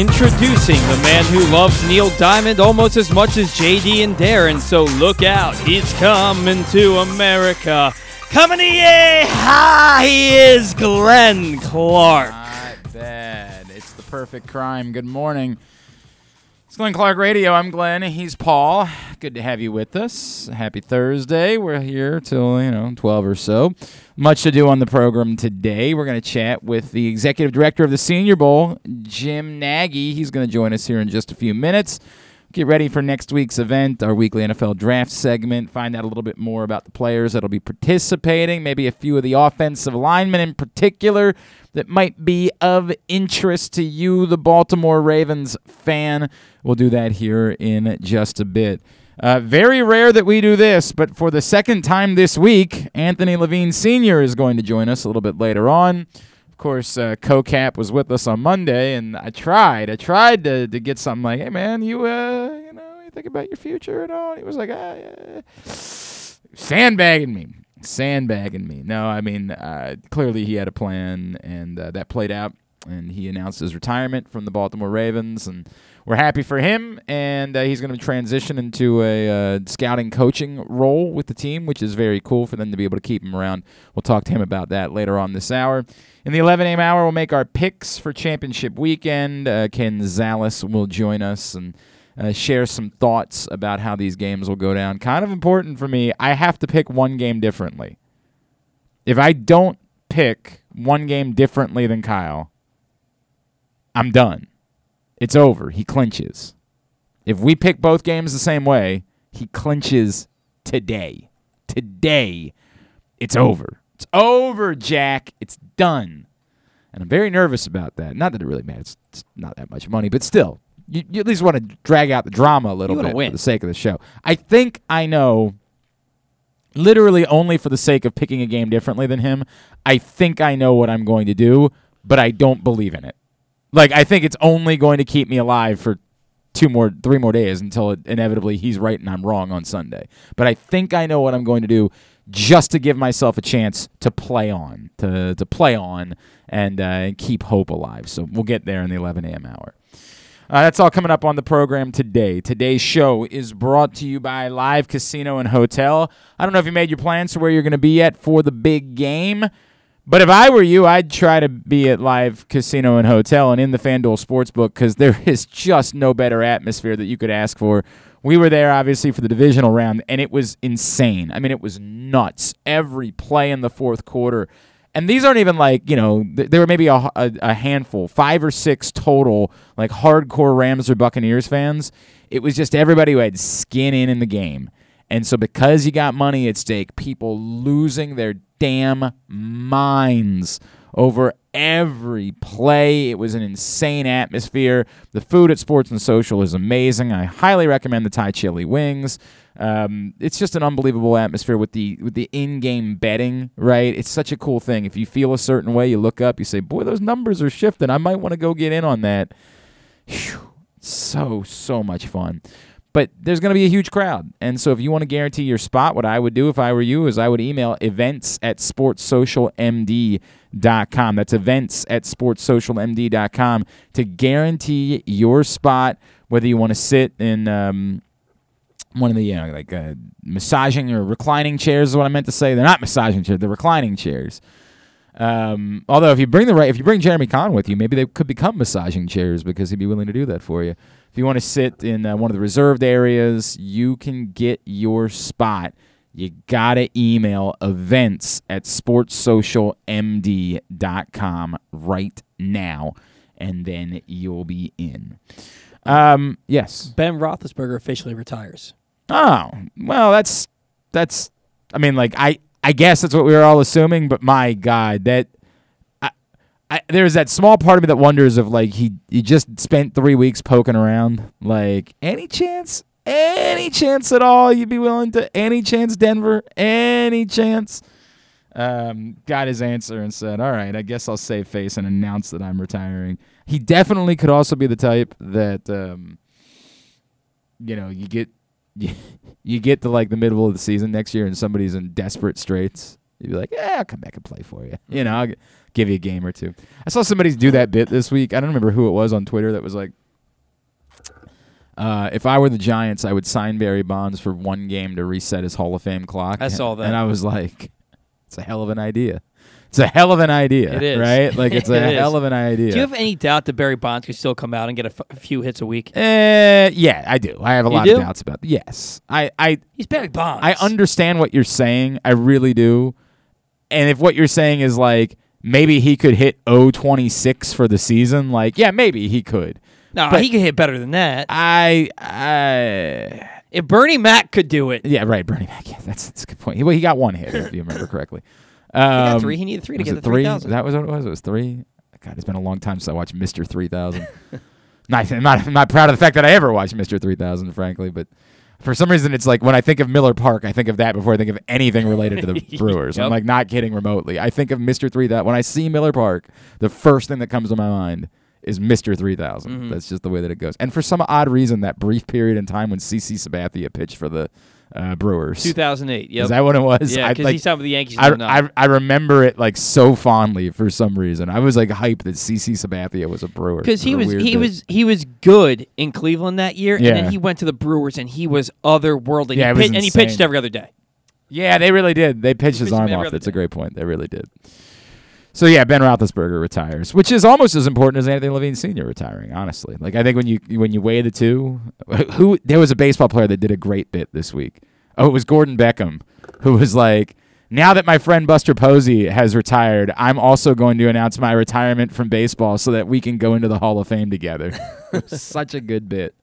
Introducing the man who loves Neil Diamond almost as much as JD and Darren, so look out, he's coming to America. Coming to ye, hi, he is Glenn Clark. Not bad. It's the perfect crime. Good morning. It's Glenn Clark Radio. I'm Glenn. He's Paul. Good to have you with us. Happy Thursday. We're here till, you know, 12 or so. Much to do on the program today. We're going to chat with the executive director of the Senior Bowl, Jim Nagy. He's going to join us here in just a few minutes. Get ready for next week's event, our weekly NFL draft segment. Find out a little bit more about the players that'll be participating, maybe a few of the offensive linemen in particular that might be of interest to you, the Baltimore Ravens fan. We'll do that here in just a bit. Uh, very rare that we do this, but for the second time this week, Anthony Levine Sr. is going to join us a little bit later on. Of course, uh, CoCap was with us on Monday, and I tried. I tried to, to get something like, "Hey, man, you uh, you know, you think about your future and all." He was like, "Ah, yeah." sandbagging me, sandbagging me." No, I mean, uh, clearly he had a plan, and uh, that played out. And he announced his retirement from the Baltimore Ravens, and we're happy for him. And uh, he's going to transition into a uh, scouting coaching role with the team, which is very cool for them to be able to keep him around. We'll talk to him about that later on this hour. In the 11 a.m. hour, we'll make our picks for championship weekend. Uh, Ken Zales will join us and uh, share some thoughts about how these games will go down. Kind of important for me. I have to pick one game differently. If I don't pick one game differently than Kyle, I'm done. It's over. He clinches. If we pick both games the same way, he clinches today. Today, it's over. It's over, Jack. It's done. And I'm very nervous about that. Not that it really matters. It's not that much money, but still, you, you at least want to drag out the drama a little bit win. for the sake of the show. I think I know, literally only for the sake of picking a game differently than him, I think I know what I'm going to do, but I don't believe in it. Like, I think it's only going to keep me alive for two more, three more days until it, inevitably he's right and I'm wrong on Sunday. But I think I know what I'm going to do just to give myself a chance to play on, to, to play on and, uh, and keep hope alive. So we'll get there in the 11 a.m. hour. Uh, that's all coming up on the program today. Today's show is brought to you by Live Casino and Hotel. I don't know if you made your plans for where you're going to be at for the big game, but if I were you, I'd try to be at Live Casino and Hotel and in the FanDuel Sportsbook because there is just no better atmosphere that you could ask for. We were there, obviously, for the divisional round, and it was insane. I mean, it was nuts. Every play in the fourth quarter. And these aren't even like, you know, th- there were maybe a, a, a handful, five or six total, like hardcore Rams or Buccaneers fans. It was just everybody who had skin in in the game. And so, because you got money at stake, people losing their damn minds over every play. It was an insane atmosphere. The food at Sports and Social is amazing. I highly recommend the Thai chili wings. Um, it's just an unbelievable atmosphere with the with the in-game betting, right? It's such a cool thing. If you feel a certain way, you look up, you say, "Boy, those numbers are shifting. I might want to go get in on that." Phew. So so much fun but there's going to be a huge crowd. And so if you want to guarantee your spot, what I would do if I were you is I would email events at sportssocialmd.com. That's events at sportssocialmd.com to guarantee your spot, whether you want to sit in um, one of the, you know, like uh, massaging or reclining chairs is what I meant to say. They're not massaging chairs, they're reclining chairs. Um, although if you bring the right, if you bring Jeremy Kahn with you, maybe they could become massaging chairs because he'd be willing to do that for you. If you want to sit in uh, one of the reserved areas, you can get your spot. You gotta email events at sportssocialmd.com right now, and then you'll be in. Um, yes. Ben Roethlisberger officially retires. Oh, well, that's that's. I mean, like I I guess that's what we were all assuming, but my God, that. I, there's that small part of me that wonders if like he he just spent three weeks poking around. Like any chance, any chance at all, you'd be willing to any chance Denver, any chance. Um, got his answer and said, "All right, I guess I'll save face and announce that I'm retiring." He definitely could also be the type that um, you know, you get you, you get to like the middle of the season next year and somebody's in desperate straits You'd be like, yeah, I'll come back and play for you. You know, I'll g- give you a game or two. I saw somebody do that bit this week. I don't remember who it was on Twitter that was like, uh, if I were the Giants, I would sign Barry Bonds for one game to reset his Hall of Fame clock. I saw that. And I was like, it's a hell of an idea. It's a hell of an idea. It is. Right? Like, it's a It hell of an idea. Do you have any doubt that Barry Bonds could still come out and get a, f- a few hits a week? Uh, yeah, I do. I have a You lot do? of doubts about. That. Yes, I, I, He's Barry Bonds. I understand what you're saying. I really do. And if what you're saying is like maybe he could hit 026 for the season, like yeah, maybe he could. No, but- he could hit better than that. I, I If Bernie Mac could do it, yeah, right, Bernie Mac. Yeah, that's that's a good point. He, well, he got one hit if you remember correctly. Um, got three. He needed three to get the three. 3,000. That was what it was. It was three. God, it's been a long time since I watched Mister Three Thousand. not, I'm not, I'm not proud of the fact that I ever watched Mister Three Thousand, frankly, but for some reason it's like when I think of Miller Park, I think of that before I think of anything related to the Brewers. I'm like not kidding remotely. I think of Mister Three That when I see Miller Park, the first thing that comes to my mind is Mister 3000. Mm-hmm. That's just the way that it goes. And for some odd reason, that brief period in time when CC Sabathia pitched for the uh, Brewers. 2008. Yep. Is that what it was? yeah, because like, he signed with the Yankees. I, in 09. I, I remember it like so fondly for some reason. I was like hyped that CC Sabathia was a Brewer. because he was he bit. was he was good in Cleveland that year, and Yeah. then he went to the Brewers and he was otherworldly. Yeah, He and he pitched every other day. Yeah, they really did. They pitched his pitched arm off. That's a great point. They really did. So yeah, Ben Roethlisberger retires, which is almost as important as Anthony Levine Sr. retiring. Honestly, like I think when you when you weigh the two, who there was a baseball player that did a great bit this week. Oh, it was Gordon Beckham, who was like, "Now that my friend Buster Posey has retired, I'm also going to announce my retirement from baseball so that we can go into the Hall of Fame together." Such a good bit.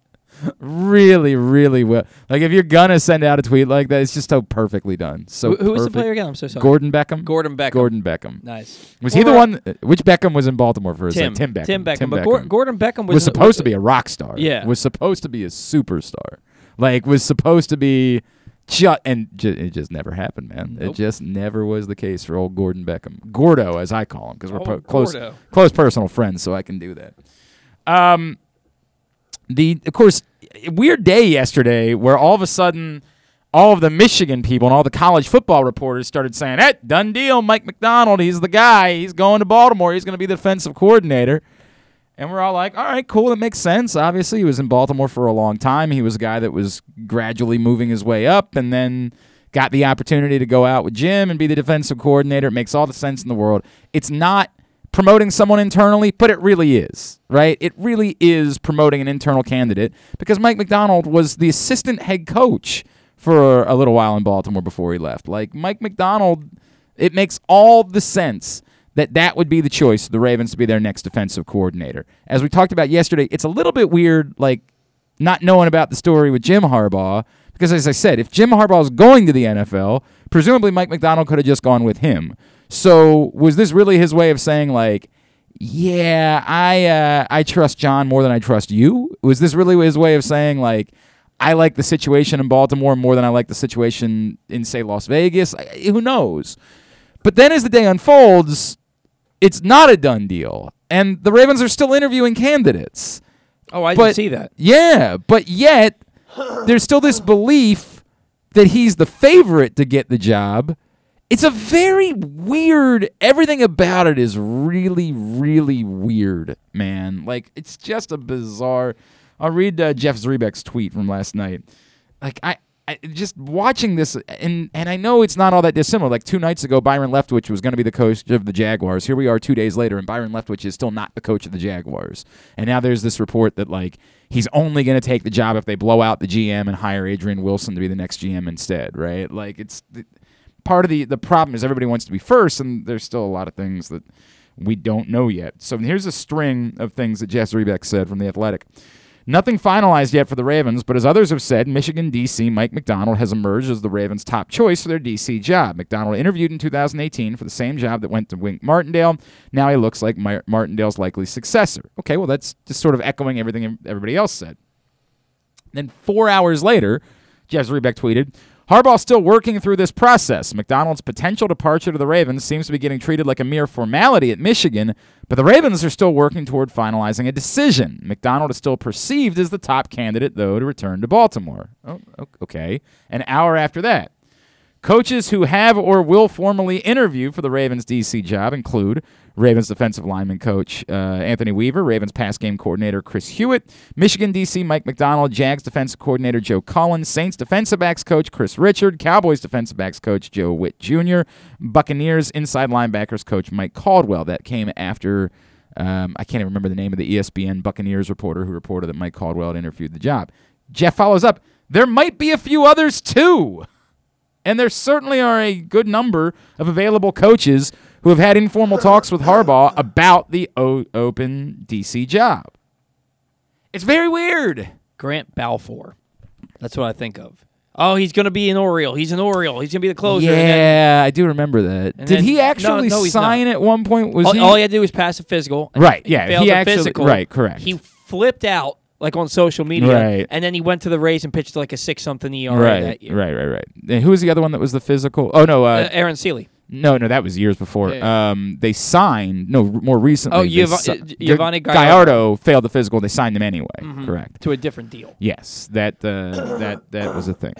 Really, really well. Like if you're gonna send out a tweet like that, it's just so perfectly done. So who, who was the perfect. player again? I'm so sorry. Gordon Beckham. Gordon Beckham. Gordon Beckham. Nice. Was he the Or- one? Which Beckham was in Baltimore for a Tim. second? Tim Beckham. Tim Beckham. Tim but Gor- Gordon Beckham was, was supposed to be a rock star. Yeah. Was supposed to be a superstar. Like was supposed to be just and ju- it just never happened, man. It Nope. just never was the case for old Gordon Beckham. Gordo, as I call him, because we're Oh, po- close Gordo. close personal friends, so I can do that. Um, the of course weird day yesterday where all of a sudden all of the Michigan people and all the college football reporters started saying, "Hey, done deal, Mike Macdonald. He's the guy. He's going to Baltimore. He's going to be the defensive coordinator." And we're all like, all right, cool. That makes sense. Obviously, he was in Baltimore for a long time. He was a guy that was gradually moving his way up and then got the opportunity to go out with Jim and be the defensive coordinator. It makes all the sense in the world. It's not promoting someone internally, but it really is, right? It really is promoting an internal candidate because Mike Macdonald was the assistant head coach for a little while in Baltimore before he left. Like, Mike Macdonald, it makes all the sense that that would be the choice the Ravens to be their next defensive coordinator. As we talked about yesterday, it's a little bit weird, like not knowing about the story with Jim Harbaugh, because as I said, if Jim Harbaugh is going to the NFL, presumably Mike Macdonald could have just gone with him. So was this really his way of saying like, yeah, I uh, I trust John more than I trust you? Was this really his way of saying like? I like the situation in Baltimore more than I like the situation in, say, Las Vegas. I, who knows? But then as the day unfolds, it's not a done deal. And the Ravens are still interviewing candidates. Oh, I But- didn't see that. Yeah, but yet there's still this belief that he's the favorite to get the job. It's a very weird everything about it is really really weird, man. Like it's just a bizarre I'll read uh, Jeff Zrebiec's tweet from last night. Like I I, just watching this, and and I know it's not all that dissimilar. Like two nights ago, Byron Leftwich was going to be the coach of the Jaguars. Here we are, two days later, and Byron Leftwich is still not the coach of the Jaguars. And now there's this report that like he's only going to take the job if they blow out the GM and hire Adrian Wilson to be the next GM instead. Right? Like it's part of the the problem is everybody wants to be first, and there's still a lot of things that we don't know yet. So here's a string of things that Jeff Zrebiec said from the Athletic. Nothing finalized yet for the Ravens, but as others have said, Michigan DC Mike Macdonald has emerged as the Ravens' top choice for their DC job. Macdonald interviewed in 2018 for the same job that went to Wink Martindale. Now he looks like Mar- Martindale's likely successor. Okay, well, that's just sort of echoing everything everybody else said. Then four hours later, Jeff Zrebiec tweeted, Harbaugh's still working through this process. Macdonald's potential departure to the Ravens seems to be getting treated like a mere formality at Michigan, but the Ravens are still working toward finalizing a decision. Macdonald is still perceived as the top candidate, though, to return to Baltimore. Oh, okay. An hour after that, Coaches who have or will formally interview for the Ravens DC job include Ravens defensive lineman coach uh, Anthony Weaver, Ravens pass game coordinator Chris Hewitt, Michigan DC Mike Macdonald, Jags defensive coordinator Joe Cullen, Saints defensive backs coach Chris Richard, Cowboys defensive backs coach Joe Witt Jr., Buccaneers inside linebackers coach Mike Caldwell. That came after. Um, I can't even remember the name of the ESPN Buccaneers reporter who reported that Mike Caldwell had interviewed the job. Jeff follows up. There might be a few others too. And there certainly are a good number of available coaches who have had informal talks with Harbaugh about the o- open DC job. It's very weird. Grant Balfour. That's what I think of. Oh, he's going to be an Oriole. He's an Oriole. He's going to be the closer. And then Yeah, I do remember that. Did then- he actually no, he's sign at one point? Was all, he? all he had to do was pass a physical. Right, he yeah, he actually- physical. right, correct. He flipped out like on social media, Right. and then he went to the Rays and pitched like a six something ERA right, that year. right, right, right. And who was the other one that was the physical? Oh no, uh, Uh, Aaron Seeley. no, no, that was years before. Yeah. Um, they signed no more recently. Oh, Giov- si- Yovani Gallardo. Gallardo failed the physical. They signed him anyway. Mhm. Correct. to a different deal. Yes, that uh, that that was a thing.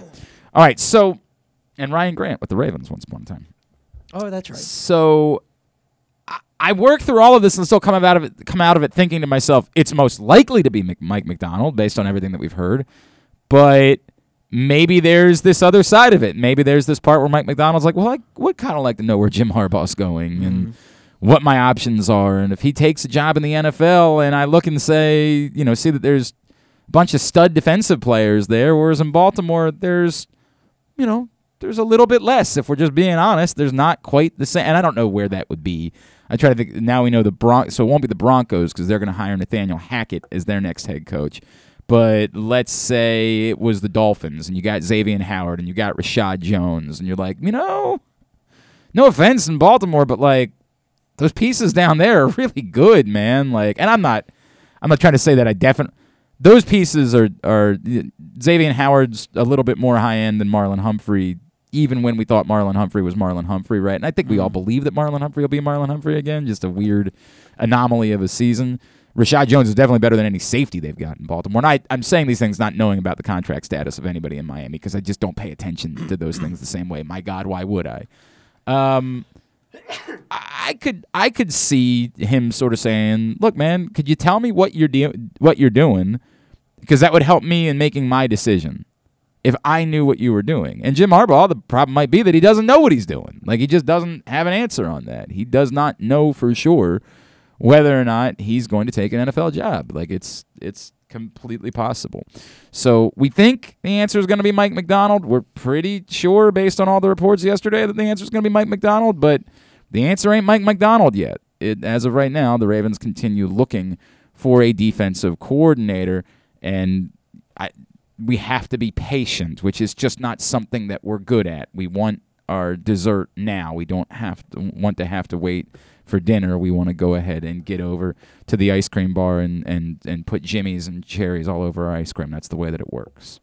All right, so and Ryan Grant with the Ravens once upon a time. Oh, that's right. So I, work through all of this and still come out of it come out of it thinking to myself, it's most likely to be Mike Macdonald based on everything that we've heard, but maybe there's this other side of it. Maybe there's this part where Mike Macdonald's like, well, I would kind of like to know where Jim Harbaugh's going and mm-hmm. what my options are, and if he takes a job in the NFL, and I look and say, you know, see that there's a bunch of stud defensive players there, whereas in Baltimore there's, you know, there's a little bit less. If we're just being honest, there's not quite the same, and I don't know where that would be. I try to think. Now we know the Bron, so it won't be the Broncos because they're going to hire Nathaniel Hackett as their next head coach. But let's say it was the Dolphins, and you got Xavier Howard, and you got Reshad Jones, and you're like, you know, no offense in Baltimore, but like those pieces down there are really good, man. Like, and I'm not, I'm not trying to say that I definitely. Those pieces are are Xavier Howard's a little bit more high end than Marlon Humphrey, even when we thought Marlon Humphrey was Marlon Humphrey, right? And I think we all believe that Marlon Humphrey will be Marlon Humphrey again. Just a weird anomaly of a season. Reshad Jones is definitely better than any safety they've got in Baltimore. And I, I'm saying these things not knowing about the contract status of anybody in Miami because I just don't pay attention to those things the same way. My God, why would I? Um, I could I could see him sort of saying, "Look, man, could you tell me what you're de- what you're doing? Because that would help me in making my decision. If I knew what you were doing." And Jim Harbaugh, the problem might be that he doesn't know what he's doing. Like he just doesn't have an answer on that. He does not know for sure whether or not he's going to take an NFL job. Like it's it's completely possible. So we think the answer is going to be Mike Macdonald. We're pretty sure based on all the reports yesterday that the answer is going to be Mike Macdonald, but the answer ain't Mike Macdonald yet. It, as of right now, the Ravens continue looking for a defensive coordinator, and we have to be patient, which is just not something that we're good at. We want our dessert now. We don't have to want to have to wait for dinner. We want to go ahead and get over to the ice cream bar and, and, and put jimmies and cherries all over our ice cream. That's the way that it works.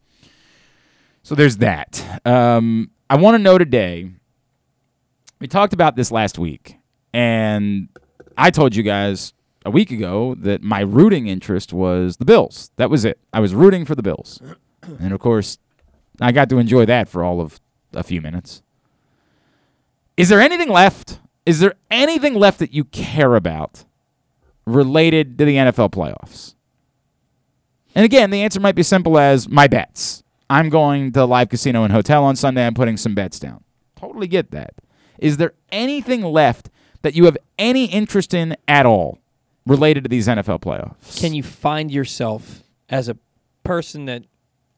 So there's that. Um, I want to know today. We talked about this last week, and I told you guys a week ago that my rooting interest was the Bills. That was it. I was rooting for the Bills. And of course, I got to enjoy that for all of a few minutes. Is there anything left? Is there anything left that you care about related to the NFL playoffs? And again, the answer might be simple as my bets. I'm going to live casino and hotel on Sunday. I'm putting some bets down. Totally get that. Is there anything left that you have any interest in at all related to these NFL playoffs? Can you find yourself as a person that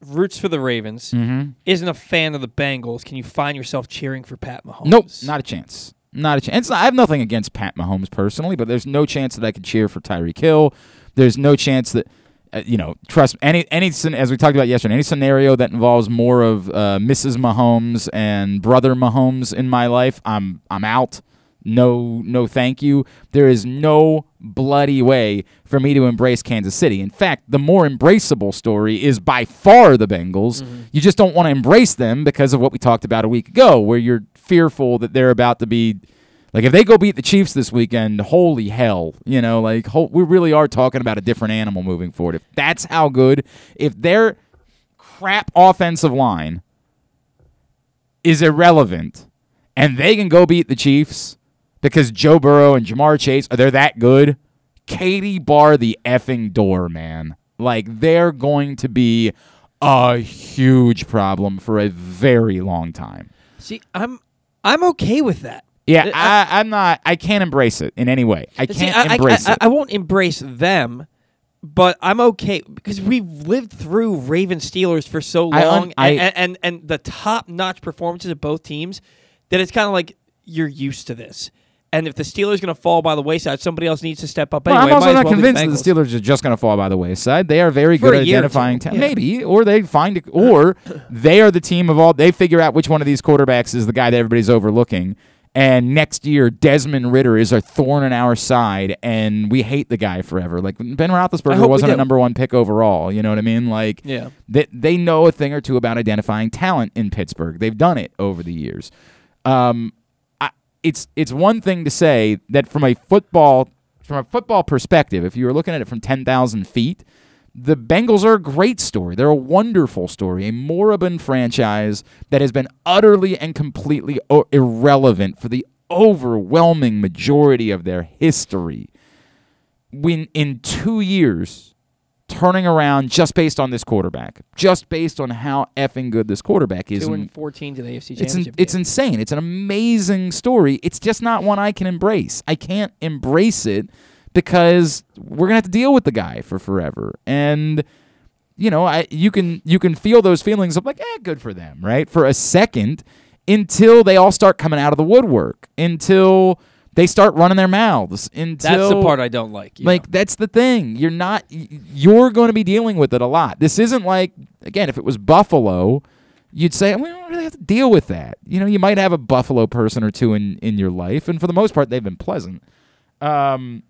roots for the Ravens, Mm-hmm. isn't a fan of the Bengals? Can you find yourself cheering for Pat Mahomes? Nope, not a chance. Not a chance. I have nothing against Pat Mahomes personally, but there's no chance that I could cheer for Tyreek Hill. There's no chance that uh, you know. Trust any any as we talked about yesterday. Any scenario that involves more of uh, Mrs. Mahomes and brother Mahomes in my life, I'm I'm out. No, no, thank you. There is no bloody way for me to embrace Kansas City. In fact, the more embraceable story is by far the Bengals. Mm-hmm. You just don't want to embrace them because of what we talked about a week ago, where you're fearful that they're about to be like if they go beat the Chiefs this weekend, holy hell, you know, like ho- we really are talking about a different animal moving forward. If that's how good, if their crap offensive line is irrelevant and they can go beat the Chiefs because Joe Burrow and Ja'Marr Chase are they're that good, Katie bar the effing door, man. Like they're going to be a huge problem for a very long time. See, I'm I'm okay with that. Yeah, Uh, I, I'm not. I can't embrace it in any way. I can't I, I- embrace I, it. I won't embrace them, but I'm okay because we've lived through Raven Steelers for so I un- long, I- and, and and the top notch performances of both teams that it's kind of like you're used to this. And if the Steelers are going to fall by the wayside, somebody else needs to step up Well, anyway. I'm also not well convinced that the Steelers are just going to fall by the wayside. They are very For good at identifying two, ta- yeah. Maybe, or they find, or they are the team of all. They figure out which one of these quarterbacks is the guy that everybody's overlooking. And next year, Desmond Ridder is a thorn in our side, and we hate the guy forever. Like Ben Roethlisberger wasn't a number one pick overall. You know what I mean? Like, Yeah. they, they know a thing or two about identifying talent in Pittsburgh. They've done it over the years. Um, it's it's one thing to say that from a football from a football perspective, if you were looking at it from ten thousand feet, the Bengals are a great story. They're a wonderful story, a moribund franchise that has been utterly and completely o- irrelevant for the overwhelming majority of their history. When in two years, turning around just based on this quarterback, just based on how effing good this quarterback is. two and- fourteen to the AFC it's in, Championship. it's insane. It's an amazing story. It's just not one I can embrace. I can't embrace it because we're gonna have to deal with the guy for forever. And you know, I you can you can feel those feelings of like, eh, good for them, right? For a second, until they all start coming out of the woodwork, until they start running their mouths, until That's the part I don't like. yeah. like that's the thing. You're not y- you're going to be dealing with it a lot. This isn't like again, if it was Buffalo, you'd say we don't really have to deal with that. You know, you might have a Buffalo person or two in in your life, and for the most part, they've been pleasant. Um,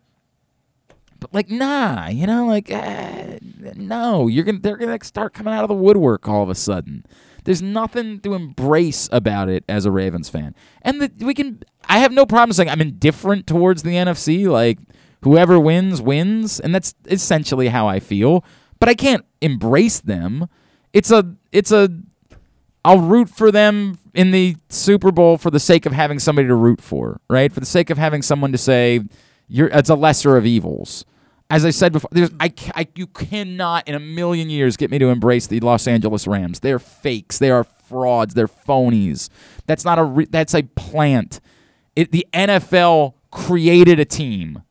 but like, nah, you know, like, eh, no, you're gonna they're gonna start coming out of the woodwork all of a sudden. There's nothing to embrace about it as a Ravens fan, and the, we can. I have no problem saying I'm indifferent towards the NFC. Like, whoever wins wins, and that's essentially how I feel. But I can't embrace them. It's a it's a I'll root for them in the Super Bowl for the sake of having somebody to root for, right? For the sake of having someone to say you're it's a lesser of evils. As I said before, I, I you cannot in a million years get me to embrace the Los Angeles Rams. They're fakes. They are frauds. They're phonies. That's not a re- that's a plant. It, the NFL created a team.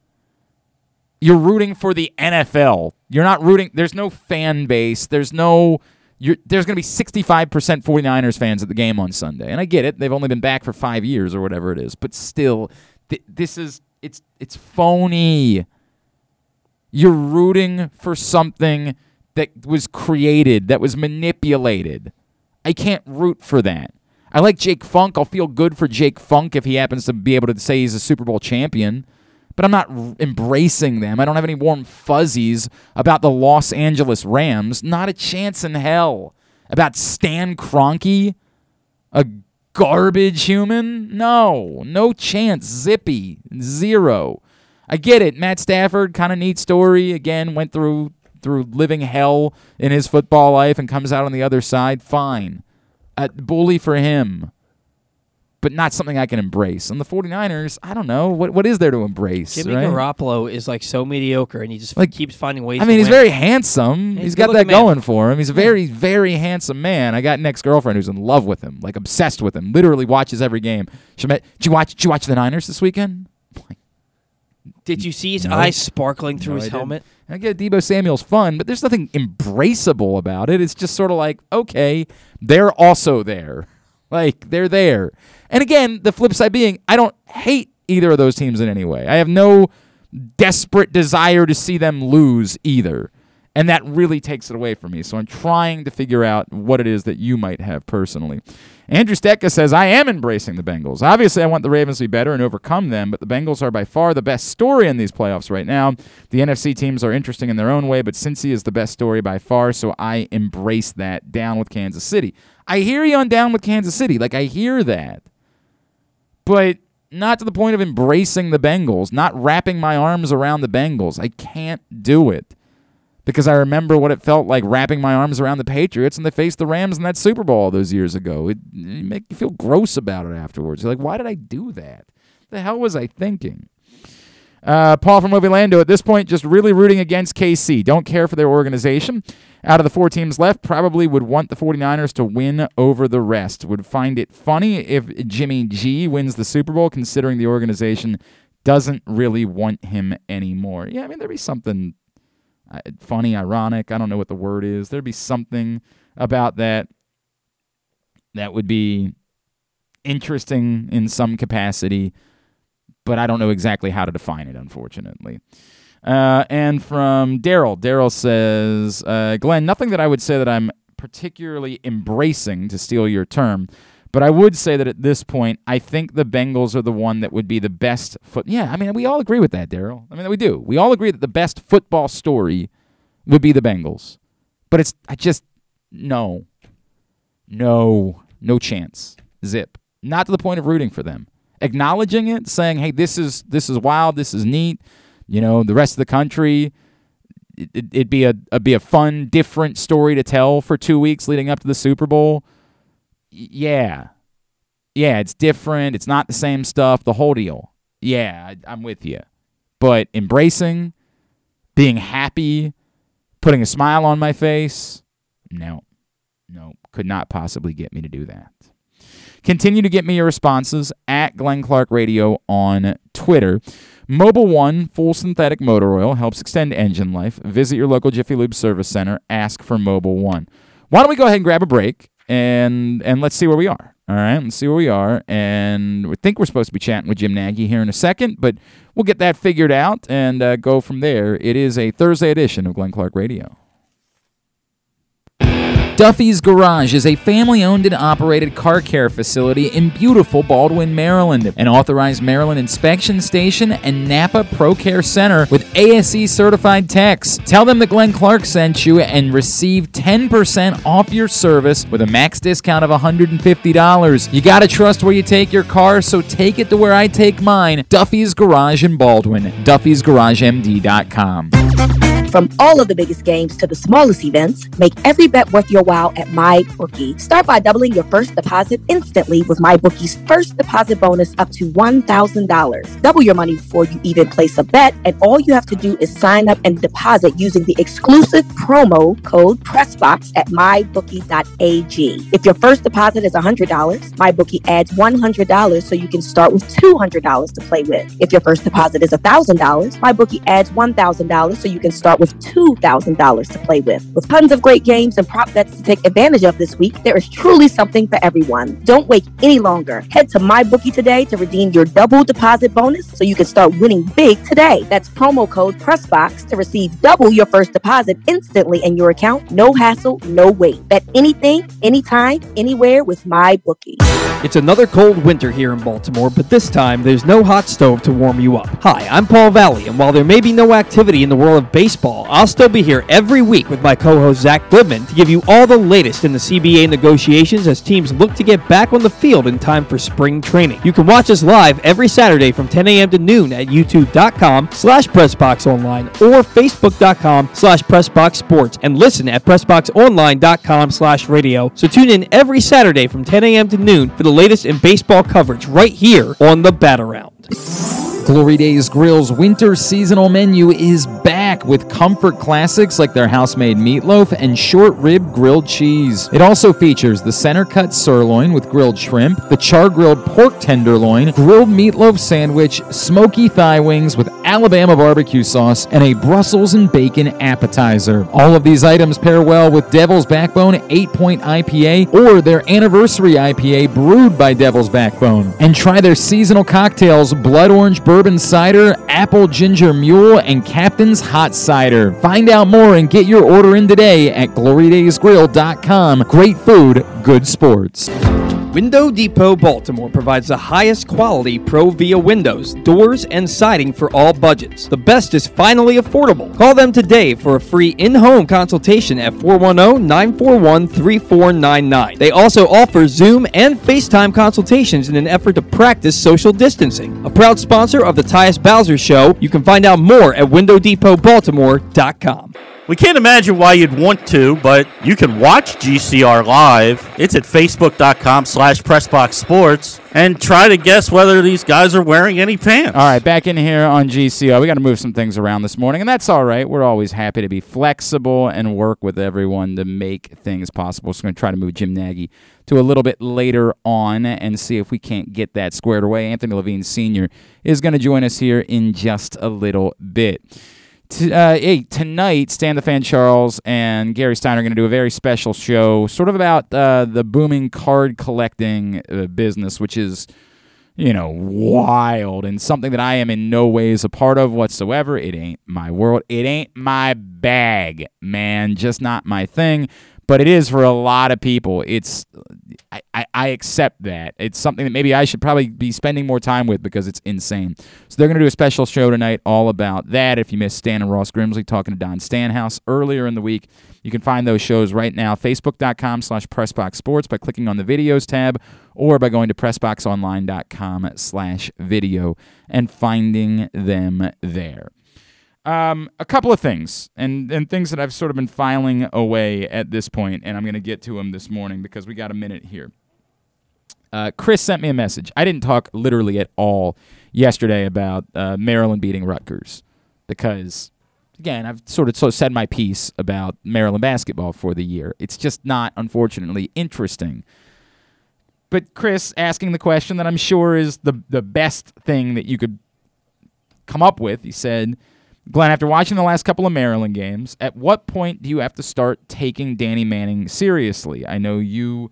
You're rooting for the NFL. You're not rooting. There's no fan base. There's no. You're, there's going to be 65% 49ers fans at the game on Sunday, and I get it. They've only been back for five years or whatever it is, but still, th- this is it's it's phony. You're rooting for something that was created, that was manipulated. I can't root for that. I like Jake Funk. I'll feel good for Jake Funk if he happens to be able to say he's a Super Bowl champion. But I'm not r- embracing them. I don't have any warm fuzzies about the Los Angeles Rams. Not a chance in hell. About Stan Kroenke, a garbage human? No, no chance. Zippy, zero. I get it. Matt Stafford, kind of neat story. Again, went through through living hell in his football life and comes out on the other side. Fine. Uh, bully for him. But not something I can embrace. And the 49ers, I don't know. What what is there to embrace? Jimmy right? Garoppolo is like so mediocre, and he just Like, keeps finding ways. I mean, he's win. very handsome. he's he's a got that man. going for him. He's a very, very handsome man. I got an ex girlfriend who's in love with him, like obsessed with him. Literally watches every game. She met. Did you watch? Did you watch the Niners this weekend? Did you see his No. eyes sparkling through No, his I helmet? I get Deebo Samuel's fun, but there's nothing embraceable about it. It's just sort of like, okay, they're also there. Like, they're there. And again, the flip side being, I don't hate either of those teams in any way. I have no desperate desire to see them lose either. And that really takes it away from me. So I'm trying to figure out what it is that you might have personally. Andrew Stecka says, I am embracing the Bengals. Obviously, I want the Ravens to be better and overcome them, but the Bengals are by far the best story in these playoffs right now. The NFC teams are interesting in their own way, but Cincy is the best story by far, so I embrace that. Down with Kansas City. I hear you on down with Kansas City. Like, I hear that. But not to the point of embracing the Bengals, not wrapping my arms around the Bengals. I can't do it because I remember what it felt like wrapping my arms around the Patriots and they faced the Rams in that Super Bowl those years ago. It, it make you feel gross about it afterwards. You're like, why did I do that? The hell was I thinking? Uh, Paul from Lando at this point, just really rooting against KC. Don't care for their organization. Out of the four teams left, probably would want the 49ers to win over the rest. Would find it funny if Jimmy G wins the Super Bowl, considering the organization doesn't really want him anymore. Yeah, I mean, there'd be something funny, ironic. I don't know what the word is. There'd be something about that that would be interesting in some capacity, but I don't know exactly how to define it, unfortunately. Uh, and from Daryl, Daryl says, uh, Glenn, nothing that I would say that I'm particularly embracing, to steal your term, but I would say that at this point, I think the Bengals are the one that would be the best foot. Yeah, I mean, we all agree with that, Daryl. I mean, we do. We all agree that the best football story would be the Bengals. But it's, I just, no. No. No chance. Zip. Not to the point of rooting for them. Acknowledging it, saying, hey, this is this is wild, this is neat. You know, the rest of the country, it, would be a, a be a fun, different story to tell for two weeks leading up to the Super Bowl yeah. Yeah, it's different. It's not the same stuff. The whole deal. Yeah, I'm with you. But embracing, being happy, putting a smile on my face, no, no, could not possibly get me to do that. Continue to get me your responses at Glenn Clark Radio on Twitter. Mobil One full synthetic motor oil helps extend engine life. Visit your local Jiffy Lube service center. Ask for Mobil One. Why don't we go ahead and grab a break? And and let's see where we are. All right, let's see where we are. And we think we're supposed to be chatting with Jim Nagy here in a second, but we'll get that figured out and uh, go from there. It is a Thursday edition of Glenn Clark Radio. Duffy's Garage is a family owned and operated car care facility in beautiful Baldwin, Maryland. An authorized Maryland inspection station and Napa Pro Care Center with ASE certified techs. Tell them that Glenn Clark sent you and receive 10% off your service with a max discount of $150. You gotta trust where you take your car, so take it to where I take mine. Duffy's Garage in Baldwin. Duffy'sGarageMD.com. From all of the biggest games to the smallest events, make every bet worth your while at MyBookie. Start by doubling your first deposit instantly with MyBookie's first deposit bonus up to $1,000. Double your money before you even place a bet, and all you have to do is sign up and deposit using the exclusive promo code PRESSBOX at MyBookie.ag. If your first deposit is $100, MyBookie adds $100 so you can start with $200 to play with. If your first deposit is $1,000, MyBookie adds $1,000 so you can start with $2,000 to play with. With tons of great games and prop bets to take advantage of this week, there is truly something for everyone. Don't wait any longer. Head to MyBookie today to redeem your double deposit bonus so you can start winning big today. That's promo code PRESSBOX to receive double your first deposit instantly in your account. No hassle, no wait. Bet anything, anytime, anywhere with MyBookie. It's another cold winter here in Baltimore, but this time there's no hot stove to warm you up. Hi, I'm Paul Valle, and while there may be no activity in the world of baseball, I'll still be here every week with my co host Zach Goodman to give you all the latest in the CBA negotiations as teams look to get back on the field in time for spring training. You can watch us live every Saturday from 10 a.m. to noon at youtube.com slash pressboxonline or facebook.com slash pressboxsports and listen at pressboxonline.com slash radio. So tune in every Saturday from 10 a.m. to noon for the latest in baseball coverage right here on the Bat Around. Glory Days Grill's winter seasonal menu is back with comfort classics like their house-made meatloaf and short rib grilled cheese. It also features the center cut sirloin with grilled shrimp, the char grilled pork tenderloin, grilled meatloaf sandwich, smoky thigh wings with Alabama barbecue sauce, and a Brussels and bacon appetizer. All of these items pair well with Devil's Backbone 8 Point IPA or their anniversary IPA brewed by Devil's Backbone. And try their seasonal cocktails Blood Orange bourbon cider, apple ginger mule, and Captain's hot cider. Find out more and get your order in today at glorydaysgrill.com. Great food, good sports. Window Depot Baltimore provides the highest quality Provia windows, doors, and siding for all budgets. The best is finally affordable. Call them today for a free in-home consultation at 410-941-3499. They also offer Zoom and FaceTime consultations in an effort to practice social distancing. A proud sponsor of the Tyus Bowser Show, you can find out more at WindowDepotBaltimore.com. We can't imagine why you'd want to, but you can watch GCR live. It's at facebook.com slash pressboxsports and try to guess whether these guys are wearing any pants. All right, back in here on GCR. We got to move some things around this morning, and that's all right. We're always happy to be flexible and work with everyone to make things possible. So, we're going to try to move Jim Nagy to a little bit later on and see if we can't get that squared away. Anthony Levine Sr. is going to join us here in just a little bit. Uh, hey, tonight, Stan the Fan Charles and Gary Stein are going to do a very special show, sort of about uh, the booming card collecting uh, business, which is, you know, wild and something that I am in no ways a part of whatsoever. It ain't my world. It ain't my bag, man. Just not my thing but it is for a lot of people. It's I, I, accept that. It's something that maybe I should probably be spending more time with because it's insane. So they're going to do a special show tonight all about that. If you missed Stan and Ross Grimsley talking to Don Stanhouse earlier in the week, you can find those shows right now, facebook.com slash pressboxsports by clicking on the videos tab or by going to pressboxonline.com slash video and finding them there. Um, a couple of things, and, and things that I've sort of been filing away at this point, and I'm going to get to them this morning because we got a minute here. Uh, Chris sent me a message. I didn't talk literally at all yesterday about uh, Maryland beating Rutgers because, again, I've sort of, sort of said my piece about Maryland basketball for the year. It's just not, unfortunately, interesting. But Chris asking the question that I'm sure is the the best thing that you could come up with. He said Glenn, after watching the last couple of Maryland games, at what point do you have to start taking Danny Manning seriously? I know you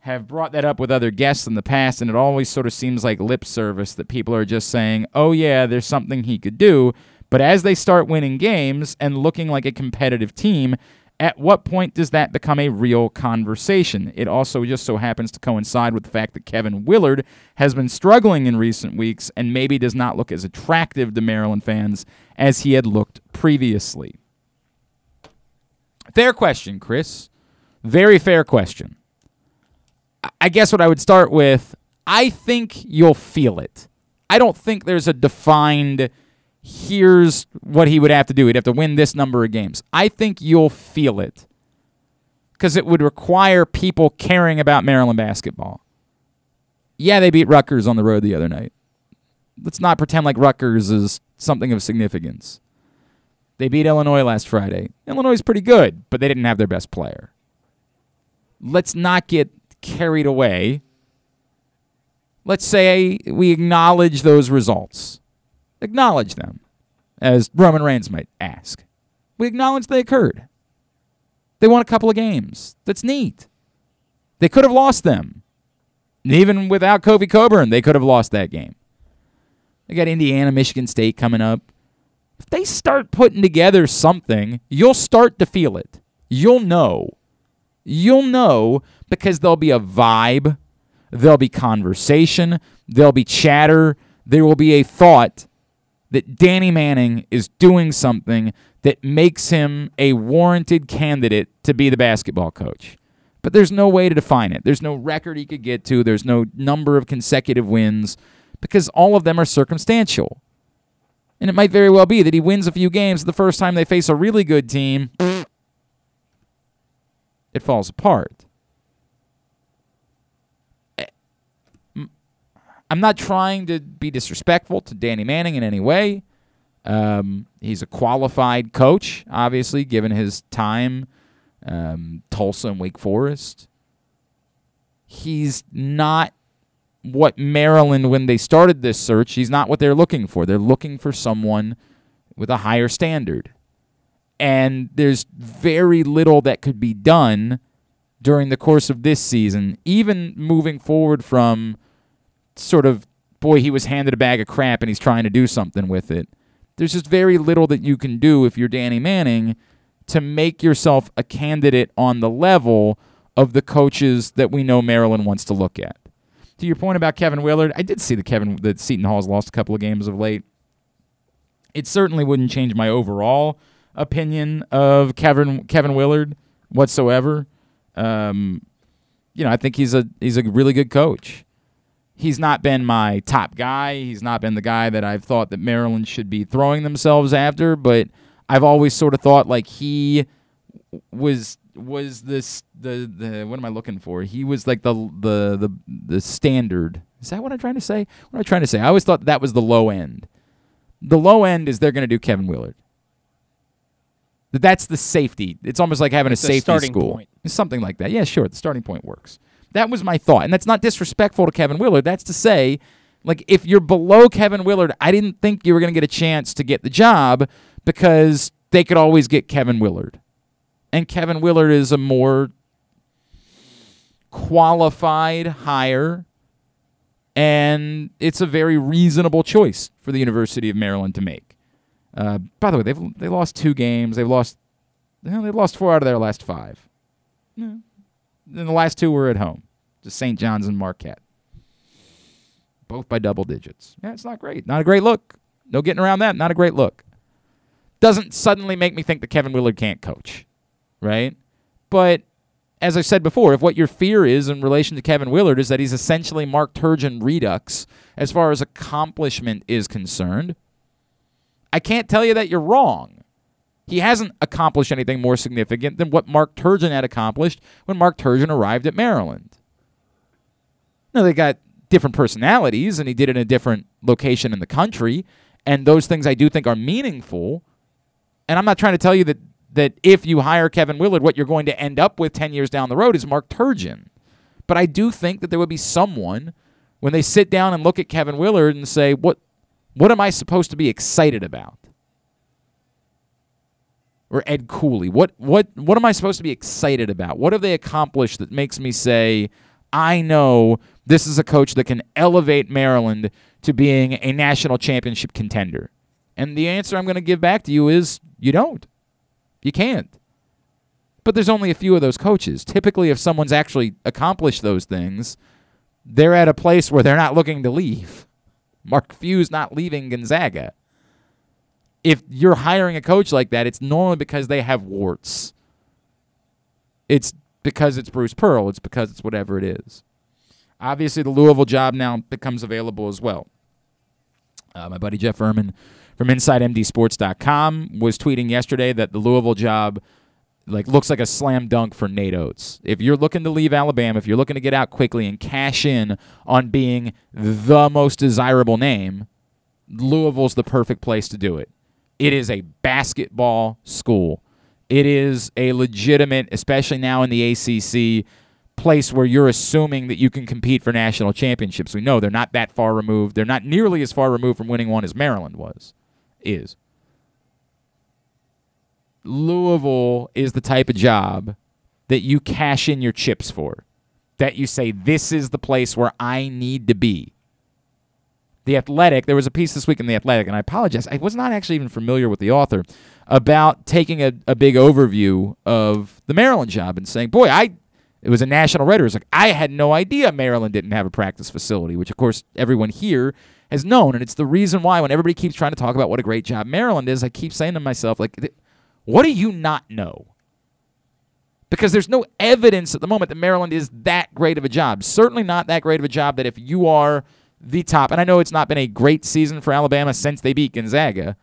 have brought that up with other guests in the past, and it always sort of seems like lip service that people are just saying, oh, yeah, there's something he could do. But as they start winning games and looking like a competitive team, at what point does that become a real conversation? It also just so happens to coincide with the fact that Kevin Willard has been struggling in recent weeks and maybe does not look as attractive to Maryland fans as he had looked previously. Fair question, Chris. Very fair question. I guess what I would start with I think you'll feel it. I don't think there's a defined here's what he would have to do. He'd have to win this number of games. I think you'll feel it because it would require people caring about Maryland basketball. Yeah, they beat Rutgers on the road the other night. Let's not pretend like Rutgers is something of significance. They beat Illinois last Friday. Illinois is pretty good, but they didn't have their best player. Let's not get carried away. Let's say we acknowledge those results. Acknowledge them, as Roman Reigns might ask. We acknowledge they occurred. They won a couple of games. That's neat. They could have lost them. Even without Kofi Cockburn, they could have lost that game. They got Indiana, Michigan State coming up. If they start putting together something, you'll start to feel it. You'll know. You'll know because there'll be a vibe, there'll be conversation, there'll be chatter, there will be a thought that Danny Manning is doing something that makes him a warranted candidate to be the basketball coach. But there's no way to define it. There's no record he could get to, there's no number of consecutive wins because all of them are circumstantial. And it might very well be that he wins a few games the first time they face a really good team. It falls apart. Eh, I'm not trying to be disrespectful to Danny Manning in any way. Um, he's a qualified coach, obviously, given his time, um, Tulsa and Wake Forest. He's not what Maryland, when they started this search, he's not what they're looking for. They're looking for someone with a higher standard. And there's very little that could be done during the course of this season, even moving forward from sort of, boy, he was handed a bag of crap and he's trying to do something with it. There's just very little that you can do if you're Danny Manning to make yourself a candidate on the level of the coaches that we know Maryland wants to look at to your point about Kevin Willard, I did see the Kevin that Seton Hall's lost a couple of games of late. It certainly wouldn't change my overall opinion of Kevin Kevin Willard whatsoever. Um, you know, I think he's a he's a really good coach. He's not been my top guy. He's not been the guy that I've thought that Maryland should be throwing themselves after, but I've always sort of thought like he was was this the the what am I looking for? He was like the the the the standard. Is that what I'm trying to say? What am I trying to say? I always thought that was the low end. The low end is they're going to do Kevin Willard. That's the safety. It's almost like having It's a safety school. point. Something like that. Yeah, sure. The starting point works. That was my thought. And that's not disrespectful to Kevin Willard. That's to say, like, if you're below Kevin Willard, I didn't think you were going to get a chance to get the job because they could always get Kevin Willard. And Kevin Willard is a more qualified hire. And it's a very reasonable choice for the University of Maryland to make. Uh, by the way, they've they lost two games. They've lost well, they've lost four out of their last five. Yeah. Then the last two were at home, to St. John's and Marquette, both by double digits. Yeah, it's not great. Not a great look. No getting around that. Not a great look. Doesn't suddenly make me think that Kevin Willard can't coach, right? But as I said before, if what your fear is in relation to Kevin Willard is that he's essentially Mark Turgeon redux as far as accomplishment is concerned, I can't tell you that you're wrong. He hasn't accomplished anything more significant than what Mark Turgeon had accomplished when Mark Turgeon arrived at Maryland. Now, they got different personalities, and he did it in a different location in the country, and those things I do think are meaningful. And I'm not trying to tell you that, that if you hire Kevin Willard, what you're going to end up with 10 years down the road is Mark Turgeon. But I do think that there would be someone when they sit down and look at Kevin Willard and say, what, what am I supposed to be excited about? Or Ed Cooley. What what what am I supposed to be excited about? What have they accomplished that makes me say, I know this is a coach that can elevate Maryland to being a national championship contender? And the answer I'm going to give back to you is you don't. You can't. But there's only a few of those coaches. Typically, if someone's actually accomplished those things, they're at a place where they're not looking to leave. Mark Few's not leaving Gonzaga. If you're hiring a coach like that, it's normally because they have warts. It's because it's Bruce Pearl. It's because it's whatever it is. Obviously, the Louisville job now becomes available as well. Uh, my buddy Jeff Ermann from InsideMDSports.com was tweeting yesterday that the Louisville job like looks like a slam dunk for Nate Oats. If you're looking to leave Alabama, if you're looking to get out quickly and cash in on being the most desirable name, Louisville's the perfect place to do it. It is a basketball school. It is a legitimate, especially now in the ACC, place where you're assuming that you can compete for national championships. We know they're not that far removed. They're not nearly as far removed from winning one as Maryland was, is. Louisville is the type of job that you cash in your chips for. That you say, this is the place where I need to be. The Athletic, there was a piece this week in The Athletic, and I apologize, I was not actually even familiar with the author, about taking a, a big overview of the Maryland job and saying, boy, I. It was a national writer. It was like, I had no idea Maryland didn't have a practice facility, which, of course, everyone here has known. And it's the reason why, when everybody keeps trying to talk about what a great job Maryland is, I keep saying to myself, like, what do you not know? Because there's no evidence at the moment that Maryland is that great of a job. Certainly not that great of a job that if you are the top, and I know it's not been a great season for Alabama since they beat Gonzaga.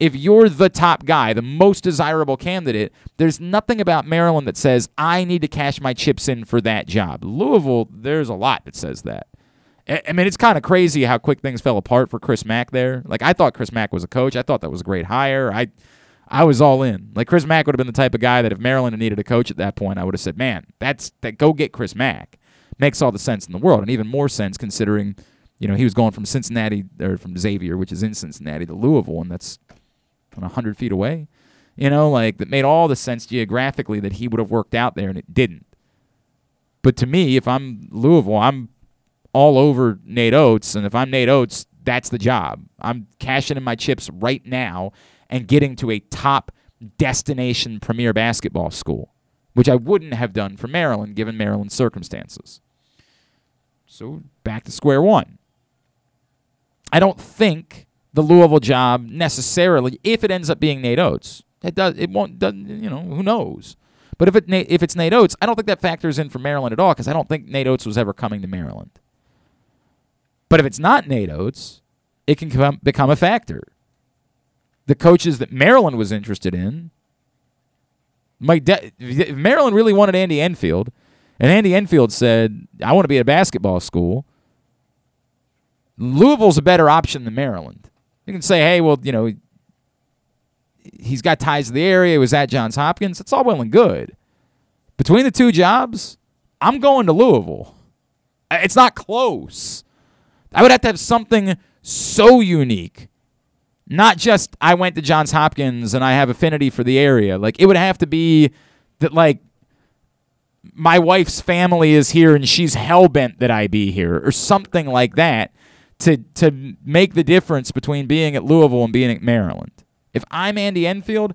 If you're the top guy, the most desirable candidate, there's nothing about Maryland that says, I need to cash my chips in for that job. Louisville, there's a lot that says that. I mean, it's kind of crazy how quick things fell apart for Chris Mack there. Like, I thought Chris Mack was a coach. I thought that was a great hire. I. I was all in. Like Chris Mack would have been the type of guy that if Maryland needed a coach at that point, I would have said, "Man, that's that. Go get Chris Mack." Makes all the sense in the world, and even more sense considering, you know, he was going from Cincinnati or from Xavier, which is in Cincinnati, to Louisville, and that's hundred feet away. You know, like that made all the sense geographically that he would have worked out there, and it didn't. But to me, if I'm Louisville, I'm all over Nate Oats, and if I'm Nate Oats, that's the job. I'm cashing in my chips right now and getting to a top destination premier basketball school, which I wouldn't have done for Maryland given Maryland's circumstances. So back to square one. I don't think the Louisville job necessarily, if it ends up being Nate Oats, it does. It won't. Doesn't, you know, who knows? But if it if it's Nate Oats, I don't think that factors in for Maryland at all because I don't think Nate Oats was ever coming to Maryland. But if it's not Nate Oats, it can come, become a factor. the coaches that Maryland was interested in. Mike, De- Maryland really wanted Andy Enfield, and Andy Enfield said, "I want to be at a basketball school." Louisville's a better option than Maryland. You can say, "Hey, well, you know, he's got ties to the area. He was at Johns Hopkins. It's all well and good. Between the two jobs, I'm going to Louisville. It's not close. I would have to have something so unique. Not just I went to Johns Hopkins and I have affinity for the area. Like it would have to be that like my wife's family is here and she's hell bent that I be here or something like that to to make the difference between being at Louisville and being at Maryland. If I'm Andy Enfield,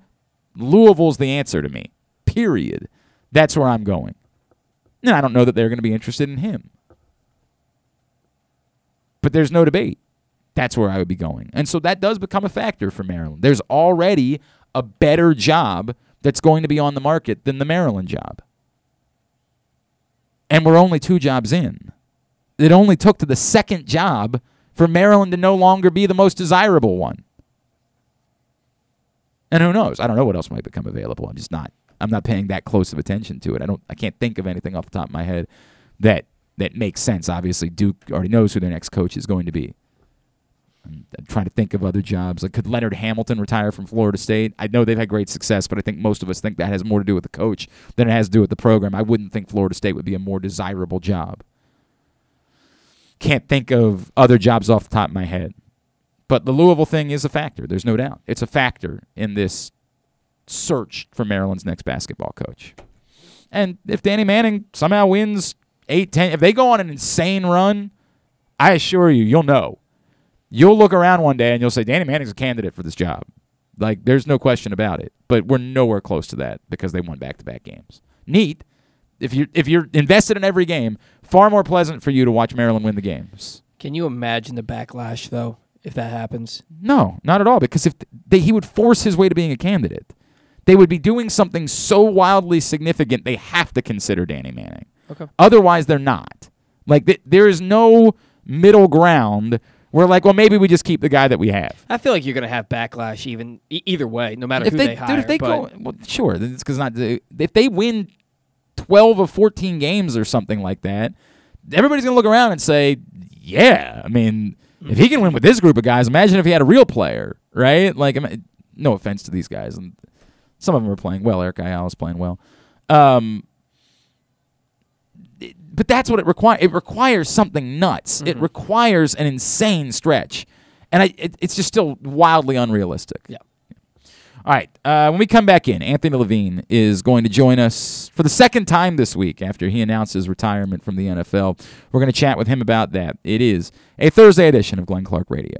Louisville's the answer to me. Period. That's where I'm going. And I don't know that they're going to be interested in him. But there's no debate. That's where I would be going. And so that does become a factor for Maryland. There's already a better job that's going to be on the market than the Maryland job. And we're only two jobs in. It only took to the second job for Maryland to no longer be the most desirable one. And who knows? I don't know what else might become available. I'm just not I'm not paying that close of attention to it. I don't I can't think of anything off the top of my head that that makes sense. Obviously, Duke already knows who their next coach is going to be. I'm, trying to think of other jobs. Like, could Leonard Hamilton retire from Florida State? I know they've had great success, but I think most of us think that has more to do with the coach than it has to do with the program. I wouldn't think Florida State would be a more desirable job. Can't think of other jobs off the top of my head. But the Louisville thing is a factor. There's no doubt. It's a factor in this search for Maryland's next basketball coach. And if Danny Manning somehow wins eight, ten, if they go on an insane run, I assure you, you'll know. You'll look around one day and you'll say, Danny Manning's a candidate for this job. Like, there's no question about it. But we're nowhere close to that because they won back to back games. Neat. If you're if you're invested in every game, far more pleasant for you to watch Maryland win the games. Can you imagine the backlash though if that happens? No, not at all. Because if they, he would force his way to being a candidate, they would be doing something so wildly significant they have to consider Danny Manning. Okay. Otherwise, they're not. Like th- there is no middle ground We're like, well, maybe we just keep the guy that we have. I feel like you're gonna have backlash even e- either way, no matter If who they, they, hire. dude, if they go, well, sure, it's because not if they win twelve or fourteen games or something like that, everybody's gonna look around and say, yeah. I mean, if he can win with this group of guys, imagine if he had a real player, right? Like, I mean, no offense to these guys, and some of them are playing well. Eric Ayala is playing well. Um, but that's what it requires. It requires something nuts. It requires an insane stretch, and I, it, it's just still wildly unrealistic. Yeah. All right. Uh, when we come back in, Anthony Levine is going to join us for the second time this week after he announced his retirement from the NFL. We're going to chat with him about that. It is a Thursday edition of Glenn Clark Radio.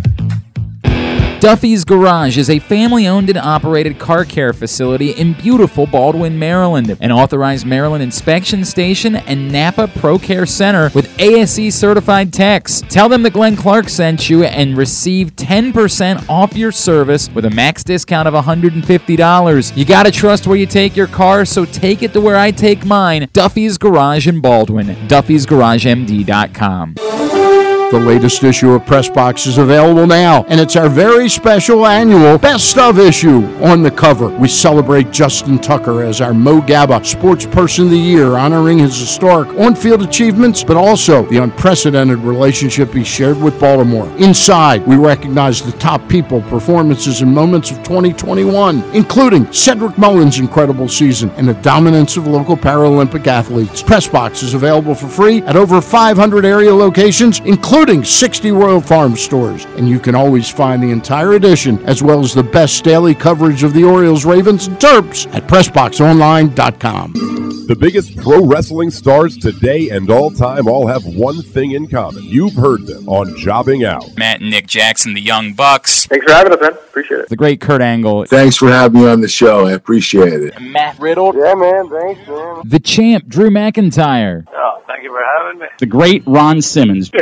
Duffy's Garage is a family owned and operated car care facility in beautiful Baldwin, Maryland. An authorized Maryland inspection station and Napa Pro Care Center with ASE certified techs. Tell them that Glenn Clark sent you and receive 10% off your service with a max discount of $150. You gotta trust where you take your car, so take it to where I take mine Duffy's Garage in Baldwin. Duffy'sGarageMD.com. The latest issue of Press Box is available now, and it's our very special annual Best of issue. On the cover, we celebrate Justin Tucker as our Mo Gaba Sports Person of the Year, honoring his historic on field achievements, but also the unprecedented relationship he shared with Baltimore. Inside, we recognize the top people, performances, and moments of 2021, including Cedric Mullins' incredible season and the dominance of local Paralympic athletes. Press Box is available for free at over 500 area locations, including 60 Royal Farm stores. And you can always find the entire edition, as well as the best daily coverage of the Orioles, Ravens, and Terps at PressBoxOnline.com. The biggest pro wrestling stars today and all time all have one thing in common. You've heard them on Jobbing Out. Matt and Nick Jackson, the Young Bucks. Thanks for having us, man. Appreciate it. The great Kurt Angle. Thanks for having me on the show. I appreciate it. Matt Riddle. Yeah, man. Thanks, man. The champ, Drew McIntyre. Oh, thank you for having me. The great Ron Simmons. Damn.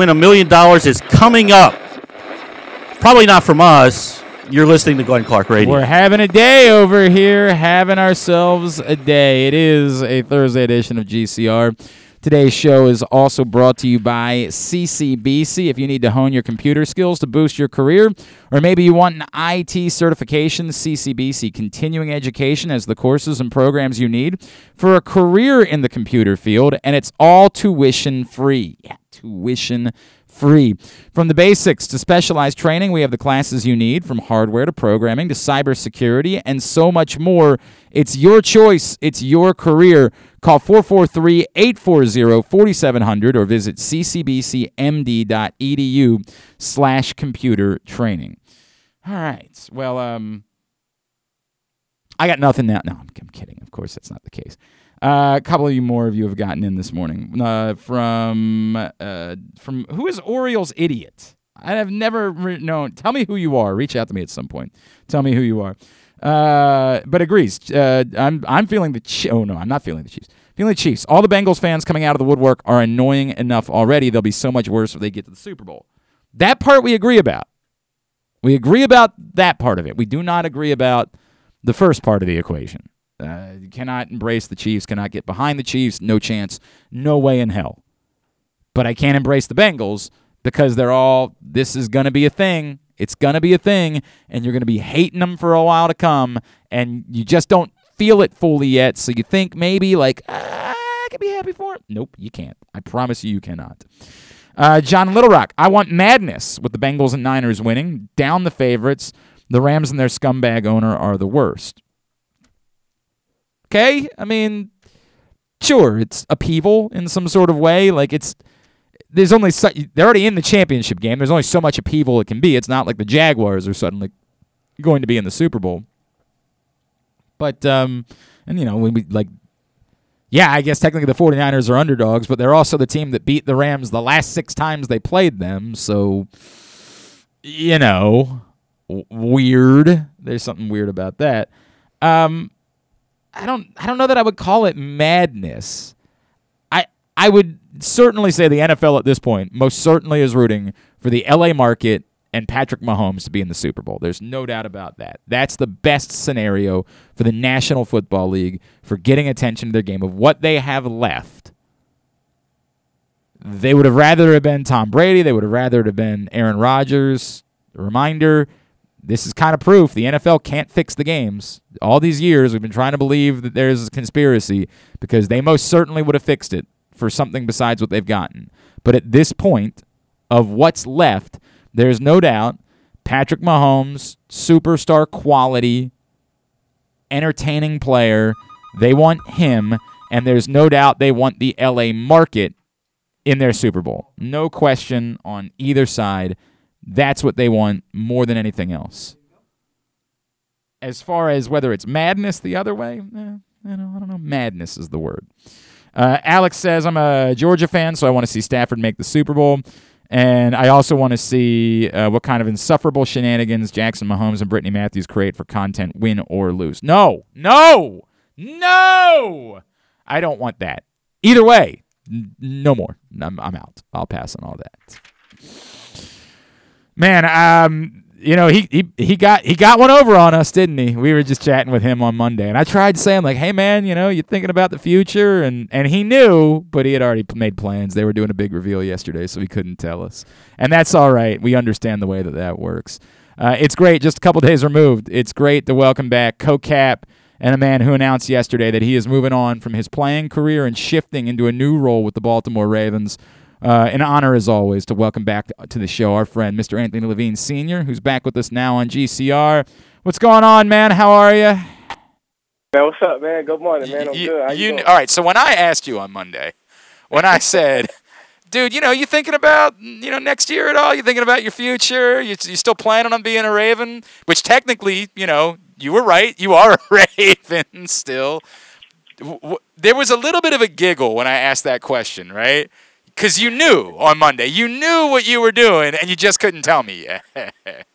a million dollars is coming up. Probably not from us. You're listening to Glenn Clark Radio. We're having a day over here, having ourselves a day. It is a Thursday edition of GCR. Today's show is also brought to you by CCBC. If you need to hone your computer skills to boost your career, or maybe you want an IT certification, CCBC Continuing Education has the courses and programs you need for a career in the computer field, and it's all tuition free. Yeah, tuition free. From the basics to specialized training, we have the classes you need from hardware to programming to cybersecurity and so much more. It's your choice, it's your career. Call 443 840 4700 or visit ccbcmd.edu slash computer training. All right. Well, um, I got nothing now. No, I'm, I'm kidding. Of course, that's not the case. Uh, a couple of you more of you have gotten in this morning uh, from uh, from who is Orioles idiot? I have never re- known. Tell me who you are. Reach out to me at some point. Tell me who you are. Uh, but agrees. Uh, I'm I'm feeling the. Chi- oh no, I'm not feeling the Chiefs. Feeling the Chiefs. All the Bengals fans coming out of the woodwork are annoying enough already. They'll be so much worse when they get to the Super Bowl. That part we agree about. We agree about that part of it. We do not agree about the first part of the equation. Uh, you cannot embrace the Chiefs, cannot get behind the Chiefs. No chance. No way in hell. But I can't embrace the Bengals because they're all, this is going to be a thing. It's going to be a thing, and you're going to be hating them for a while to come, and you just don't feel it fully yet. So you think maybe, like, ah, I can be happy for it. Nope, you can't. I promise you, you cannot. Uh, John Little Rock, I want madness with the Bengals and Niners winning. Down the favorites. The Rams and their scumbag owner are the worst. Okay? I mean, sure, it's upheaval in some sort of way. Like, it's. There's only so, they're already in the championship game. There's only so much upheaval it can be. It's not like the Jaguars are suddenly going to be in the Super Bowl. But um, and you know when we like, yeah, I guess technically the 49ers are underdogs, but they're also the team that beat the Rams the last six times they played them. So, you know, w- weird. There's something weird about that. Um, I don't I don't know that I would call it madness. I I would certainly say the NFL at this point most certainly is rooting for the LA market and Patrick Mahomes to be in the Super Bowl. There's no doubt about that. That's the best scenario for the National Football League for getting attention to their game of what they have left. They would have rather have been Tom Brady. They would have rather it have been Aaron Rodgers. Reminder this is kind of proof the NFL can't fix the games. All these years, we've been trying to believe that there's a conspiracy because they most certainly would have fixed it for something besides what they've gotten. But at this point of what's left, there's no doubt Patrick Mahomes, superstar quality, entertaining player. They want him, and there's no doubt they want the LA market in their Super Bowl. No question on either side. That's what they want more than anything else. As far as whether it's madness the other way, eh, I, don't, I don't know. Madness is the word. Uh, Alex says, I'm a Georgia fan, so I want to see Stafford make the Super Bowl. And I also want to see uh, what kind of insufferable shenanigans Jackson Mahomes and Brittany Matthews create for content, win or lose. No, no, no. I don't want that. Either way, n- no more. I'm, I'm out. I'll pass on all that. Man, um, you know, he, he he got he got one over on us, didn't he? We were just chatting with him on Monday, and I tried to say, I'm like, hey man, you know, you're thinking about the future, and and he knew, but he had already made plans. They were doing a big reveal yesterday, so he couldn't tell us, and that's all right. We understand the way that that works. Uh, it's great. Just a couple days removed. It's great to welcome back co-cap and a man who announced yesterday that he is moving on from his playing career and shifting into a new role with the Baltimore Ravens. Uh, an honor, as always, to welcome back to the show our friend, Mr. Anthony Levine Sr., who's back with us now on GCR. What's going on, man? How are you? Man, what's up, man? Good morning, man. I'm You- good. How you, you- all right, so when I asked you on Monday, when I said, dude, you know, you thinking about, you know, next year at all? You thinking about your future? You, you still planning on being a Raven? Which technically, you know, you were right. You are a Raven still. There was a little bit of a giggle when I asked that question, right? Because you knew on Monday. You knew what you were doing, and you just couldn't tell me yet.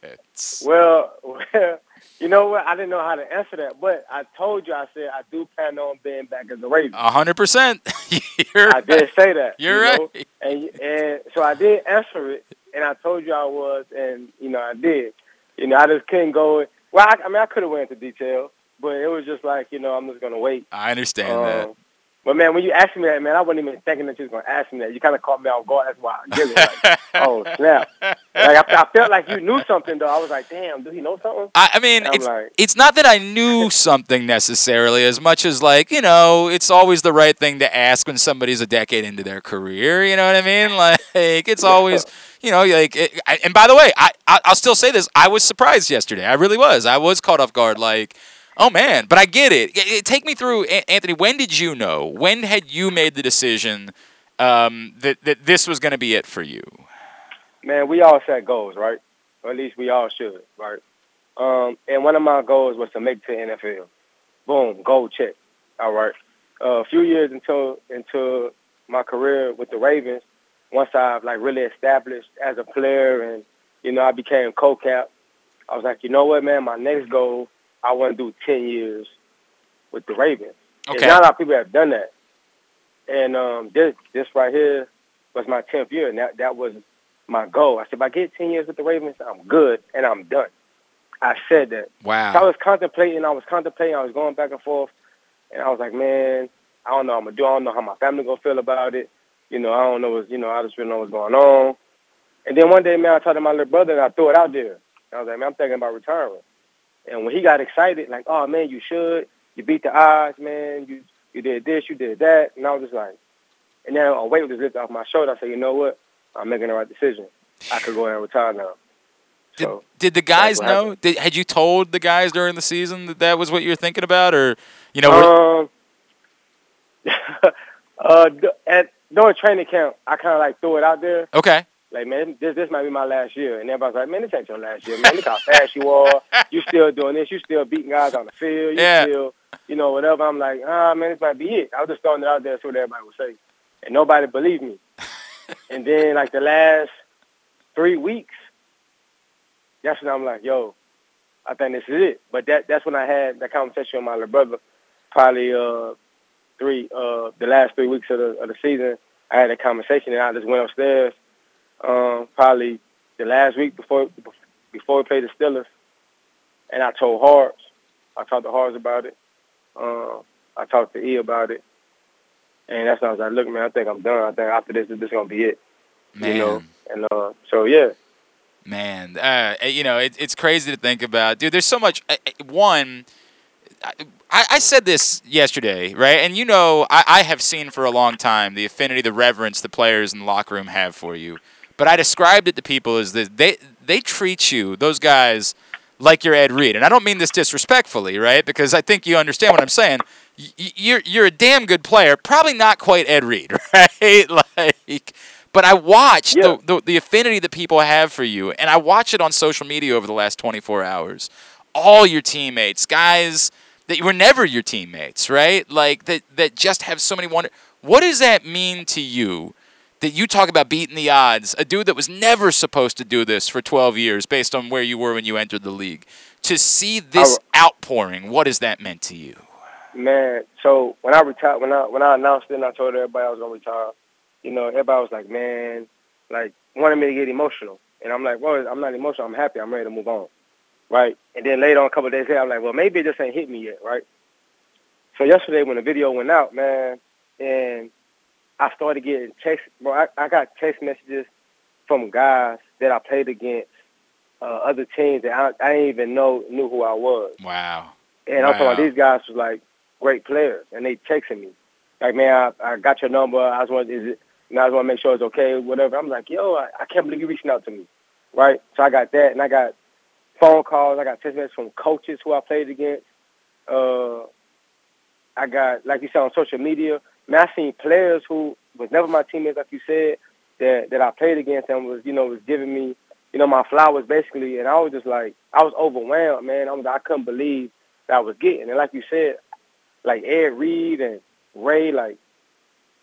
Well, well, you know what? I didn't know how to answer that, but I told you. I said I do plan on being back as a Raven. A hundred percent. I did say that. You're you know? right. And and so I did answer it, and I told you I was, and you know I did. You know I just couldn't go. Well, I, I mean I could have went into detail, but it was just like you know I'm just gonna wait. I understand Um, that. But man, when you asked me that, man, I wasn't even thinking that you was gonna ask me that. You kind of caught me off guard. That's why I it. Like, oh snap! Like I, I felt like you knew something though. I was like, damn, do he know something? I, I mean, it's, like- it's not that I knew something necessarily, as much as like you know, it's always the right thing to ask when somebody's a decade into their career. You know what I mean? Like it's always, you know, like. It, I, and by the way, I, I I'll still say this: I was surprised yesterday. I really was. I was caught off guard. Like. Oh man, but I get it. Take me through, Anthony. When did you know? When had you made the decision um, that that this was going to be it for you? man, we all set goals, right? Or at least we all should, right? Um, and one of my goals was to make it to the NFL. Boom, goal check. All right. Uh, a few years into into my career with the Ravens, once I've like really established as a player and you know I became co-cap, I was like, you know what, man, my next goal, I want to do ten years with the Ravens. And Okay. not a lot of people have done that. And um, this this right here was my tenth year, and that that was my goal. I said, if I get 10 years with the Ravens, I'm good and I'm done. I said that. Wow. So I was contemplating, I was contemplating, I was going back and forth, and I was like, man, I don't know what I'm going to do. I don't know how my family going to feel about it. You know, I don't know what's, you know, I just really know what's going on. And then one day, man, I talked to my little brother and I threw it out there. I was like, man, I'm thinking about retiring. And when he got excited, like, oh, man, you should. You beat the odds, man. You you did this, you did that. And I was just like, and then a weight was lifted off my shoulder. I said, you know what? I'm making the right decision. I could go ahead and retire now. So Did the guys know? Did, had you told the guys during the season that that was what you were thinking about, or you know? um, uh, d- at during training camp, I kind of like threw it out there. okay. Like, man, this this might be my last year, and everybody's like, man, this ain't your last year, man. Look how fast you are. You still doing this. You still beating guys on the field. You Yeah. still, you know, whatever. I'm like, ah, man, this might be it. I was just throwing it out there, see what everybody would say, and nobody believed me. and then like the last three weeks, that's when I'm like, yo, I think this is it. But that that's when I had that conversation with my little brother. Probably uh three uh the last three weeks of the of the season, I had a conversation and I just went upstairs. Um, probably the last week before before we played the Steelers, and I told Harps. I talked to Harps about it. Um, I talked to E about it, and that's when I was like, "Look, man, I think I'm done. I think after this, this is gonna be it." Man. You know, and uh, so yeah. Man, uh, you know, it, it's crazy to think about, dude. There's so much. uh, One, I, I said this yesterday, right? And you know, I, I have seen for a long time the affinity, the reverence the players in the locker room have for you. But I described it to people as that they they treat you, those guys, like you're Ed Reed, and I don't mean this disrespectfully, right? Because I think you understand what I'm saying. You're you're a damn good player, probably not quite Ed Reed, right? like, but I watch the, the the affinity that people have for you, and I watch it on social media over the last 24 hours. All your teammates, guys that were never your teammates, right? Like that that just have so many wonder. What does that mean to you? That you talk about beating the odds, a dude that was never supposed to do this for 12 years based on where you were when you entered the league. To see this outpouring, what has that meant to you? Man, so when I retired, when I when I announced it, and I told everybody I was gonna retire. You know, everybody was like, "Man," like wanted me to get emotional, and I'm like, "Well, I'm not emotional. I'm happy. I'm ready to move on." Right. And then later on, a couple of days later, I'm like, "Well, maybe it just ain't hit me yet." Right. So yesterday, when the video went out, man, and I started getting text, bro, I, I got text messages from guys that I played against, uh, other teams that I, I didn't even know knew who I was. Wow. And I'm talking about these guys was like great players, and they texting me, like, man, I, I got your number. I just want, is it, know, I just want to make sure it's okay, whatever. I'm like, yo, I, I can't believe you reaching out to me, right? So I got that, and I got phone calls. I got text messages from coaches who I played against. Uh, I got, like you said, on social media. Man, I seen players who was never my teammates, like you said, that that I played against and was, you know, was giving me, you know, my flowers basically. And I was just like, I was overwhelmed, man. I was, I couldn't believe that I was getting. And like you said, like Ed Reed and Ray, like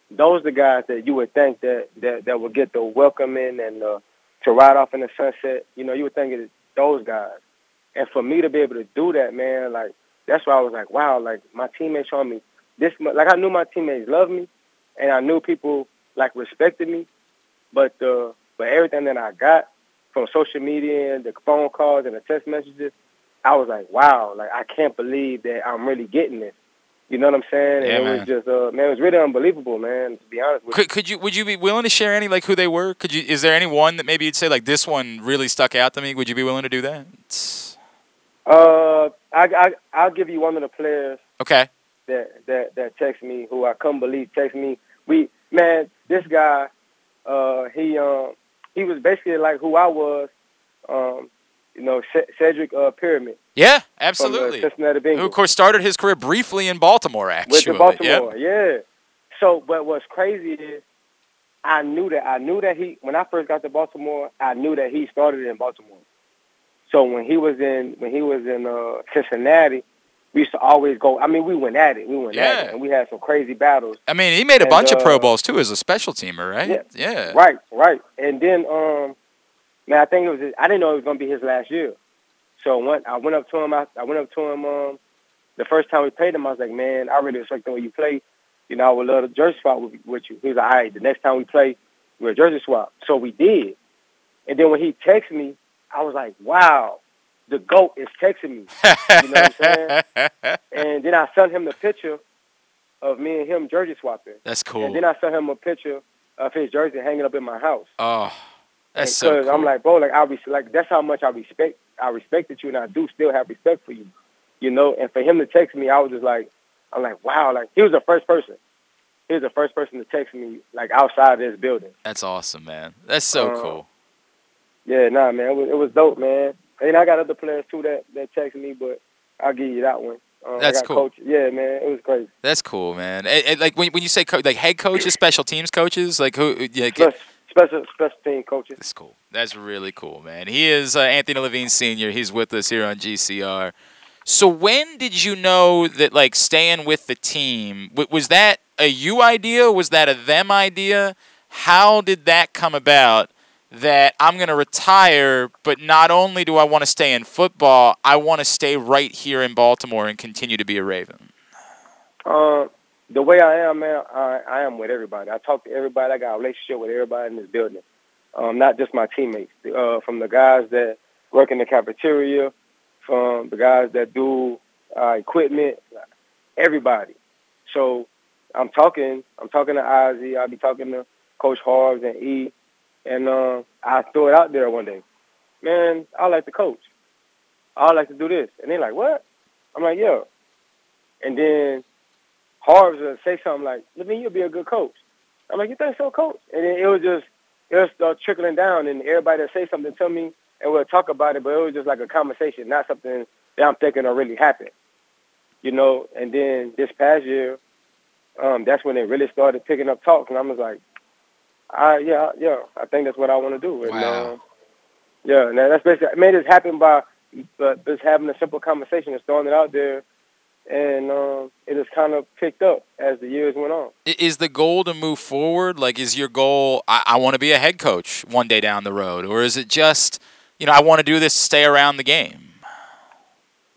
those are the guys that you would think that that that would get the welcoming and uh, to ride off in the sunset. You know, you would think it's those guys. And for me to be able to do that, man, like that's why I was like, wow, like my teammates showing me this. Like I knew my teammates loved me, and I knew people like respected me, but uh, but everything that I got from social media and the phone calls and the text messages, I was like, wow, like I can't believe that I'm really getting this. You know what I'm saying? Yeah, and it man. was just, uh, man, it was really unbelievable, man. To be honest with you. Could, could you would you be willing to share any like who they were? Could you is there any one that maybe you'd say like this one really stuck out to me? Would you be willing to do that? Uh, I, I I'll give you one of the players Okay. That that that text me who I couldn't believe text me. We man, this guy, uh, he um he was basically like who I was, um, you know, C- Cedric uh, Peerman Yeah, absolutely. from absolutely. Cincinnati Bengals. Who of course started his career briefly in Baltimore actually. with the Baltimore. Yep. Yeah. So, but what's crazy is I knew that I knew that he when I first got to Baltimore, I knew that he started in Baltimore. So when he was in when he was in uh, Cincinnati, we used to always go. I mean, we went at it. We went at it, and we had some crazy battles. I mean, he made a And, bunch of Pro uh, Bowls too as a special teamer, right? Yeah. Yeah. Right, right. And then, um, man, I think it was. His, I didn't know it was gonna be his last year. So when I went up to him, I, I went up to him. Um, the first time we played him, I was like, man, I really respect the way you play. You know, I would love to jersey swap with, with you. He was like, all right, the next time we play, we're jersey swap. So we did. And then when he texted me, I was like, wow, the GOAT is texting me. You know what I'm saying? and then I sent him the picture of me and him jersey swapping. That's cool. And then I sent him a picture of his jersey hanging up in my house. Oh, that's And so cool. I'm like, bro, like I res- like that's how much I respect. I respected you, and I do still have respect for you. You know, and for him to text me, I was just like, I'm like, wow, like he was the first person. He was the first person to text me, like outside of this building. That's awesome, man. That's so Uh, cool. Yeah, nah, man, it was, it was dope, man. And I got other players too that that text me, but I'll give you that one. Um, That's I got cool. Coach, yeah, man, it was crazy. That's cool, man. And, and, like when when you say co- like head coaches, special teams coaches, like who? Yeah, Special, special special team coaches. That's cool. That's really cool, man. He is uh, Anthony Levine Sr. He's with us here on GCR. So when did you know that like staying with the team w- was that a you idea? Was that a them idea? How did that come about? That I'm going to retire, but not only do I want to stay in football, I want to stay right here in Baltimore and continue to be a Raven. Uh, the way I am, man, I, I am with everybody. I talk to everybody. I got a relationship with everybody in this building. Um, not just my teammates. Uh, from the guys that work in the cafeteria, from the guys that do uh, equipment, everybody. So I'm talking. I'm talking to Ozzie. I'll be talking to Coach Harves and E, and uh, I throw it out there one day. Man, I like to coach. I like to do this, and they're like, "What?" I'm like, "Yeah." And then Harv's will say something like, Levine, you'll be a good coach. I'm like, you think so, coach? And then it was just, it was start trickling down, and everybody would say something to me, and we'll talk about it, but it was just like a conversation, not something that I'm thinking will really happen. You know, and then this past year, um, that's when they really started picking up talks, and I was like, I, yeah, yeah, I think that's what I want to do. And, Wow. um, yeah, and that's basically, I made this happen by uh, just having a simple conversation and throwing it out there and um, it has kind of picked up as the years went on. Is the goal to move forward? Like, is your goal, I, I want to be a head coach one day down the road? Or is it just, you know, I want to do this to stay around the game?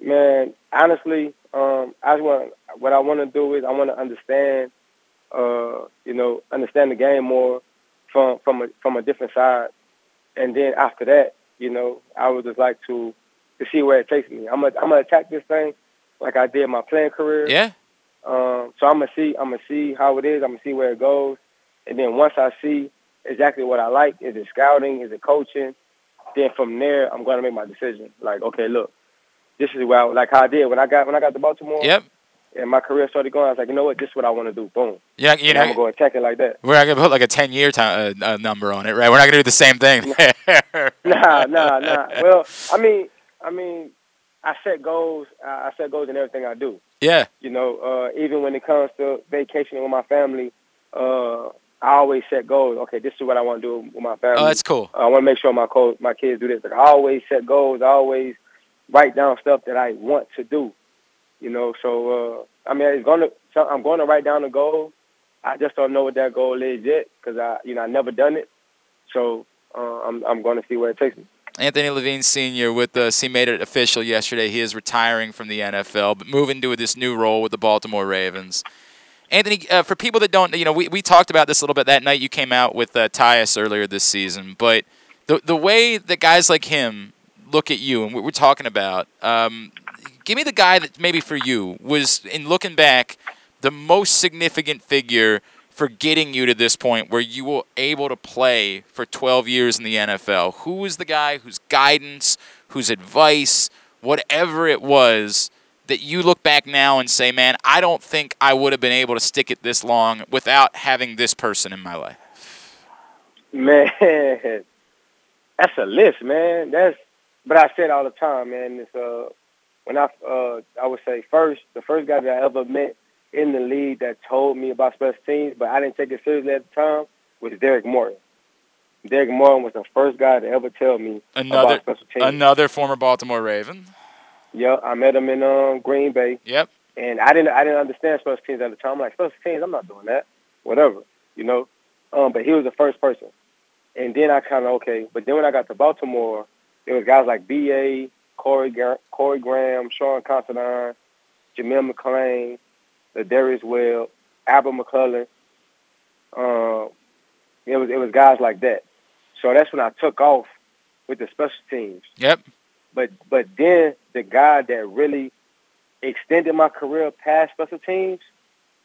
Man, honestly, um, I just want what I want to do is I want to understand, uh, you know, understand the game more from from a from a different side, and then after that, you know, I would just like to to see where it takes me. I'm gonna I'm gonna attack this thing like I did my playing career. Yeah. Um, so I'm gonna see I'm gonna see how it is. I'm gonna see where it goes, and then once I see exactly what I like, is it scouting, is it coaching, then from there I'm gonna make my decision. Like, okay, look, this is where I, like how I did when I got when I got to Baltimore. Yep. And my career started going. I was like, you know what, this is what I want to do. Boom. Yeah, you know, I'm gonna go attack it like that. we're not going to put like a 10 year time, uh, uh, number on it, right? We're not going to do the same thing. nah, nah, nah. Well, I mean, I mean, I set goals. I I set goals in everything I do. yeah. You know, uh, even when it comes to vacationing with my family, uh, I always set goals. Okay, this is what I want to do with my family. Oh, that's cool. I want to make sure my co- my kids do this. Like I always set goals. I always write down stuff that I want to do. You know, so uh, I mean, it's gonna. So I'm going to write down the goal. I just don't know what that goal is yet because I, you know, I never done it. So uh, I'm I'm going to see where it takes me. Anthony Levine Sr. with us. He made it official yesterday. He is retiring from the NFL, but moving to this new role with the Baltimore Ravens. Anthony, uh, for people that don't, you know, we, we talked about this a little bit that night you came out with uh, Tyus earlier this season, but the the way that guys like him look at you and what we're talking about, um, give me the guy that maybe for you was, in looking back, the most significant figure for getting you to this point where you were able to play for 12 years in the NFL? Who was the guy whose guidance, whose advice, whatever it was, that you look back now and say, man, I don't think I would have been able to stick it this long without having this person in my life? Man, that's a list, man. That's but I said all the time, man. It's uh when I uh I would say first the first guy that I ever met in the league that told me about special teams, but I didn't take it seriously at the time was Derrick Martin. Derrick Martin was the first guy to ever tell me Another about special teams. another former Baltimore Raven. Yeah, I met him in um, Green Bay. Yep. And I didn't I didn't understand special teams at the time. I'm like special teams, I'm not doing that. Whatever, you know. Um, but he was the first person. And then I kind of okay. But then when I got to Baltimore, there was guys like B.A., Corey Corey Graham, Sean Considine, Jameel McClain, Darius Webb, Albert McClellan. Um, it was it was guys like that. So that's when I took off with the special teams. Yep. But but then the guy that really extended my career past special teams,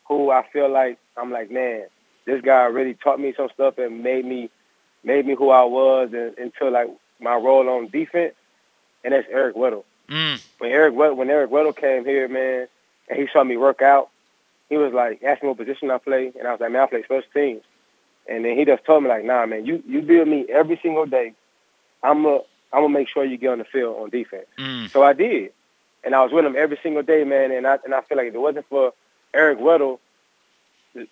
who I feel like I'm like, man, this guy really taught me some stuff and made me made me who I was and, into like my role on defense, and that's Eric Weddle. Mm. When Eric Weddle, when Eric Weddle came here, man, and he saw me work out, he was like, asked me what position I play, and I was like, man, I play special teams. And then he just told me like, nah, man, you you build me every single day. I'm a I'm gonna make sure you get on the field on defense. Mm. So I did, and I was with him every single day, man. And I and I feel like if it wasn't for Eric Weddle,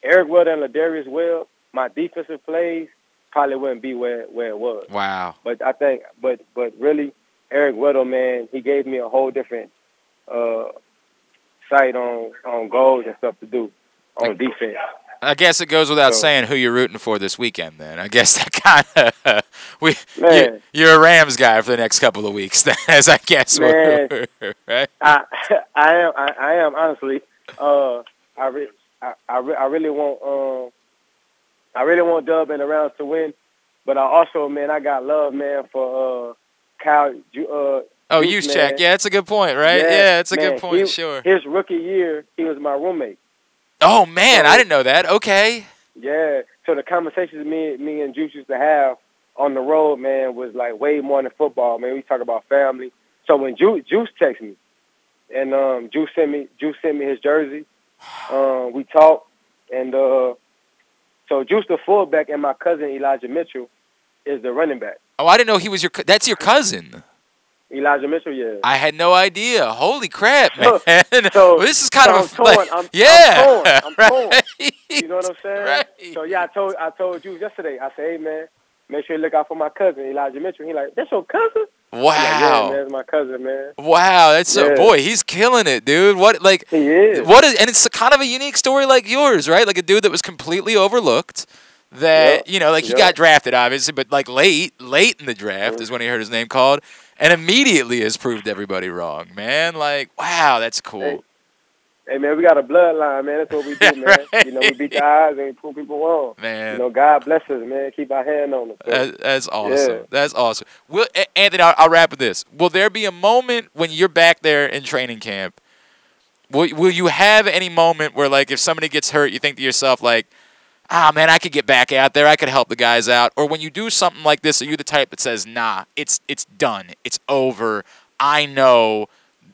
Eric Weddle and Lardarius Webb, my defensive plays probably wouldn't be where where it was. Wow. But I think, but but really, Eric Weddle, man, he gave me a whole different uh, sight on on goals and stuff to do on defense. I guess it goes without So- saying who you're rooting for this weekend. Then I guess that kind of we you, Man. you're a Rams guy for the next couple of weeks. Then, as I guess, Man. right? I I am I, I am honestly. Uh, I re- I I, re- I really want um I really want Dub and the Rams to win, but I also man I got love man for uh Kyle uh Oh, Juice, Juszczyk. Yeah, it's a good point, right? Yeah, it's a man, good point. he- sure. His rookie year, he was my roommate. Oh man, I didn't know that. Okay. Yeah. So the conversations me me and Juice used to have on the road, man, was like way more than football, man. We talk about family. So when Juice Juice texted me, and um, Juice sent me Juice sent me his jersey, um, we talked, and uh, so Juice the fullback and my cousin Elijah Mitchell is the running back. Oh, I didn't know he was your. cou- That's your cousin. Elijah Mitchell, yeah. I had no idea. Holy crap, man! so- this is kind so of I'm a like- I'm- I'm yeah. torn. I'm torn. right. You know what I'm saying? So yeah, I told I told Juice yesterday. I said, hey man, make sure you look out for my cousin Elijah Mitchell. He like, that's your cousin? I'm like, yeah, Wow. man, it's my cousin, man. Wow, that's Yeah. boy, he's killing it, dude. What like He is. what is and it's a kind of a unique story like yours, right? Like a dude that was completely overlooked. That you know, like he got drafted, obviously, but like late, late in the draft mm-hmm. is when he heard his name called, and immediately has proved everybody wrong, man. Like, wow, that's cool. Hey man, we got a bloodline, man. That's what we do, man. You know, we beat the odds and we prove people wrong. Man. You know, God bless us, man. Keep our hand on us. That, that's awesome. That's awesome. Will Anthony? I'll, I'll wrap with this. Will there be a moment when you're back there in training camp? Will Will you have any moment where, like, if somebody gets hurt, you think to yourself, like, "Ah, man, I could get back out there. I could help the guys out." Or when you do something like this, are you the type that says, "Nah, it's it's done. It's over. I know."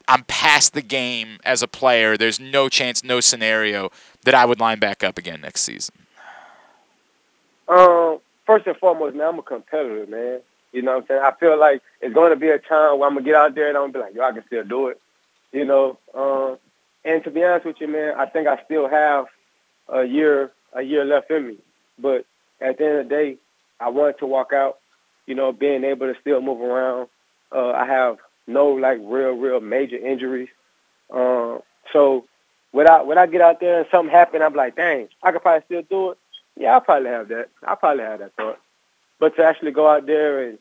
I'm past the game as a player. There's no chance, no scenario that I would line back up again next season. Um, first and foremost, man, I'm a competitor, man. You know what I'm saying? I feel like it's going to be a time where I'm gonna get out there and I'm gonna be like, yo, I can still do it. You know, um, and to be honest with you, man, I think I still have a year, a year left in me. But at the end of the day, I wanted to walk out. You know, being able to still move around. Uh, I have no like real, real major injuries. Um, so when I when I get out there and something happen, I'm like, dang, I could probably still do it. Yeah, I'll probably have that. I'll probably have that thought. But to actually go out there and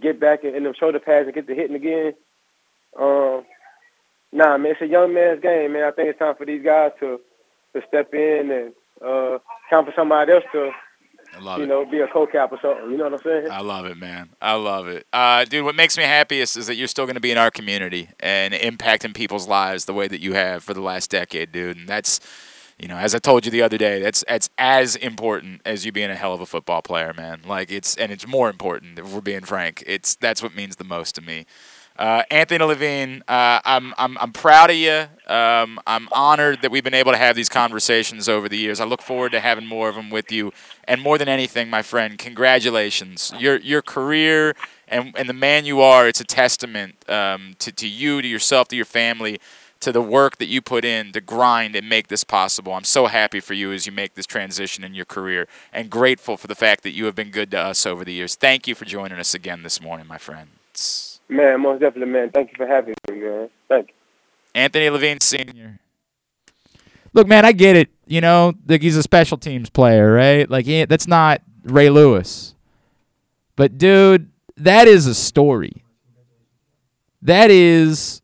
get back in, in them shoulder pads and get the hitting again, um, nah, man, it's a young man's game, man. I think it's time for these guys to to step in and uh, time for somebody else to, you it. know, be a co-cap or something. You know what I'm saying? I love it, man. I love it. Uh, dude, what makes me happiest is that you're still going to be in our community and impacting people's lives the way that you have for the last decade, dude. And that's, you know, as I told you the other day, that's that's as important as you being a hell of a football player, man. Like it's and it's more important if we're being frank. It's that's what means the most to me. Uh, Anthony Levine, uh, I'm, I'm, I'm proud of you. Um, I'm honored that we've been able to have these conversations over the years. I look forward to having more of them with you. And more than anything, my friend, congratulations. Your, your career and, and the man you are, it's a testament um, to, to you, to yourself, to your family, to the work that you put in to grind and make this possible. I'm so happy for you as you make this transition in your career and grateful for the fact that you have been good to us over the years. Thank you for joining us again this morning, my friend. Man, most definitely, man. Thank you for having me, man. Thank you. Anthony Levine Sr. Look, man, I get it. You know, like he's a special teams player, right? Like he, that's not Ray Lewis. But dude, that is a story. That is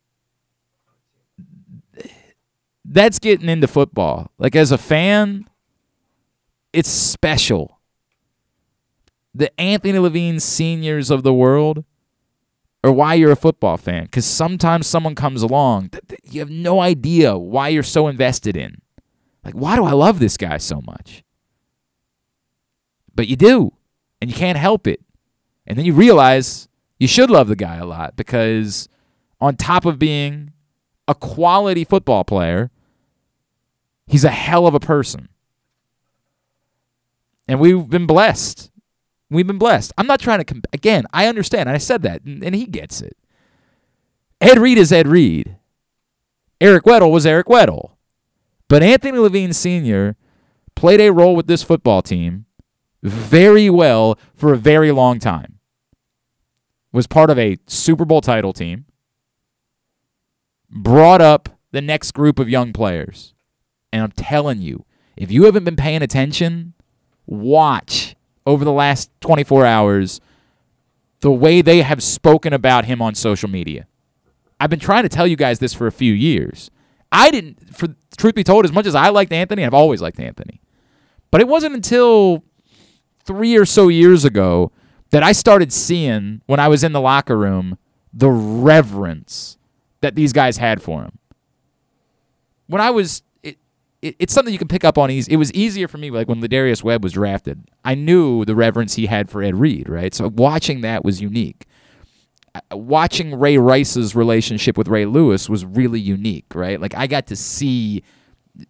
that's getting into football. Like as a fan, it's special. The Anthony Levine seniors of the world or why you're a football fan. Because sometimes someone comes along that that you have no idea why you're so invested in. Like, why do I love this guy so much? But you do, and you can't help it. And then you realize you should love the guy a lot because, on top of being a quality football player, he's a hell of a person. And we've been blessed. We've been blessed. I'm not trying to, comp- again, I understand. I said that, and, and he gets it. Ed Reed is Ed Reed. Eric Weddle was Eric Weddle. But Anthony Levine Sr. played a role with this football team very well for a very long time. Was part of a Super Bowl title team. Brought up the next group of young players. And I'm telling you, if you haven't been paying attention, watch over the last 24 hours the way they have spoken about him on social media. I've been trying to tell you guys this for a few years. I didn't, for truth be told, as much as I liked Anthony, I've always liked Anthony. But it wasn't until three or so years ago that I started seeing, when I was in the locker room, the reverence that these guys had for him. When I was, it, it, it's something you can pick up on easy. It was easier for me, like when Lardarius Webb was drafted. I knew the reverence he had for Ed Reed, right? So watching that was unique uh, watching Ray Rice's relationship with Ray Lewis was really unique, right? Like I got to see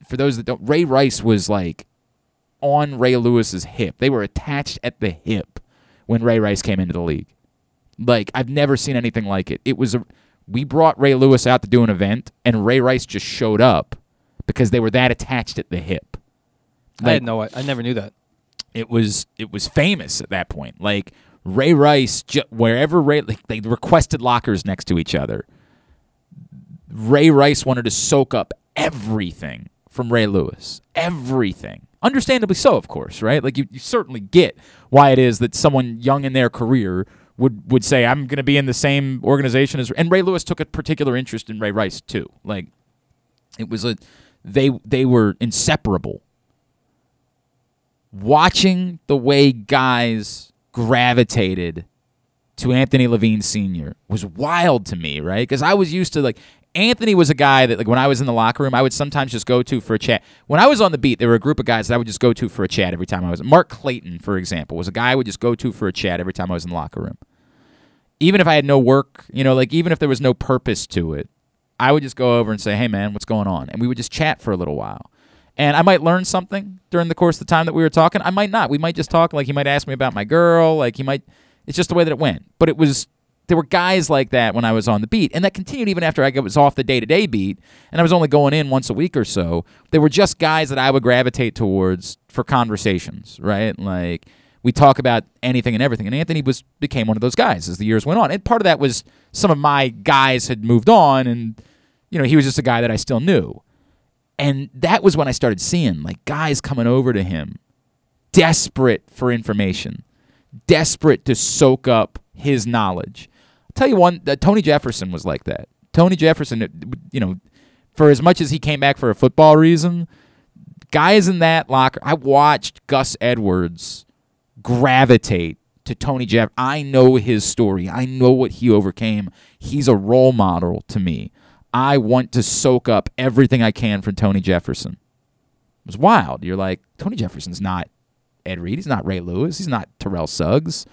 for those that don't Ray Rice was like on Ray Lewis's hip. They were attached at the hip when Ray Rice came into the league. Like I've never seen anything like it. It was a we brought Ray Lewis out to do an event and Ray Rice just showed up because they were that attached at the hip. I didn't know it. I never knew that. It was it was famous at that point. Like Ray Rice, ju- wherever Ray, like, they requested lockers next to each other. Ray Rice wanted to soak up everything from Ray Lewis. Everything. Understandably so, of course, right? Like you, you certainly get why it is that someone young in their career would would say, I'm gonna be in the same organization as and Ray Lewis took a particular interest in Ray Rice too. Like it was a they they were inseparable. Watching the way guys gravitated to Anthony Levine Sr. was wild to me, right? Because I was used to like Anthony was a guy that like when I was in the locker room, I would sometimes just go to for a chat. When I was on the beat, there were a group of guys that I would just go to for a chat every time I was. Mark Clayton, for example, was a guy I would just go to for a chat every time I was in the locker room. Even if I had no work, you know, like even if there was no purpose to it, I would just go over and say, "Hey, man, what's going on?" And we would just chat for a little while. And I might learn something during the course of the time that we were talking. I might not. We might just talk. Like he might ask me about my girl. Like he might. It's just the way that it went. But it was there were guys like that when I was on the beat, and that continued even after I was off the day to day beat, and I was only going in once a week or so. They were just guys that I would gravitate towards for conversations, right? Like we talk about anything and everything, and Anthony was became one of those guys as the years went on. And part of that was some of my guys had moved on, and you know he was just a guy that I still knew. And that was when I started seeing like guys coming over to him, desperate for information, desperate to soak up his knowledge. I'll tell you one, uh, Tony Jefferson was like that. Tony Jefferson, you know, for as much as he came back for a football reason, guys in that locker, I watched Gus Edwards gravitate to Tony Jeff. I know his story. I know what he overcame. He's a role model to me. I want to soak up everything I can from Tony Jefferson. It was wild. You're like, Tony Jefferson's not Ed Reed. He's not Ray Lewis. He's not Terrell Suggs.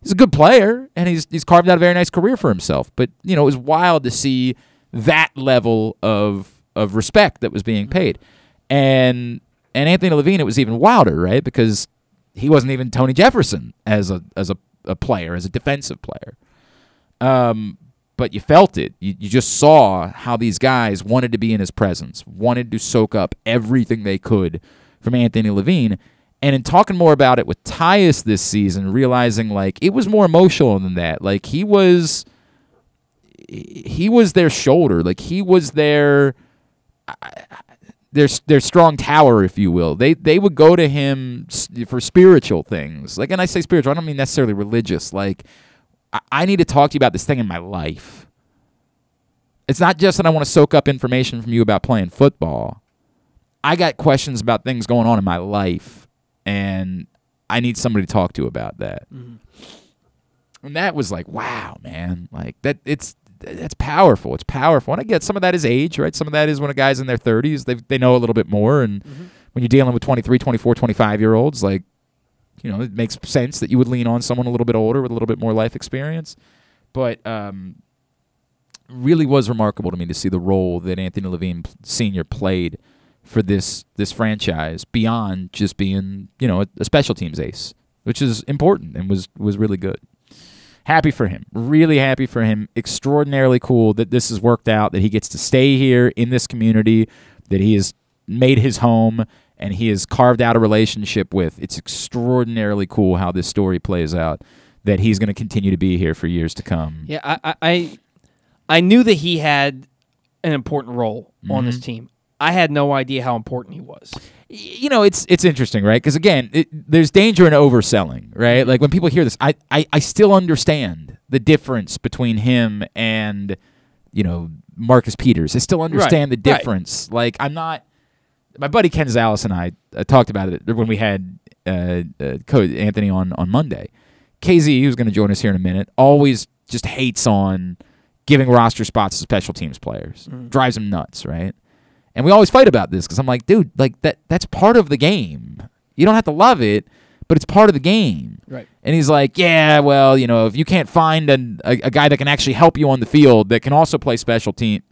He's a good player, and he's he's carved out a very nice career for himself. But you know, it was wild to see that level of of respect that was being mm-hmm. paid, and and Anthony Levine, it was even wilder, right? Because he wasn't even Tony Jefferson as a as a, a player, as a defensive player. Um, but you felt it. You, you just saw how these guys wanted to be in his presence, wanted to soak up everything they could from Anthony Levine. And in talking more about it with Tyus this season, realizing like it was more emotional than that. Like he was, he was their shoulder. Like he was their, their their strong tower, if you will. They they would go to him for spiritual things. Like, and I say spiritual, I don't mean necessarily religious. Like, I, I need to talk to you about this thing in my life. It's not just that I want to soak up information from you about playing football. I got questions about things going on in my life, and I need somebody to talk to about that. Mm-hmm. And that was like, wow, man. Like that it's that's powerful. It's powerful. And I get some of that is age, right? Some of that is when a guy's in their 30s, they they know a little bit more and when you're dealing with 23, 24, 25 year olds, like you know, it makes sense that you would lean on someone a little bit older with a little bit more life experience. But um really was remarkable to me to see the role that Anthony Levine Sr. played for this this franchise beyond just being, you know, a, a special teams ace, which is important and was was really good happy for him. Really happy for him. Extraordinarily cool that this has worked out, that he gets to stay here in this community, that he has made his home and he has carved out a relationship with. It's extraordinarily cool how this story plays out, that he's going to continue to be here for years to come. Yeah, I, I, I, knew that he had an important role on this Mhm. team. I had no idea how important he was. You know it's it's interesting right? Because again it, there's danger in overselling right? Like when people hear this I, I i still understand the difference between him and you know marcus peters. I still understand Right, the right. difference. Like i'm not my buddy ken Zales and i uh, talked about it when we had uh, uh, anthony on on monday. Kz who's going to join us here in a minute always just hates on giving roster spots to special teams players. Mm. drives him nuts right and we always fight about this because I'm like, dude, like that that's part of the game. You don't have to love it, but it's part of the game. Right. And he's like, yeah, well, you know, if you can't find an, a, a guy that can actually help you on the field that can also play special team,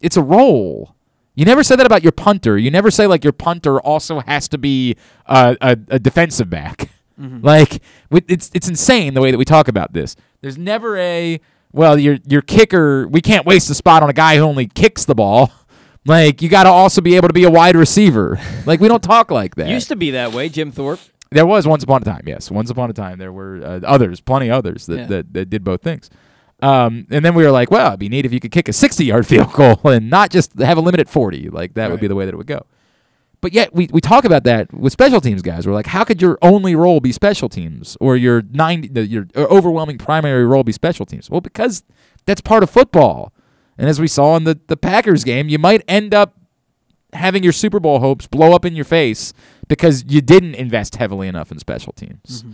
it's a role. You never say that about your punter. You never say like your punter also has to be a, a, a defensive back. Mhm. Like it's it's insane the way that we talk about this. There's never a well, your your kicker. We can't waste a spot on a guy who only kicks the ball. Like you got to also be able to be a wide receiver. Like we don't talk like that. Used to be that way, Jim Thorpe. There was once upon a time, yes. Once upon a time, there were uh, others, plenty others that, Yeah. that, that did both things. Um, and then we were like, well, it'd be neat if you could kick a 60 yard field goal and not just have a limit at 40. Like, that would be the way that it would go. But yet, we, we talk about that with special teams guys. We're like, how could your only role be special teams or your 90, your overwhelming primary role be special teams? Well, because that's part of football. And as we saw in the, the Packers game, you might end up having your Super Bowl hopes blow up in your face because you didn't invest heavily enough in special teams.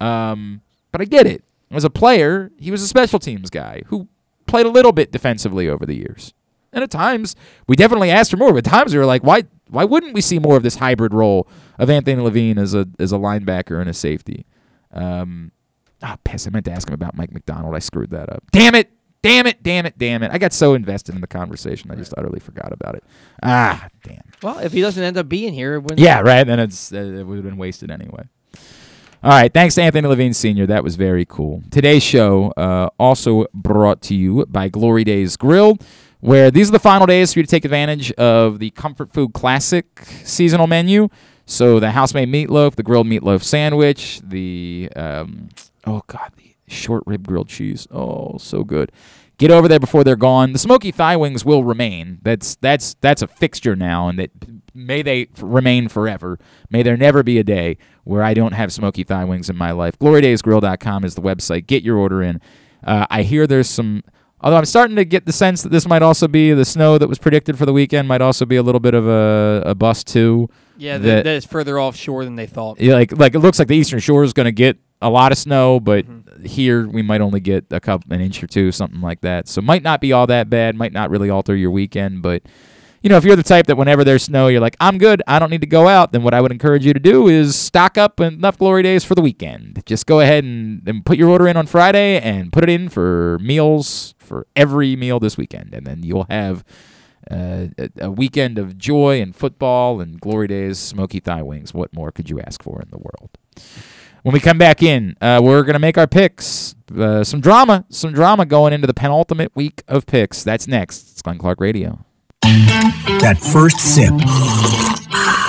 Um, but I get it. As a player, he was a special teams guy who played a little bit defensively over the years. And at times, we definitely asked for more. But at times, we were like, why why wouldn't we see more of this hybrid role of Anthony Levine as a as a linebacker and a safety? Um, ah, piss! I meant to ask him about Mike Macdonald. I screwed that up. Damn it! Damn it! Damn it! Damn it! I got so invested in the conversation, I just utterly forgot about it. Ah, damn. Well, if he doesn't end up being here, it wouldn't- Yeah, right. Then it's uh, it would have been wasted anyway. All right. Thanks to Anthony Levine Sr. That was very cool. Today's show uh, also brought to you by Glory Days Grill, where these are the final days for you to take advantage of the Comfort Food Classic seasonal menu. So the house-made meatloaf, the grilled meatloaf sandwich, the um, oh god, short rib grilled cheese. Oh, so good. Get over there before they're gone. The smoky thigh wings will remain. That's that's that's a fixture now, and that may they f- remain forever. May there never be a day where I don't have smoky thigh wings in my life. GloryDaysGrill.com is the website. Get your order in. Uh, I hear there's some. Although I'm starting to get the sense that this might also be the snow that was predicted for the weekend might also be a little bit of a, a bust too. Yeah, that, that, that is further offshore than they thought. yeah, like like it looks like the Eastern Shore is going to get a lot of snow, but here we might only get a couple an inch or two, something like that. So might not be all that bad. Might not really alter your weekend, but you know if you're the type that whenever there's snow, you're like I'm good, I don't need to go out. Then what I would encourage you to do is stock up enough glory days for the weekend. Just go ahead and, and put your order in on Friday and put it in for meals for every meal this weekend, and then you'll have. Uh, a, a weekend of joy and football and glory days, smoky thigh wings. What more could you ask for in the world? When we come back in, uh, we're going to make our picks. Uh, some drama, some drama going into the penultimate week of picks. That's next. It's Glenn Clark Radio. That first sip.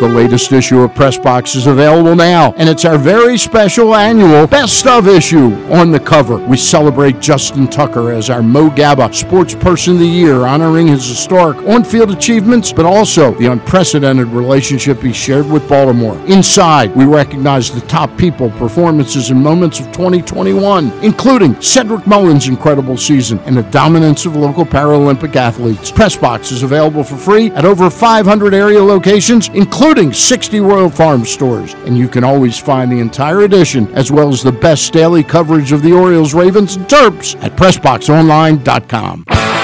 The latest issue of Press Box is available now, and it's our very special annual Best of issue. On the cover, we celebrate Justin Tucker as our Mo Gaba Sports Person of the Year, honoring his historic on-field achievements, but also the unprecedented relationship he shared with Baltimore. Inside, we recognize the top people, performances, and moments of 2021, including Cedric Mullins' incredible season and the dominance of local Paralympic athletes. Press Box is available for free at over 500 area locations, including 60 Royal Farm stores. And you can always find the entire edition, as well as the best daily coverage of the Orioles, Ravens, and Terps at PressBoxOnline.com.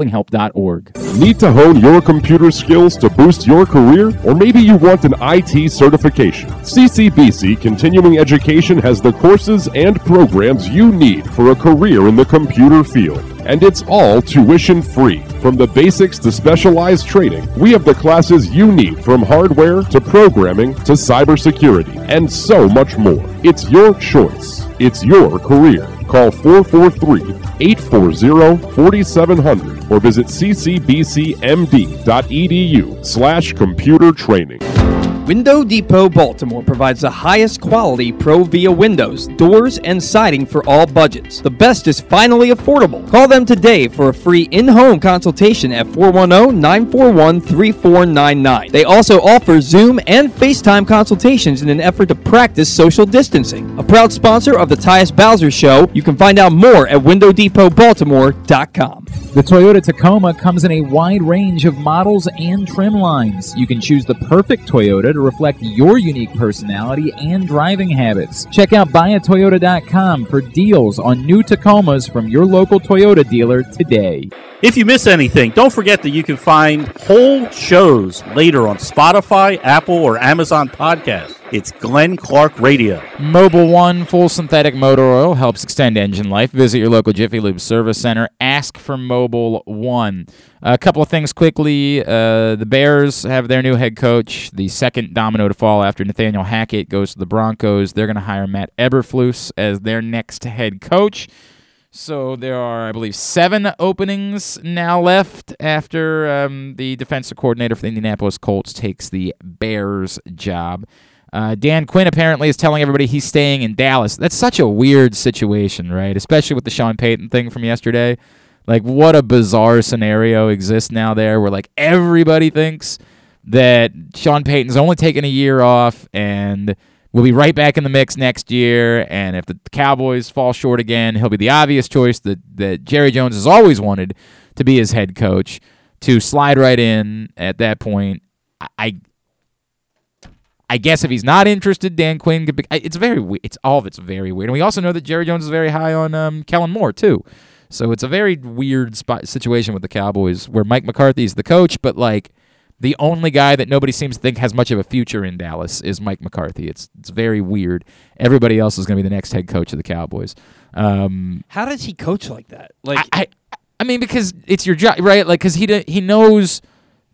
mdgamblinghelp.org. Need to hone your computer skills to boost your career? Or maybe you want an IT certification? CCBC Continuing Education has the courses and programs you need for a career in the computer field. And it's all tuition free. From the basics to specialized training, we have the classes you need from hardware to programming to cybersecurity and so much more. It's your choice. It's your career. Call 443 840 4700 or visit ccbcmd.edu slash computer training. Window Depot Baltimore provides the highest quality ProVia windows, doors, and siding for all budgets. The best is finally affordable. Call them today for a free in home consultation at 410 941 3499. They also offer Zoom and FaceTime consultations in an effort to practice social distancing. A proud sponsor of the Tyus Bowser Show, you can find out more at WindowDepotBaltimore.com. The Toyota Tacoma comes in a wide range of models and trim lines. You can choose the perfect Toyota to reflect your unique personality and driving habits. Check out buyatoyota.com for deals on new Tacomas from your local Toyota dealer today. If you miss anything, don't forget that you can find whole shows later on Spotify, Apple, or Amazon Podcast. It's Glenn Clark Radio. Mobil 1 full synthetic motor oil helps extend engine life. Visit your local Jiffy Lube service center. Ask for Mobil 1. A couple of things quickly. Uh, the Bears have their new head coach, the second domino to fall after Nathaniel Hackett goes to the Broncos. They're going to hire Matt Eberflus as their next head coach. So there are, I believe, seven openings now left after um, the defensive coordinator for the Indianapolis Colts takes the Bears job. Uh, Dan Quinn apparently is telling everybody he's staying in Dallas. That's such a weird situation, right? Especially with the Sean Payton thing from yesterday. Like, what a bizarre scenario exists now there where, like, everybody thinks that Sean Payton's only taking a year off and will be right back in the mix next year. And if the Cowboys fall short again, he'll be the obvious choice that, that Jerry Jones has always wanted to be his head coach to slide right in at that point. I I guess if he's not interested, Dan Quinn could be. It's very. we- It's all of it's very weird. And we also know that Jerry Jones is very high on um, Kellen Moore too. So it's a very weird spot, situation with the Cowboys where Mike McCarthy is the coach, but like the only guy that nobody seems to think has much of a future in Dallas is Mike McCarthy. It's it's very weird. Everybody else is going to be the next head coach of the Cowboys. Um, How does he coach like that? Like, I, I, I mean, because it's your job, right? Like, because he he knows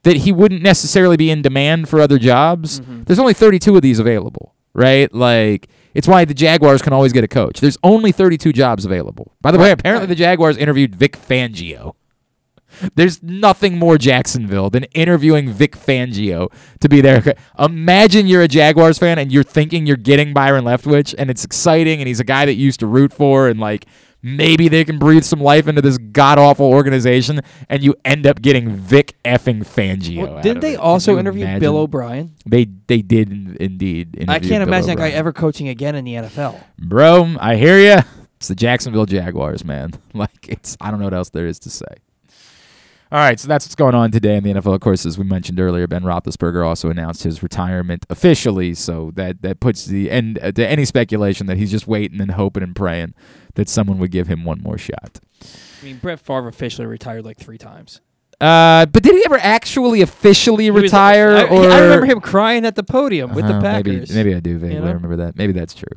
that he wouldn't necessarily be in demand for other jobs. Mm-hmm. There's only 32 of these available, right? Like, it's why the Jaguars can always get a coach. There's only 32 jobs available. By the way, apparently the Jaguars interviewed Vic Fangio. There's nothing more Jacksonville than interviewing Vic Fangio to be there. Imagine you're a Jaguars fan and you're thinking you're getting Byron Leftwich and it's exciting and he's a guy that you used to root for and like maybe they can breathe some life into this god awful organization and you end up getting Vic effing Fangio. Well, didn't they it. Also interview imagine? Bill O'Brien? They they did in- indeed. I can't Bill imagine that guy ever coaching again in the NFL. Bro, I hear you. It's the Jacksonville Jaguars, man. Like it's I don't know what else there is to say. All right, so that's what's going on today in the NFL. Of course, as we mentioned earlier, Ben Roethlisberger also announced his retirement officially. So that that puts the end uh, to any speculation that he's just waiting and hoping and praying that someone would give him one more shot. I mean, Brett Favre officially retired like three times. Uh, but did he ever actually officially He was- retire? I, or I remember him crying at the podium with the Uh-huh, Packers. Maybe, maybe I do vaguely you know? remember that. Maybe that's true.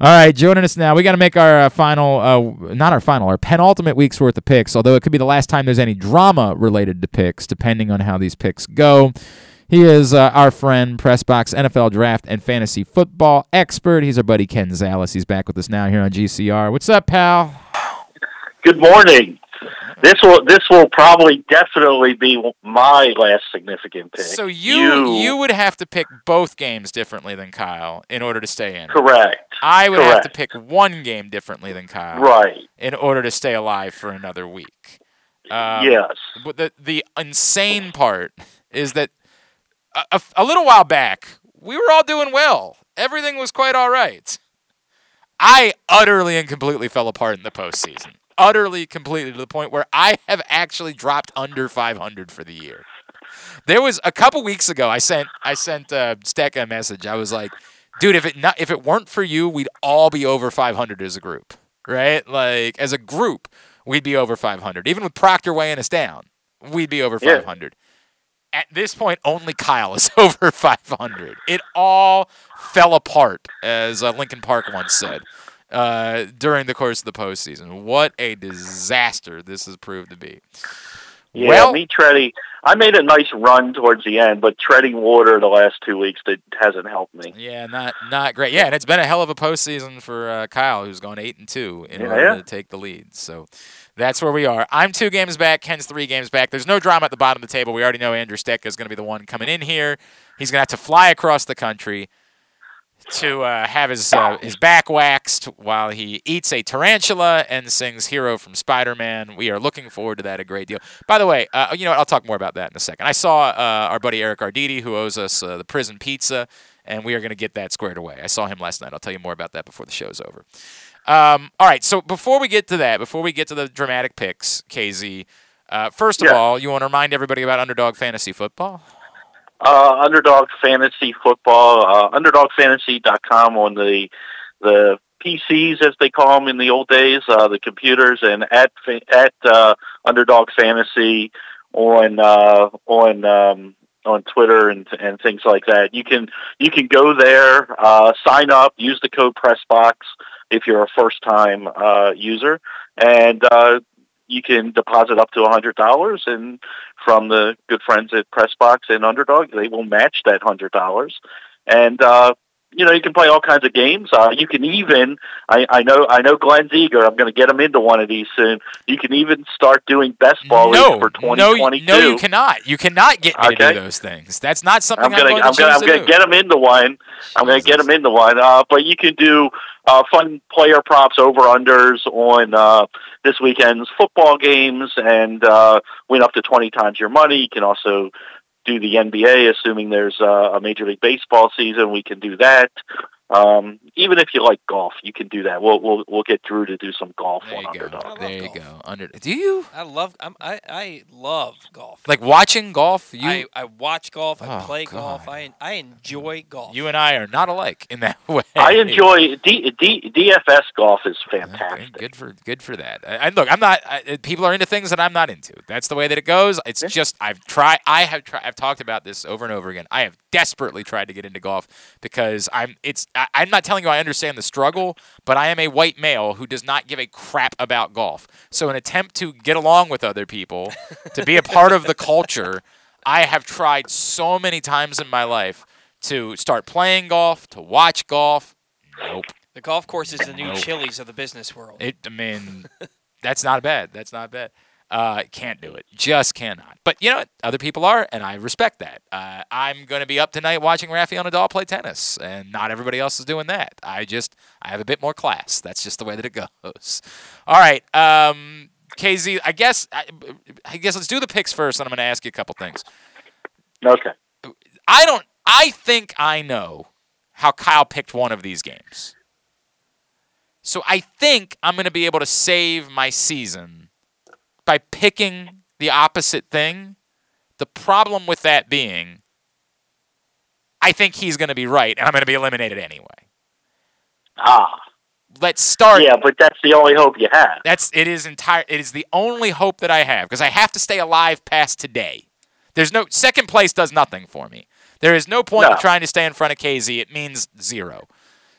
All right, joining us now. We got to make our uh, final, uh, not our final, our penultimate week's worth of picks. Although it could be the last time there's any drama related to picks, depending on how these picks go. He is uh, our friend, Pressbox NFL Draft and Fantasy Football expert. He's our buddy Ken Zales. He's back with us now here on GCR. What's up, pal? Good morning. This will this will probably definitely be my last significant pick. So you, you would have to pick both games differently than Kyle in order to stay in. correct. I would have to pick one game differently than Kyle. Right. In order to stay alive for another week. Um, Yes. But the the insane part is that a, a, a little while back we were all doing well. Everything was quite all right. I utterly and completely fell apart in the postseason. Utterly, completely to the point where I have actually dropped under 500 for the year. There was a couple weeks ago. I sent I sent uh, Steck a message. I was like, dude, if it not if it weren't for you, we'd all be over 500 as a group, right? Like as a group, we'd be over 500. Even with Proctor weighing us down, we'd be over Yeah. 500. At this point, only Kyle is over 500. It all fell apart, as uh, Linkin Park once said, uh, during the course of the postseason. What a disaster this has proved to be. Yeah, well, me treading. I made a nice run towards the end, but treading water the last two weeks that hasn't helped me. Yeah, not not great. Yeah, and it's been a hell of a postseason for uh, Kyle, who's gone eight and two in Yeah, order yeah. to take the lead. So That's where we are. I'm two games back. Ken's three games back. There's no drama at the bottom of the table. We already know Andrew Steck is going to be the one coming in here. He's going to have to fly across the country to uh, have his uh, his back waxed while he eats a tarantula and sings "Hero" from Spider-Man. We are looking forward to that a great deal. By the way, uh, you know what? I'll talk more about that in a second. I saw uh, our buddy Eric Arditi, who owes us uh, the prison pizza, and we are going to get that squared away. I saw him last night. I'll tell you more about that before the show's over. Um, all right. So before we get to that, before we get to the dramatic picks, KZ, uh, first of Yeah. all, you want to remind everybody about Underdog Fantasy Football? uh, Underdog Fantasy Football, uh, UnderdogFantasy.com on the the PCs as they call them in the old days, uh, the computers, and at at uh, Underdog Fantasy on uh, on um, on Twitter and and things like that. You can you can go there, uh, sign up, use the code PressBox if you're a first time uh, user, and uh, you can deposit up to a hundred dollars and from the good friends at Pressbox and Underdog, they will match that hundred dollars. And uh you know, you can play all kinds of games. Uh, you can even, I, I know, I know Glenn's eager. I'm going to get him into one of these soon. You can even start doing best ball No, for 2022. no, no, you cannot. You cannot get me to Okay. do those things. That's not something I'm I'm, gonna, I'm to gonna, I'm gonna get him into one. I'm gonna get him into one. Uh, but you can do uh, fun player props over unders on uh, this weekend's football games and uh, win up to 20 times your money. You can also do the NBA, assuming there's uh, a Major League Baseball season. We can do that. Um, even if you like golf, you can do that. We'll we'll we'll get Drew to do some golf on Underdog. There you go. Under. Do you I love. I'm, I I love golf. like watching golf? You I, I watch golf. I Oh, play golf. I I enjoy golf. you and I are not alike in that way. I enjoy D, D, DFS golf is fantastic. Good for good for that. I, I look. I'm not. I, people are into things that I'm not into. That's the way that it goes. It's just I've tried. I have tried. I've talked about this over and over again. I have desperately tried to get into golf because I'm. It's. I, I'm not telling you I understand the struggle, but I am a white male who does not give a crap about golf. So, an attempt to get along with other people, to be a part of the culture, I have tried so many times in my life to start playing golf, to watch golf. Nope. The golf course is the new Nope. Chili's of the business world. It, I mean, that's not bad. That's not bad. Uh, can't do it. Just cannot. But you know what? Other people are, and I respect that. Uh, I'm going to be up tonight watching Rafael Nadal play tennis, and not everybody else is doing that. I just, I have a bit more class. That's just the way that it goes. All right. Um, KZ, I guess, I, I guess let's do the picks first, and I'm going to ask you a couple things. Okay. I don't. I think I know how Kyle picked one of these games. So I think I'm going to be able to save my season by picking the opposite thing. The problem with that being, I think he's going to be right, and I'm going to be eliminated anyway. Ah. Let's start. Yeah, but that's the only hope you have. That's it is entire. It is the only hope that I have because I have to stay alive past today. There's no second place does nothing for me. There is no point No. in trying to stay in front of KZ. It means zero.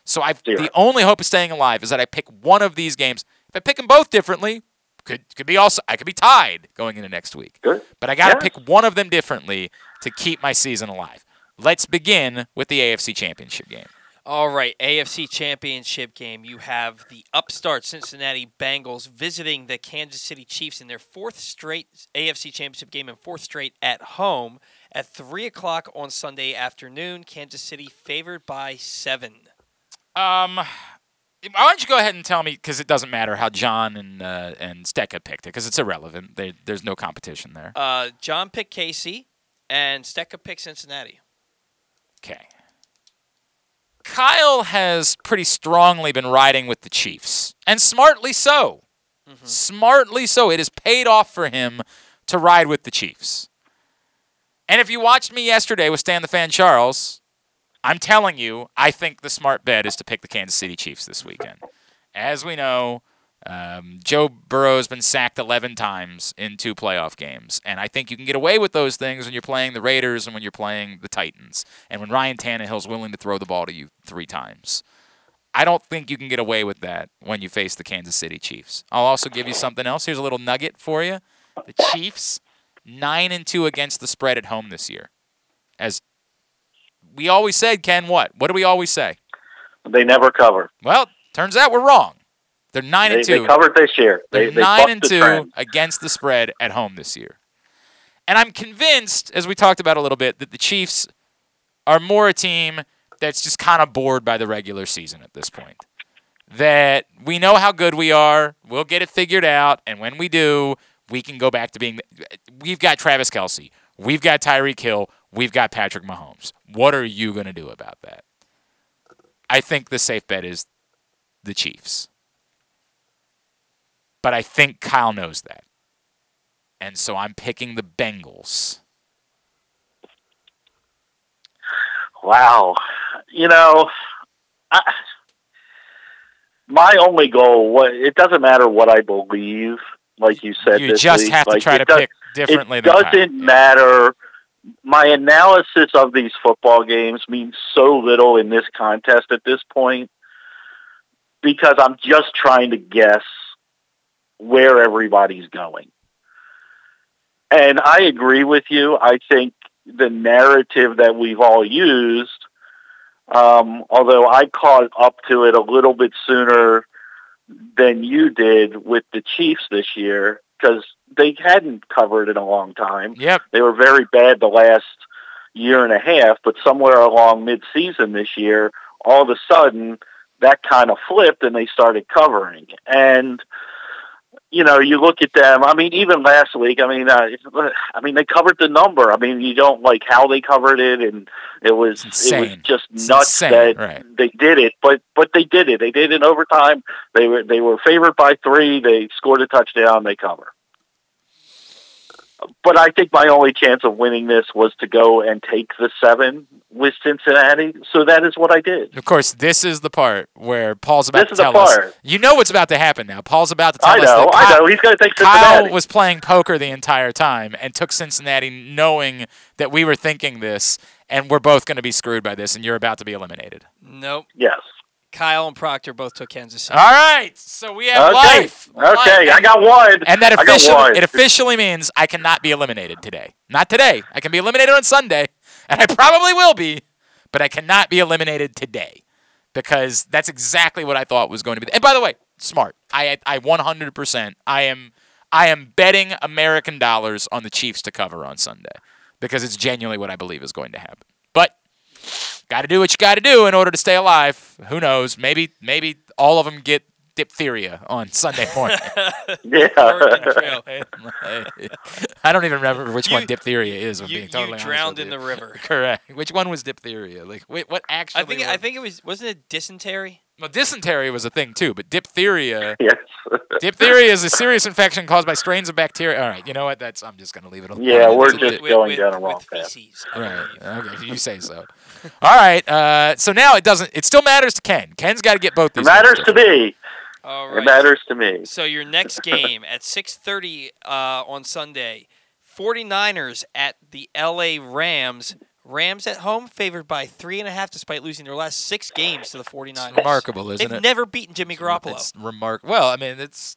So I the only hope of staying alive is that I pick one of these games. If I pick them both differently, could could be also I could be tied going into next week. Good. But I got to Yeah. pick one of them differently to keep my season alive. Let's begin with the AFC Championship game. All right, AFC Championship game. You have the upstart Cincinnati Bengals visiting the Kansas City Chiefs in their fourth straight AFC Championship game and fourth straight at home at 3 o'clock on Sunday afternoon. Kansas City favored by seven. Um, why don't you go ahead and tell me because it doesn't matter how John and uh, and Stecca picked it because it's irrelevant. They, there's no competition there. Uh, John picked Casey, and Stecca picked Cincinnati. Okay. Kyle has pretty strongly been riding with the Chiefs, and smartly so. Smartly so. It has paid off for him to ride with the Chiefs. And if you watched me yesterday with Stan the Fan Charles, I'm telling you, I think the smart bet is to pick the Kansas City Chiefs this weekend. As we know, um, Joe Burrow's been sacked 11 times in two playoff games, and I think you can get away with those things when you're playing the Raiders and when you're playing the Titans, and when Ryan Tannehill's willing to throw the ball to you three times. I don't think you can get away with that when you face the Kansas City Chiefs. I'll also give you something else. Here's a little nugget for you. The Chiefs, nine and two against the spread at home this year. As we always said, Ken, what? What do we always say? They never cover. Well, turns out we're wrong. They're nine They, and two. they covered this year. They, They're they nine bucked and two trend. against the spread at home this year. And I'm convinced, as we talked about a little bit, that the Chiefs are more a team that's just kind of bored by the regular season at this point. That we know how good we are, we'll get it figured out, and when we do, we can go back to being. We've got Travis Kelce, we've got Tyreek Hill, we've got Patrick Mahomes. What are you going to do about that? I think the safe bet is the Chiefs. But I think Kyle knows that. And so I'm picking the Bengals. Wow. You know, I, my only goal, it doesn't matter what I believe, like you said. You just week. have to Like, try to does- pick differently It doesn't matter. My analysis of these football games means so little in this contest at this point because I'm just trying to guess where everybody's going. And I agree with you. I think the narrative that we've all used, um, although I caught up to it a little bit sooner than you did with the Chiefs this year, because they hadn't covered in a long time. Yep. They were very bad the last year and a half, but somewhere along mid-season this year, all of a sudden that kind of flipped and they started covering. And you know, you look at them. I mean, even last week. I mean, uh, I mean, they covered the number. I mean, you don't like how they covered it, and it was it was just It's nuts insane, that right. they did it. But but they did it. They did it in overtime. They were they were favored by three. They scored a touchdown. They cover. But I think my only chance of winning this was to go and take the seven with Cincinnati. So that is what I did. Of course, this is the part where Paul's about This to is the tell us. part. You know what's about to happen now. Paul's about to tell I us know, that I know. He's going to take Cincinnati. Kyle was playing poker the entire time and took Cincinnati knowing that we were thinking this and we're both going to be screwed by this and you're about to be eliminated. Nope. Yes. Kyle and Proctor both took Kansas City. All right. So we have Okay. life. Okay, I got one. And that I got officially one. it officially means I cannot be eliminated today. Not today. I can be eliminated on Sunday, and I probably will be, but I cannot be eliminated today because that's exactly what I thought was going to be. And by the way, smart. I I 100% I am I am betting American dollars on the Chiefs to cover on Sunday because it's genuinely what I believe is going to happen. But got to do what you got to do in order to stay alive. Who knows? Maybe maybe all of them get diphtheria on Sunday morning. Yeah. I don't even remember which one diphtheria is. I'm You, being totally you honest drowned with in you. the river. Correct. Which one was diphtheria? Like, wait, what actually? I think I think it was wasn't it dysentery? Well, dysentery was a thing too, but diphtheria. Yes. diphtheria is a serious infection caused by strains of bacteria. All right, you know what? That's I'm just gonna leave it alone. Yeah, we're just di- going down a wrong path. Right. Okay, you say so. All right. Uh, so now it doesn't. It still matters to Ken. Ken's got to get both It these. matters to me. All right. It matters to me. So your next game at 6:30 uh, on Sunday, 49ers at the LA Rams. Rams at home favored by three and a half despite losing their last six games to the 49ers. remarkable, isn't They've it? never beaten Jimmy Garoppolo. It's. Well, I mean, it's.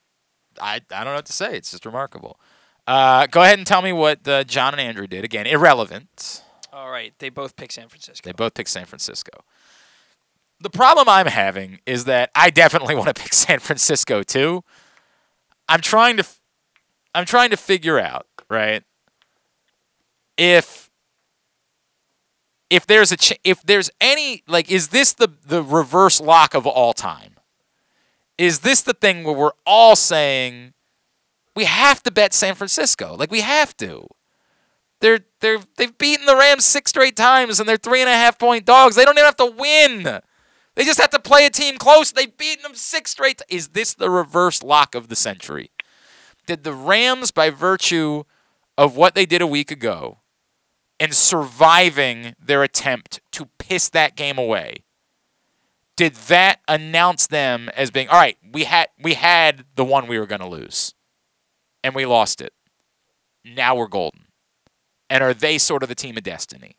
I I don't know what to say. It's just remarkable. Uh, go ahead and tell me what uh, John and Andrew did. Again, irrelevant. All right, they both pick San Francisco. They both picked San Francisco. The problem I'm having is that I definitely want to pick San Francisco too. I'm trying to I'm trying to figure out, right? If if there's a ch- if there's any like is this the the reverse lock of all time? Is this the thing where we're all saying we have to bet San Francisco? Like we have to. They're they're they've beaten the Rams six straight times and they're three and a half point dogs. They don't even have to win. They just have to play a team close. They've beaten them six straight. Is this the reverse lock of the century? Did the Rams, by virtue of what they did a week ago, and surviving their attempt to piss that game away, did that announce them as being all right? We had we had the one we were going to lose, and we lost it. Now we're golden. And are they sort of the team of destiny?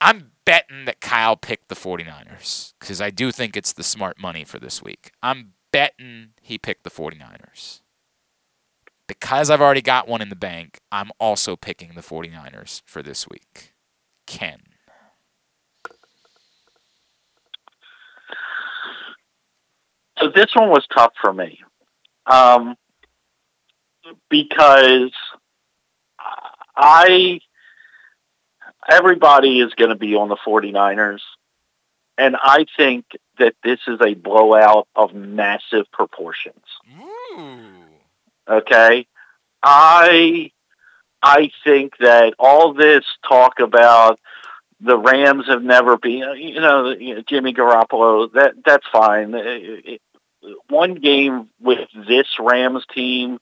I'm betting that Kyle picked the 49ers because I do think it's the smart money for this week. I'm betting he picked the 49ers. Because I've already got one in the bank, I'm also picking the 49ers for this week. Ken. So this one was tough for me um, because I everybody is going to be on the 49ers, and I think that this is a blowout of massive proportions. Okay, I I think that all this talk about the Rams have never been, you know, Jimmy Garoppolo. That that's fine. It- one game with this Rams team,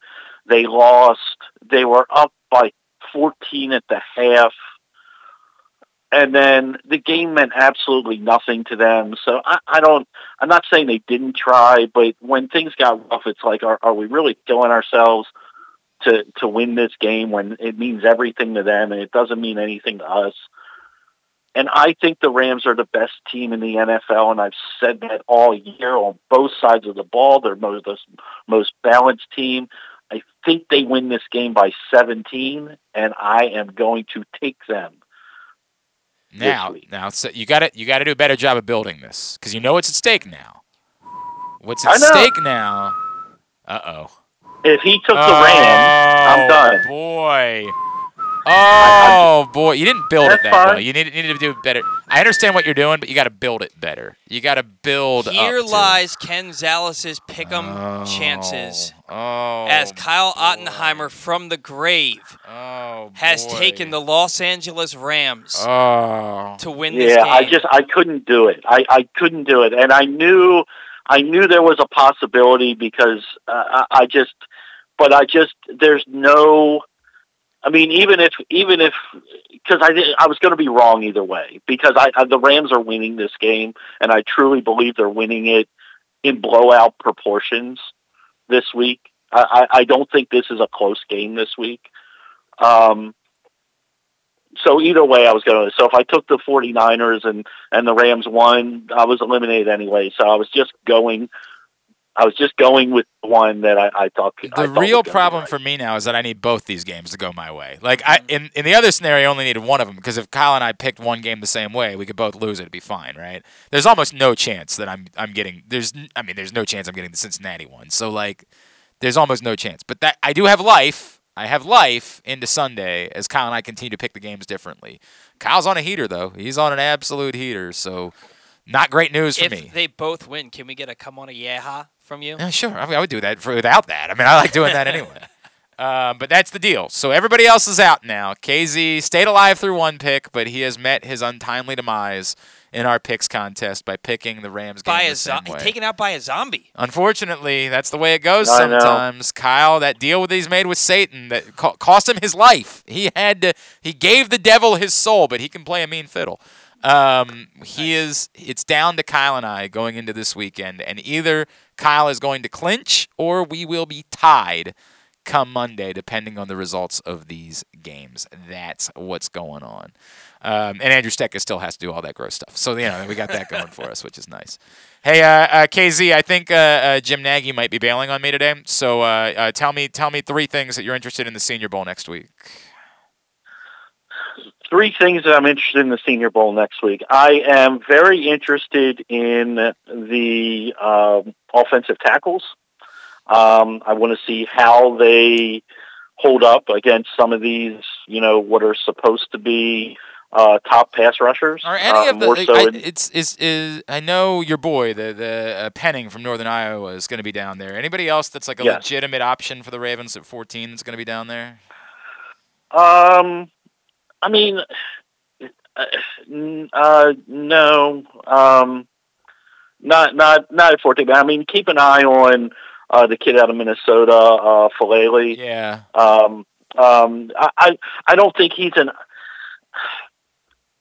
they lost. They were up by 14 at the half. And then the game meant absolutely nothing to them. So I, I don't, I'm not saying they didn't try, but when things got rough, it's like, are, are we really killing ourselves to, to win this game when it means everything to them and it doesn't mean anything to us? And I think the Rams are the best team in the NFL, and I've said that all year on both sides of the ball. They're most most balanced team. I think they win this game by 17, and I am going to take them. Now, now so you got to you got to do a better job of building this because you know what's at stake now. What's at stake now? Uh oh. If he took the Rams, I'm done. Oh boy. Oh boy, you didn't build it that fine. well. You needed, needed to do better. I understand what you're doing, but you got to build it better. You got to build Here up to lies Ken Zalis's pick'em chances Oh, as Kyle Ottenheimer from the grave has boy. taken the Los Angeles Rams Oh. to win this Yeah, game. I just I couldn't do it. I I couldn't do it, and I knew I knew there was a possibility because uh, I I just, but I just there's no. I mean, even if even if because I did, I was going to be wrong either way because I, I the Rams are winning this game, and I truly believe they're winning it in blowout proportions this week. I, I, I don't think this is a close game this week. Um, so either way, I was going to. So if I took the 49ers and, and the Rams won, I was eliminated anyway. So I was just going. I was just going with the one that I, I thought. could- I The thought real gonna problem right. for me now is that I need both these games to go my way. Like I in in the other scenario, I only needed one of them because if Kyle and I picked one game the same way, we could both lose. It'd be fine, right? There's almost no chance that I'm I'm getting. There's n- I mean, there's no chance I'm getting the Cincinnati one. So like, there's almost no chance. But that I do have life. I have life into Sunday as Kyle and I continue to pick the games differently. Kyle's on a heater though. He's on an absolute heater. So not great news for if me. they both win, can we get a come on a yeah from you? Yeah, sure. I, mean, I would do that for, without that. I mean, I like doing that anyway. Uh, but that's the deal. So everybody else is out now. KZ stayed alive through one pick, but he has met his untimely demise in our picks contest by picking the Rams game By the a same zo- way. taken out by a zombie. Unfortunately, that's the way it goes I know. sometimes. Kyle, that deal that he's made with Satan that co- cost him his life. He had to. He gave the devil his soul, but he can play a mean fiddle. Um, he is. It's down to Kyle and I going into this weekend, and either Kyle is going to clinch or we will be tied come Monday, depending on the results of these games. That's what's going on. Um, and Andrew Stecca still has to do all that gross stuff. So, you know, we got that going for us, which is nice. Hey, uh, uh, KZ, I think uh, uh, Jim Nagy might be bailing on me today. So, uh, uh, tell me, tell me three things that you're interested in the Senior Bowl next week. Three things that I'm interested in the Senior Bowl next week. I am very interested in the um, offensive tackles. Um, I want to see how they hold up against some of these, you know, what are supposed to be uh, top pass rushers. Are any uh, of the? so I, in- it's is is I know your boy, the the uh, Penning from Northern Iowa, is going to be down there. Anybody else that's like a Yes. legitimate option for the Ravens at 14 that's going to be down there? Um, I mean, uh, uh, no, um, not not not at fourteen. But I mean, keep an eye on uh, the kid out of Minnesota, uh. Yeah. Um, um, I, I I don't think he's an.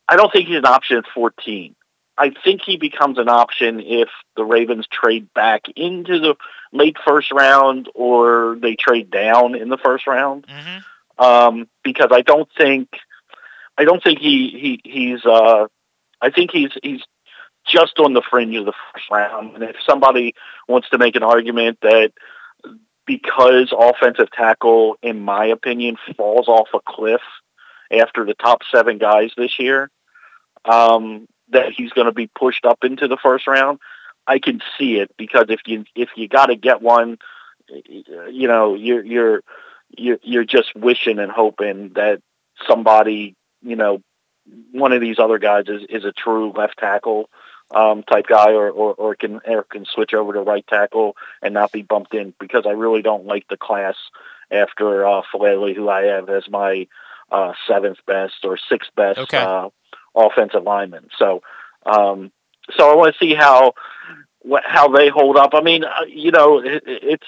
I don't think he's an option at fourteen. I think he becomes an option if the Ravens trade back into the late first round or they trade down in the first round um, because I don't think I don't think he, he he's uh, I think he's he's just on the fringe of the first round. And if somebody wants to make an argument that because offensive tackle, in my opinion, falls off a cliff after the top seven guys this year, um, that he's going to be pushed up into the first round. I can see it because if you if you got to get one, you know, you're you're you're you're just wishing and hoping that somebody, you know, one of these other guys is is a true left tackle um, type guy, or, or or can or can switch over to right tackle and not be bumped in because I really don't like the class after uh, Faalele, who I have as my uh, seventh best or sixth best Okay. uh, offensive lineman. So, um, so I want to see how how they hold up. I mean, uh, you know, it, it's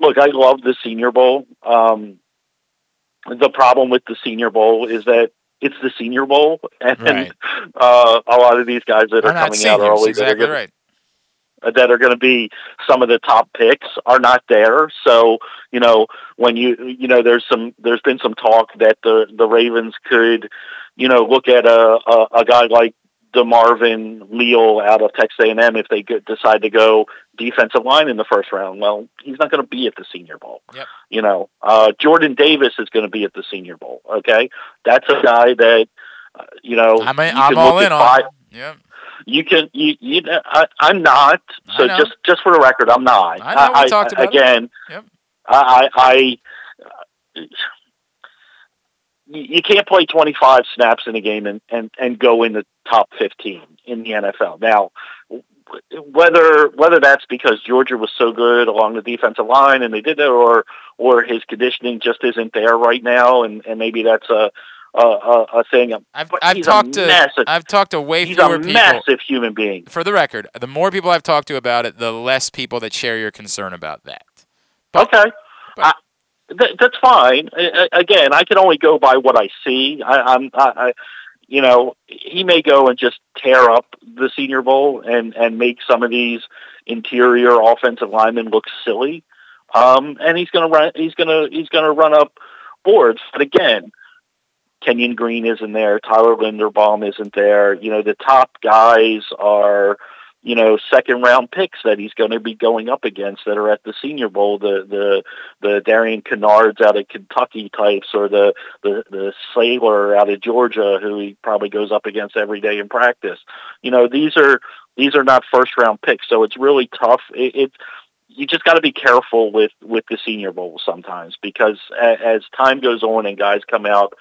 look. I love the Senior Bowl. Um, the problem with the Senior Bowl is that it's the Senior Bowl, and Right. uh, a lot of these guys that are not coming out seniors, early that are exactly gonna- right. that are going to be some of the top picks are not there. So you know when you you know there's some there's been some talk that the the Ravens could you know look at a a, a guy like DeMarvin Leal out of Texas A&M if they could decide to go defensive line in the first round. Well, he's not going to be at the Senior Bowl. Yep. You know, uh, Jordan Davis is going to be at the Senior Bowl. Okay, that's a guy that uh, you know. I'm, you I'm all in on. five- Yep. you can you you know, I, I'm not. So I just just for the record, I'm not. I know, we talked about it. again. Yep. I I. I you can't play 25 snaps in a game and, and, and go in the top 15 in the NFL. Now, whether whether that's because Georgia was so good along the defensive line and they did it, or or his conditioning just isn't there right now, and, and maybe that's a a, a, a thing. I've, I've talked to massive, I've talked to way he's a people. massive human being. For the record, the more people I've talked to about it, the less people that share your concern about that. Okay. I, th- that's fine. I, I- again, I can only go by what I see. I, I'm, I, I, you know, he may go and just tear up the Senior Bowl and and make some of these interior offensive linemen look silly. Um, and he's gonna run. He's gonna he's gonna run up boards. But again, Kenyon Green isn't there. Tyler Linderbaum isn't there. You know, the top guys are you know, second round picks that he's going to be going up against that are at the Senior Bowl, the the the Darian Kinnards out of Kentucky types, or the the the Salyer out of Georgia, who he probably goes up against every day in practice. You know, these are these are not first round picks, so it's really tough. It, it you just got to be careful with with the Senior Bowl sometimes because a, as time goes on and guys come out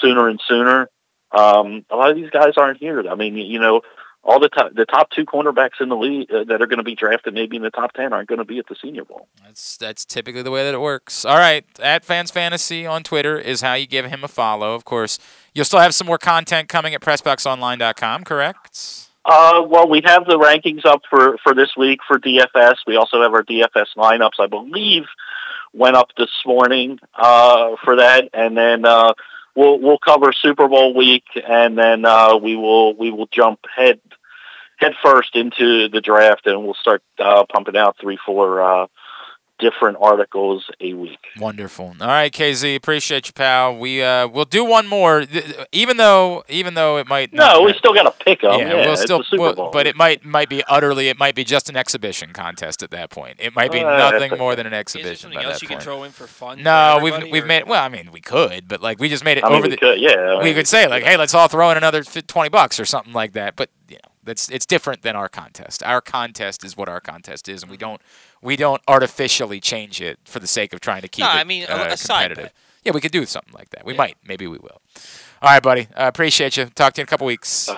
sooner and sooner, um, a lot of these guys aren't here. I mean, you know, all the top the top two cornerbacks in the league uh, that are going to be drafted maybe in the top ten aren't going to be at the Senior Bowl. That's that's typically the way that it works. All right, at Fans Fantasy on Twitter is how you give him a follow. Of course, you'll still have some more content coming at PressBoxOnline.com. Correct? Uh, well, we have the rankings up for, for this week for DFS. We also have our DFS lineups, I believe, went up this morning uh, for that, and then uh, we'll we'll cover Super Bowl week, and then uh, we will we will jump head head first into the draft, and we'll start uh, pumping out three four uh, different articles a week. Wonderful. All right, KZ, appreciate you, pal. We uh, we'll do one more, even though even though it might. No, we still got to pick them. Yeah, Yeah, we'll still, the Super we'll- but it might might be utterly. It might be just an exhibition contest at that point. It might be Uh, nothing more than an Is exhibition. there something by else that you can point. throw in for fun? No, for we've everybody, we've or- made. Well, I mean, we could, but like we just made it I mean, over we the. could, yeah, I we mean, could say like, hey, let's all throw in another twenty bucks or something like that. But you know, that's it's different than our contest. Our contest is what our contest is, and we don't we don't artificially change it for the sake of trying to keep No, it I mean, uh, a competitive. bet. Yeah, we could do something like that. We might, maybe we will. All right, buddy. I appreciate you. Talk to you in a couple weeks.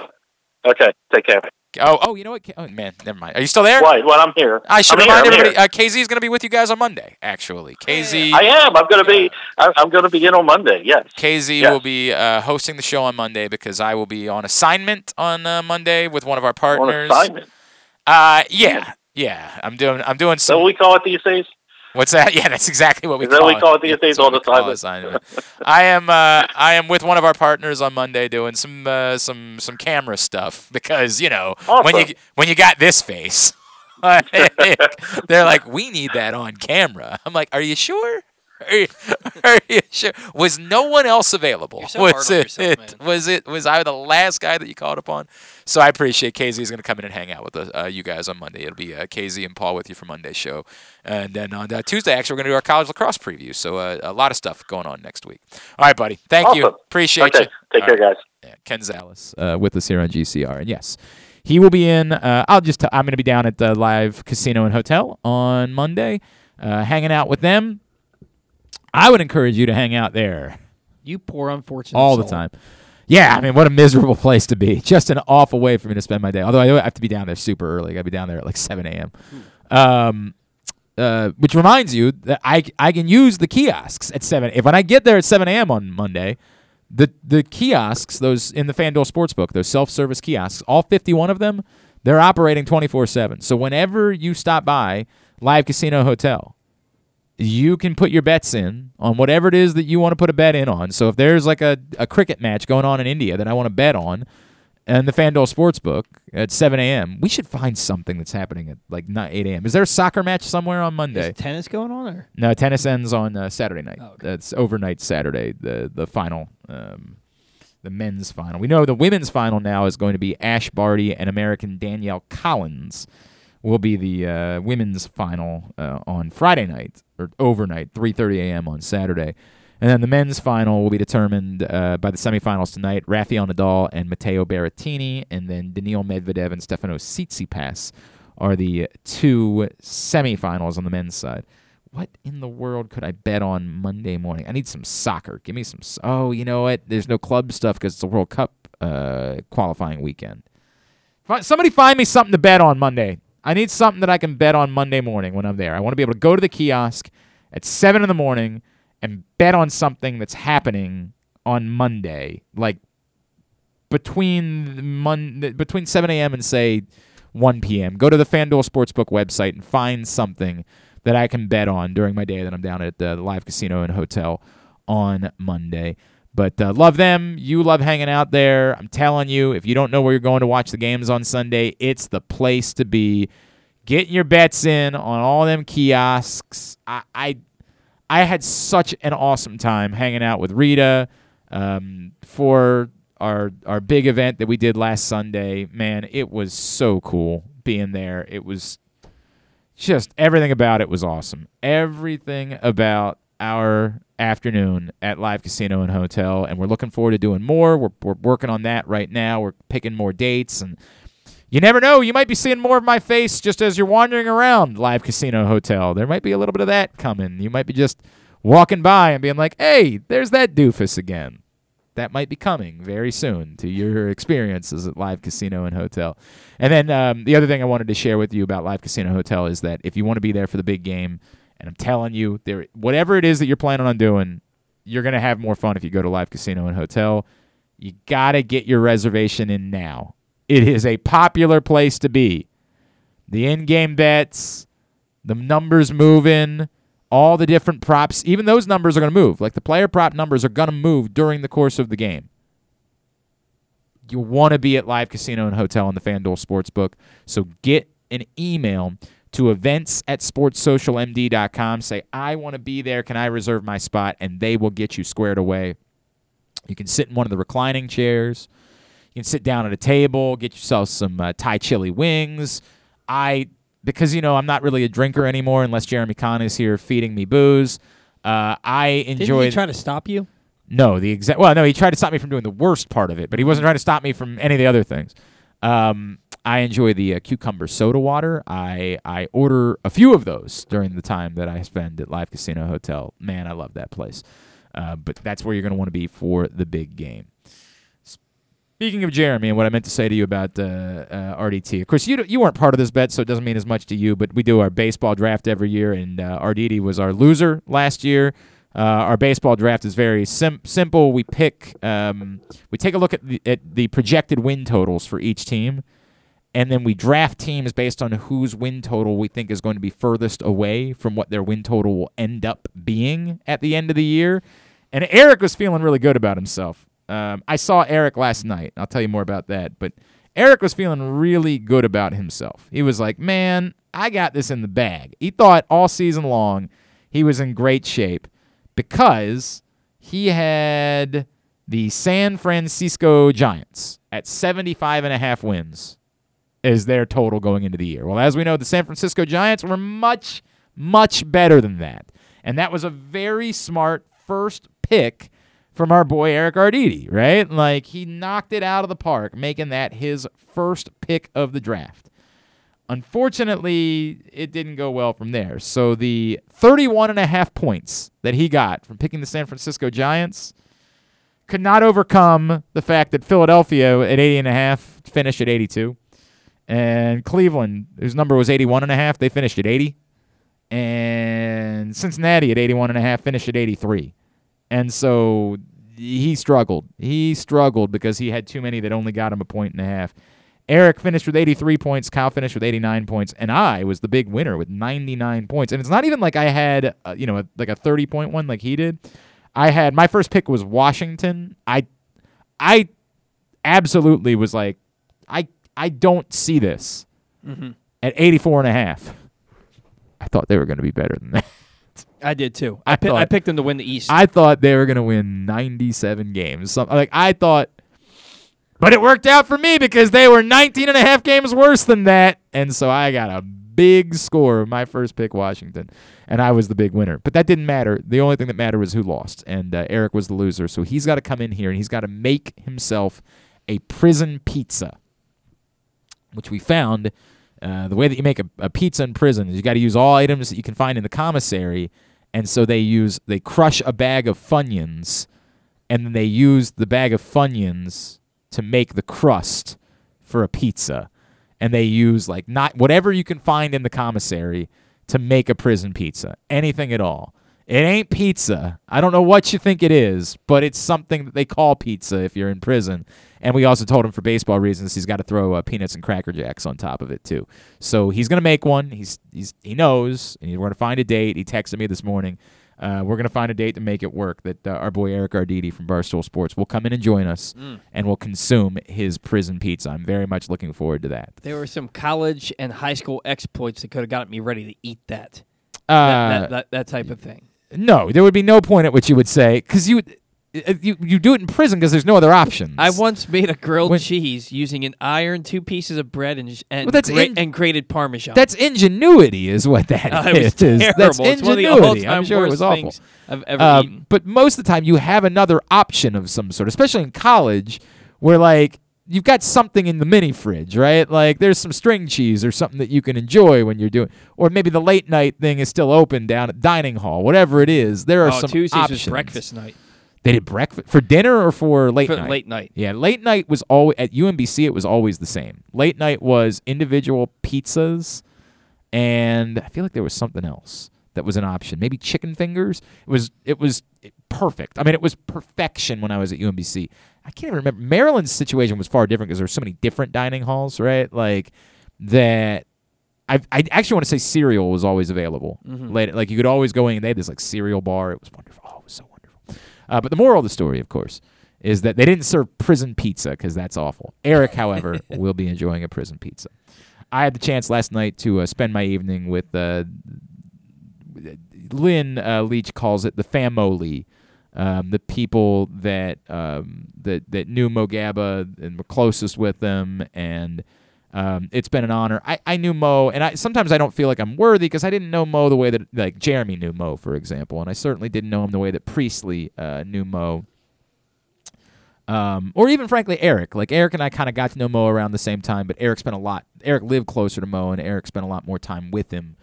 Okay, take care. Oh, oh, you know what? Oh, man, never mind. Are you still there? What? What? I'm here. I should I'm remind here, everybody. Uh, KZ is going to be with you guys on Monday. Actually, KZ. I am. I'm going to be. I'm going to be in on Monday. Yes. KZ Yes. will be uh, hosting the show on Monday because I will be on assignment on uh, Monday with one of our partners. On assignment. Uh, yeah, yeah. I'm doing. I'm doing Is that some. what we call it these days? What's that? Yeah, that's exactly what we Is call we call it these Yeah, days, that's what on we call assignment? assignment. I am. Uh, I am with one of our partners on Monday doing some uh, some some camera stuff because you know when you when you got this face, they're like, we need that on camera. I'm like, are you sure? Are you, are you sure? Was no one else available? You're so hard was on it, yourself, it- was it was I the last guy that you called upon? So I appreciate KZ is going to come in and hang out with us, uh, you guys on Monday. It'll be uh, KZ and Paul with you for Monday's show, and then on uh, Tuesday actually we're going to do our college lacrosse preview. So uh, a lot of stuff going on next week. All right, buddy. Thank you. Appreciate Okay, you. take All care, right. guys. Yeah, Ken Zales uh, with us here on GCR, and yes, he will be in. Uh, I'll just. i I'm going to be down at the live casino and hotel on Monday, uh, hanging out with them. I would encourage you to hang out there You poor unfortunate all the time. Yeah, I mean, what a miserable place to be. Just an awful way for me to spend my day. Although I have to be down there super early. I got to be down there at like 7 a.m. Um, uh, which reminds you that I, I can use the kiosks at 7. If when I get there at 7 a.m. on Monday, the the kiosks, those in the FanDuel Sportsbook, those self-service kiosks, all 51 of them, they're operating 24/7. So whenever you stop by Live Casino Hotel, you can put your bets in on whatever it is that you want to put a bet in on. So if there's like a, a cricket match going on in India that I want to bet on, and the FanDuel Sportsbook at 7 a.m., we should find something that's happening at like not 8 a.m. Is there a soccer match somewhere on Monday? Is tennis going on or? No, tennis ends on uh, Saturday night. Oh, That's overnight Saturday, the the final, um, the men's final. We know the women's final now is going to be Ash Barty and American Danielle Collins will be the uh, women's final uh, on Friday night or overnight, 3:30 a.m. on Saturday. And then the men's final will be determined uh, by the semifinals tonight. Rafael Nadal and Matteo Berrettini, and then Daniil Medvedev and Stefano Tsitsipas are the two semifinals on the men's side. What in the world could I bet on Monday morning? I need some soccer. Give me some. Oh, you know what? There's no club stuff because it's the World Cup uh, qualifying weekend. Somebody find me something to bet on Monday. I need something that I can bet on Monday morning when I'm there. I want to be able to go to the kiosk at seven in the morning and bet on something that's happening on Monday, like between Mon- between 7 a.m. and say 1 p.m. Go to the FanDuel Sportsbook website and find something that I can bet on during my day that I'm down at uh, the live casino and hotel on Monday. But uh, love them. You love hanging out there. I'm telling you, if you don't know where you're going to watch the games on Sunday, it's the place to be. Getting your bets in on all them kiosks. I, I I had such an awesome time hanging out with Rita um, for our our big event that we did last Sunday. Man, it was so cool being there. It was just everything about it was awesome. Everything about our afternoon at Live Casino and Hotel, and we're looking forward to doing more. We're we're working on that right now. We're picking more dates and. You never know. You might be seeing more of my face just as you're wandering around Live Casino Hotel. There might be a little bit of that coming. You might be just walking by and being like, hey, there's that doofus again. That might be coming very soon to your experiences at Live Casino and Hotel. And then um, the other thing I wanted to share with you about Live Casino Hotel is that if you want to be there for the big game, and I'm telling you, there, whatever it is that you're planning on doing, you're going to have more fun if you go to Live Casino and Hotel. You got to get your reservation in now. It is a popular place to be. The in game bets, the numbers moving, all the different props, even those numbers are going to move. Like the player prop numbers are going to move during the course of the game. You want to be at Live Casino and Hotel on the FanDuel Sportsbook. So get an email to events at sportssocialmd.com. Say, I want to be there. Can I reserve my spot? And they will get you squared away. You can sit in one of the reclining chairs. You can sit down at a table, get yourself some uh, Thai chili wings. I, because you know I'm not really a drinker anymore unless Jeremy Conn is here feeding me booze. Uh, I Didn't he try to stop you? No, the exact. Well, no, he tried to stop me from doing the worst part of it, but he wasn't trying to stop me from any of the other things. Um, I enjoy the uh, cucumber soda water. I I order a few of those during the time that I spend at Live Casino Hotel. Man, I love that place. Uh, but that's where you're going to want to be for the big game. Speaking of Jeremy and what I meant to say to you about uh, uh, RDT, of course you you weren't part of this bet, so it doesn't mean as much to you. But we do our baseball draft every year, and uh, RDT was our loser last year. Uh, our baseball draft is very sim- simple. We pick, um, we take a look at the, at the projected win totals for each team, and then we draft teams based on whose win total we think is going to be furthest away from what their win total will end up being at the end of the year. And Eric was feeling really good about himself. Um, I saw Eric last night. I'll tell you more about that. But Eric was feeling really good about himself. He was like, man, I got this in the bag. He thought all season long he was in great shape because he had the San Francisco Giants at 75 and a half wins as their total going into the year. Well, as we know, the San Francisco Giants were much, much better than that. And that was a very smart first pick from our boy Eric Arditi, right? Like he knocked it out of the park, making that his first pick of the draft. Unfortunately, it didn't go well from there. So the 31 and a half points that he got from picking the San Francisco Giants could not overcome the fact that Philadelphia at 80 and a half finished at 82. And Cleveland, whose number was 81 and a half, they finished at 80. And Cincinnati at 81 and a half finished at 83. And so he struggled. He struggled because he had too many that only got him a point and a half. Eric finished with 83 points. Kyle finished with 89 points, and I was the big winner with 99 points. And it's not even like I had, uh, you know, a, like a 30 point one like he did. I had my first pick was Washington. I, I, absolutely was like, I, I don't see this Mhm. at 84 and a half. I thought they were going to be better than that. I did too. I I, pi- I picked them to win the East. I thought they were going to win 97 games. Some, like I thought but it worked out for me because they were 19 and a half games worse than that. And so I got a big score of my first pick, Washington. And I was the big winner. But that didn't matter. The only thing that mattered was who lost. And uh, Eric was the loser. So he's got to come in here and he's got to make himself a prison pizza, which we found. Uh, the way that you make a, a pizza in prison is you got to use all items that you can find in the commissary. And so they use, they crush a bag of Funyuns and then they use the bag of Funyuns to make the crust for a pizza. And they use like not whatever you can find in the commissary to make a prison pizza. Anything at all. It ain't pizza. I don't know what you think it is, but it's something that they call pizza if you're in prison. And we also told him for baseball reasons he's got to throw uh, peanuts and cracker jacks on top of it too. So he's gonna make one. He's he's he knows, and we're gonna find a date. He texted me this morning. Uh, we're gonna find a date to make it work. That uh, our boy Eric Arditi from Barstool Sports will come in and join us, Mm. and will consume his prison pizza. I'm very much looking forward to that. there were some college and high school exploits that could have gotten me ready to eat that. Uh, that, that, that, that type of thing. No, there would be no point at which you would say because you you you do it in prison because there's no other options. I once made a grilled When- cheese using an iron, two pieces of bread, and and, Well, that's gra- in- and grated parmesan. That's ingenuity, is what that Uh, is. That's terrible. It's one of the ingenuity. I'm sure it was awful. I've ever Uh, eaten. But most of the time, you have another option of some sort, especially in college, where like you've got something in the mini fridge, right? Like there's some string cheese or something that you can enjoy when you're doing, or maybe the late night thing is still open down at dining hall, whatever it is. There are Oh, some Tuesdays options. breakfast night. They did breakfast for dinner or for late For night. late night. Yeah, late night was always at UMBC. It was always the same. Late night was individual pizzas, and I feel like there was something else that was an option. Maybe chicken fingers. It was it was perfect. I mean, it was perfection when I was at UMBC. I can't even remember. Maryland's situation was far different because there were so many different dining halls, right? Like that. I I actually want to say cereal was always available. Mhm. Late, like you could always go in. and They had this like cereal bar. It was wonderful. Oh, it was so wonderful. Uh, but the moral of the story, of course, is that they didn't serve prison pizza because that's awful. Eric, however, will be enjoying a prison pizza. I had the chance last night to uh, spend my evening with uh, Lynn uh, Leach calls it the family, um, the people that um, that that knew Mo Gaba and were closest with them, and um, it's been an honor. I, I knew Mo, and I sometimes I don't feel like I'm worthy because I didn't know Mo the way that like Jeremy knew Mo, for example, and I certainly didn't know him the way that Priestley uh, knew Mo. Um, or even frankly Eric. Like Eric and I kind of got to know Mo around the same time, but Eric spent a lot. Eric lived closer to Mo, and Eric spent a lot more time with him.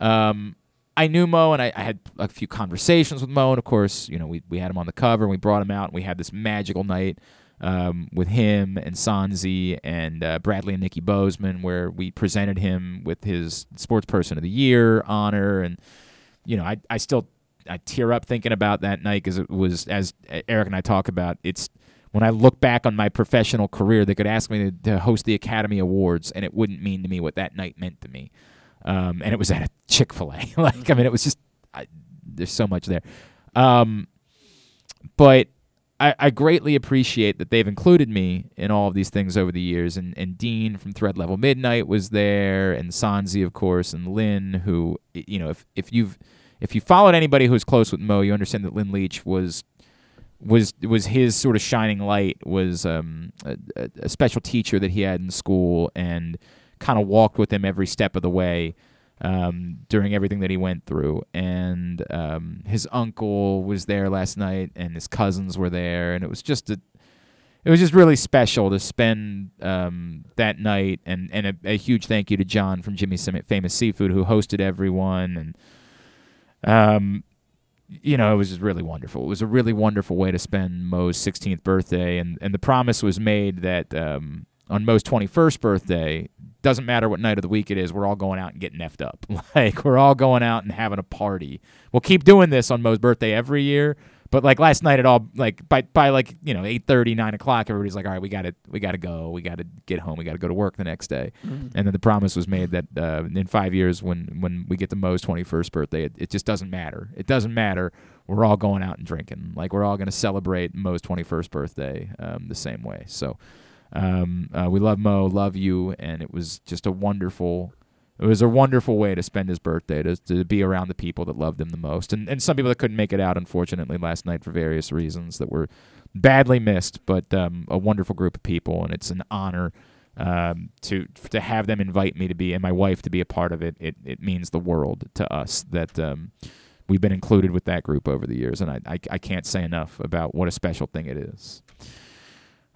Um, I knew Mo, and I, I had a few conversations with Mo, and of course, you know, we we had him on the cover, and we brought him out, and we had this magical night um, with him and Sanzi and uh, Bradley and Nikki Bozeman, where we presented him with his Sports Person of the Year honor, and you know, I I still I tear up thinking about that night because it was as Eric and I talk about. It's when I look back on my professional career, they could ask me to, to host the Academy Awards, and it wouldn't mean to me what that night meant to me. Um, and it was at a Chick Fil A. like, I mean, it was just I, there's so much there. Um, but I, I greatly appreciate that they've included me in all of these things over the years. And, and Dean from Thread Level Midnight was there, and Sanzi, of course, and Lynn, who you know, if if you've if you followed anybody who's close with Mo, you understand that Lynn Leach was was was his sort of shining light was um, a, a- a special teacher that he had in school and kind of walked with him every step of the way. Um, during everything that he went through. And um, his uncle was there last night, and his cousins were there, and it was just a it was just really special to spend um, that night, and and a, a, huge thank you to John from Jimmy's Famous Seafood who hosted everyone, and um, you know, it was just really wonderful. It was a really wonderful way to spend Mo's 16th birthday, and and the promise was made that um, on Mo's 21st birthday, doesn't matter what night of the week it is, we're all going out and getting effed up. like we're all going out and having a party. We'll keep doing this on Mo's birthday every year, but like last night, it all like by by like you know eight thirty nine o'clock, everybody's like, all right, we got to we got to go, we got to get home, we got to go to work the next day. Mm-hmm. And then the promise was made that uh, in five years, when when we get to Mo's twenty first birthday, it, it just doesn't matter. It doesn't matter. We're all going out and drinking. Like we're all going to celebrate Mo's twenty first birthday um, the same way. So. Um, uh, we love Mo, love you, and it was just a wonderful it was a wonderful way to spend his birthday to, to be around the people that loved him the most. And, and some people that couldn't make it out unfortunately last night for various reasons that were badly missed but um, a wonderful group of people and it's an honor um, to to have them invite me to be and my wife to be a part of it. It, it means the world to us that um, we've been included with that group over the years and I, I, I can't say enough about what a special thing it is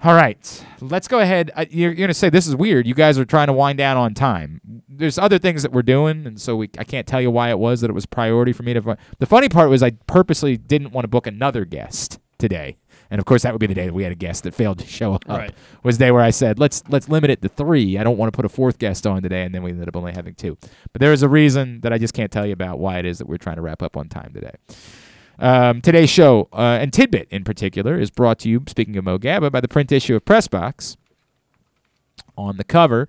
all right, let's go ahead. You're, going to say this is weird. You guys are trying to wind down on time. There's other things that we're doing, and so we, I can't tell you why it was that it was priority for me to. The funny part was I purposely didn't want to book another guest today, and of course that would be the day that we had a guest that failed to show up. Right. Was the day where I said let's let's limit it to three. I don't want to put a fourth guest on today, and then we ended up only having two. But there is a reason that I just can't tell you about why it is that we're trying to wrap up on time today. Um, today's show, uh, and Tidbit in particular, is brought to you, speaking of Mo Gaba, by the print issue of Pressbox. On the cover,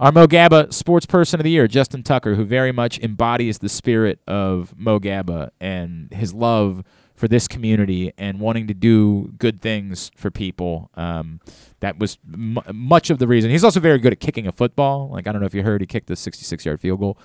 our Mo Gaba Sports Person of the Year, Justin Tucker, who very much embodies the spirit of Mo Gaba and his love for this community and wanting to do good things for people. Um, that was m- much of the reason. He's also very good at kicking a football. Like, I don't know if you heard, he kicked the 66 yard field goal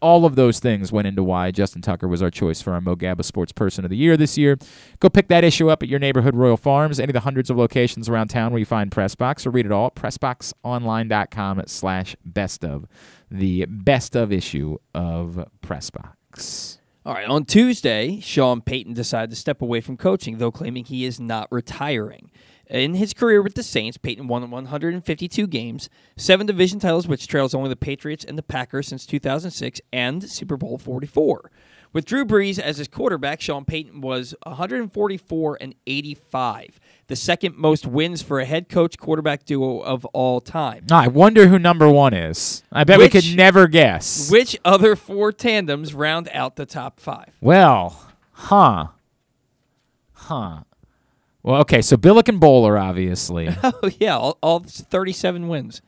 all of those things went into why Justin Tucker was our choice for our Mo Gaba Sports Person of the Year this year. Go pick that issue up at your neighborhood Royal Farms, any of the hundreds of locations around town where you find Pressbox, or read it all at pressboxonline.com slash best of, the best of issue of Pressbox. All right, on Tuesday, Sean Payton decided to step away from coaching, though claiming he is not retiring. In his career with the Saints, Payton won 152 games, seven division titles, which trails only the Patriots and the Packers since 2006, and Super Bowl 44. With Drew Brees as his quarterback, Sean Payton was 144 and 85, the second most wins for a head coach quarterback duo of all time. I wonder who number one is. I bet which, we could never guess. Which other four tandems round out the top five? Well, huh. Huh. Well, okay, so Billick and Boller, obviously. oh yeah, all, all thirty-seven wins,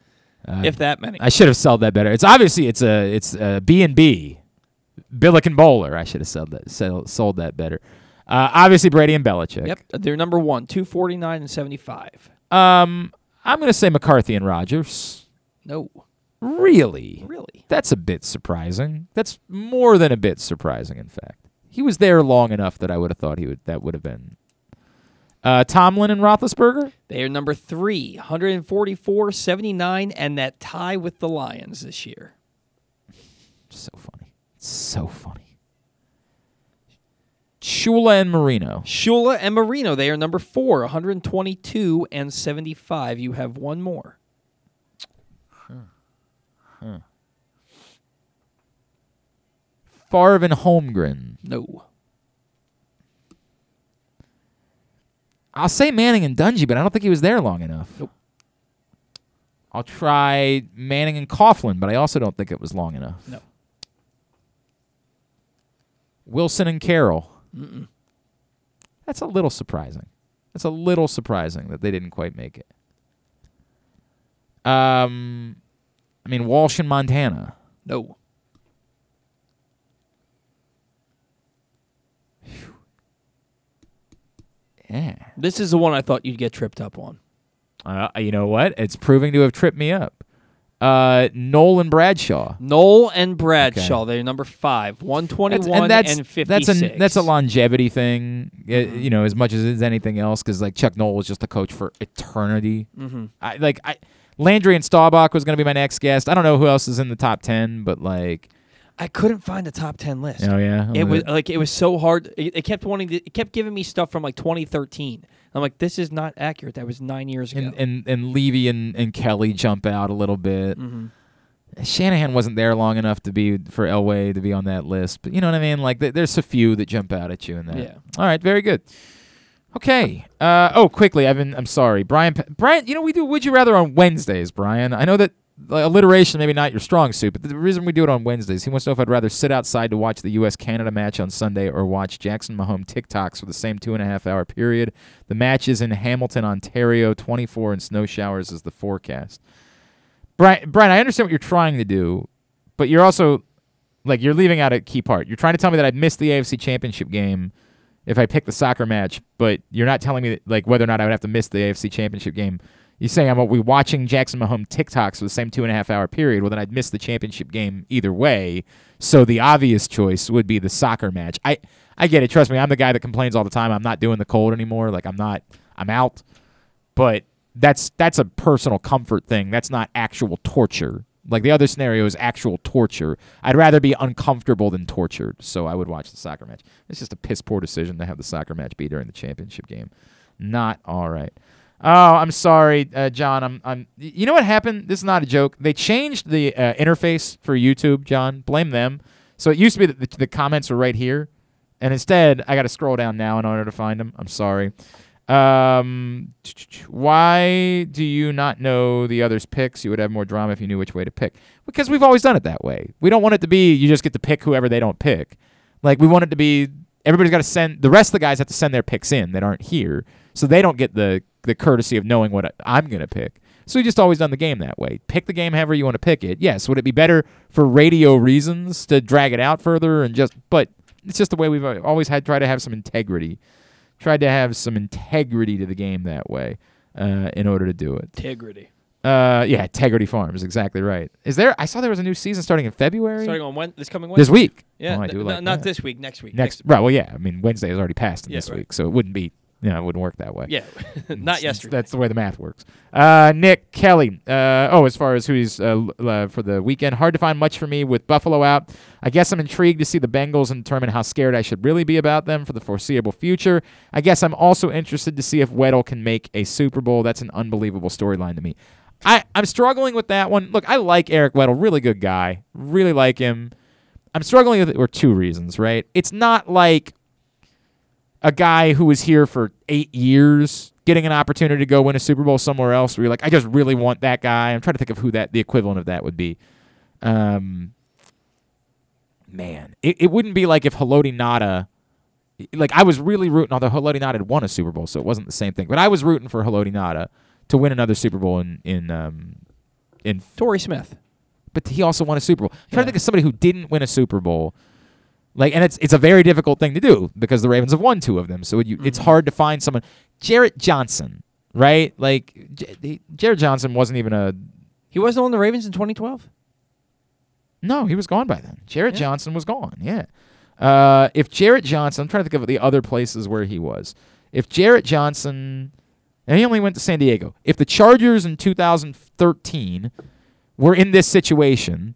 uh, if that many. I should have sold that better. It's obviously it's a it's a B and B, Billick and Boller. I should have sold that sold, sold that better. Uh, obviously Brady and Belichick. Yep, they're number one, two forty-nine and seventy-five. Um, I'm gonna say McCarthy and Rodgers. No. Really? Really? That's a bit surprising. That's more than a bit surprising, in fact. He was there long enough that I would have thought he would that would have been uh, Tomlin and Roethlisberger? They are number three, 144, 79, and that tie with the Lions this year. So funny. So funny. Shula and Marino. Shula and Marino, they are number four, 122 and 75. You have one more. Huh. Huh. Favre and Holmgren. No. I'll say Manning and Dungy, but I don't think he was there long enough. Nope. I'll try Manning and Coughlin, but I also don't think it was long enough. No. Wilson and Carroll. Mm-mm. That's a little surprising. That's a little surprising that they didn't quite make it. Um, I mean Walsh and Montana. No. Yeah. This is the one I thought you'd get tripped up on. Uh, you know what? It's proving to have tripped me up. Uh, Noll and Bradshaw. Noll and Bradshaw. Okay. They're number five, one twenty one and, that's, and. That's a that's a longevity thing. Mm-hmm. you know, as much as anything else, because like Chuck Noll was just a coach for eternity. Mm-hmm. I like I Landry and Staubach was going to be my next guest. I don't know who else is in the top ten, but like I couldn't find the top ten list. Oh yeah, It was like it was so hard. It, it kept wanting to. It kept giving me stuff from like 2013. I'm like, this is not accurate. That was nine years ago. and and and Levy and, and Kelly jump out a little bit. Mhm. Shanahan wasn't there long enough to be for Elway to be on that list, but you know what I mean. Like th- there's a few that jump out at you in that. Yeah. All right, very good. Okay. Uh, oh, quickly, I've been. I'm sorry, Brian. Brian, you know we do. Would you rather on Wednesdays, Brian? I know that like, alliteration maybe not your strong suit, but the reason we do it on Wednesdays, he wants to know if I'd rather sit outside to watch the U.S. Canada match on Sunday or watch Jackson Mahomes TikToks for the same two and a half hour period. The match is in Hamilton, Ontario. 24 and snow showers is the forecast. Brian, Brian, I understand what you're trying to do, but you're also like you're leaving out a key part. You're trying to tell me that I'd miss the AFC Championship game if I pick the soccer match, but you're not telling me that, like whether or not I would have to miss the AFC Championship game. You're saying I'm we watching Jackson Mahomes TikToks for the same two and a half hour period. Well, then I'd miss the championship game either way. So the obvious choice would be the soccer match. I I get it. Trust me, I'm the guy that complains all the time. I'm not doing the cold anymore. Like I'm not. I'm out. But that's that's a personal comfort thing. That's not actual torture. Like the other scenario is actual torture. I'd rather be uncomfortable than tortured. So I would watch the soccer match. It's just a piss poor decision to have the soccer match be during the championship game. Not all right. Oh, I'm sorry, uh, John. I'm. I'm. You know what happened? This is not a joke. They changed the uh, interface for YouTube, John. Blame them. So it used to be that the, the comments were right here, and instead I got to scroll down now in order to find them. I'm sorry. Um, why do you not know the others' picks? You would have more drama if you knew which way to pick. Because we've always done it that way. We don't want it to be you just get to pick whoever they don't pick. Like we want it to be everybody's got to send the rest of the guys have to send their picks in that aren't here, so they don't get the the courtesy of knowing what I'm gonna pick. So we just always done the game that way. Pick the game however you want to pick it. Yes, would it be better for radio reasons to drag it out further and just? But it's just the way we've always had try to have some integrity tried to have some integrity to the game that way uh, in order to do it. Integrity. Uh, yeah, Integrity Farms, exactly right. Is there? I saw there was a new season starting in February. Starting on when, this coming Wednesday. this week. Yeah, Oh, I n- do n- like not that. this week. Next week. Next, right? Well, yeah. I mean, Wednesday has already passed in Yeah, this right. week, so it wouldn't be. You know, it wouldn't work that way. Yeah, not yesterday. That's the way the math works. Uh, Nick Kelly. Uh, oh, as far as who's uh, l- uh, for the weekend, hard to find much for me with Buffalo out. I guess I'm intrigued to see the Bengals and determine how scared I should really be about them for the foreseeable future. I guess I'm also interested to see if Weddle can make a Super Bowl. That's an unbelievable storyline to me. I, I'm struggling with that one. Look, I like Eric Weddle, really good guy, really like him. I'm struggling with it for two reasons, right? It's not like a guy who was here for eight years getting an opportunity to go win a Super Bowl somewhere else where you're like, I just really want that guy. I'm trying to think of who that the equivalent of that would be. Um, man, it, it wouldn't be like if Haloti Ngata, like I was really rooting, although Haloti Ngata had won a Super Bowl, so it wasn't the same thing. But I was rooting for Haloti Ngata to win another Super Bowl in in um, in Torrey Smith. But he also won a Super Bowl. I'm trying to think of somebody who didn't win a Super Bowl. Like, and it's it's a very difficult thing to do because the Ravens have won two of them, so it, you, it's hard to find someone. Jarrett Johnson, right? Like, J- Jarrett Johnson wasn't even a. He wasn't on the Ravens in 2012. No, he was gone by then. Jarrett Yeah. Johnson was gone. Yeah. Uh, if Jarrett Johnson, I'm trying to think of the other places where he was. If Jarrett Johnson, and he only went to San Diego. If the Chargers in 2013 were in this situation,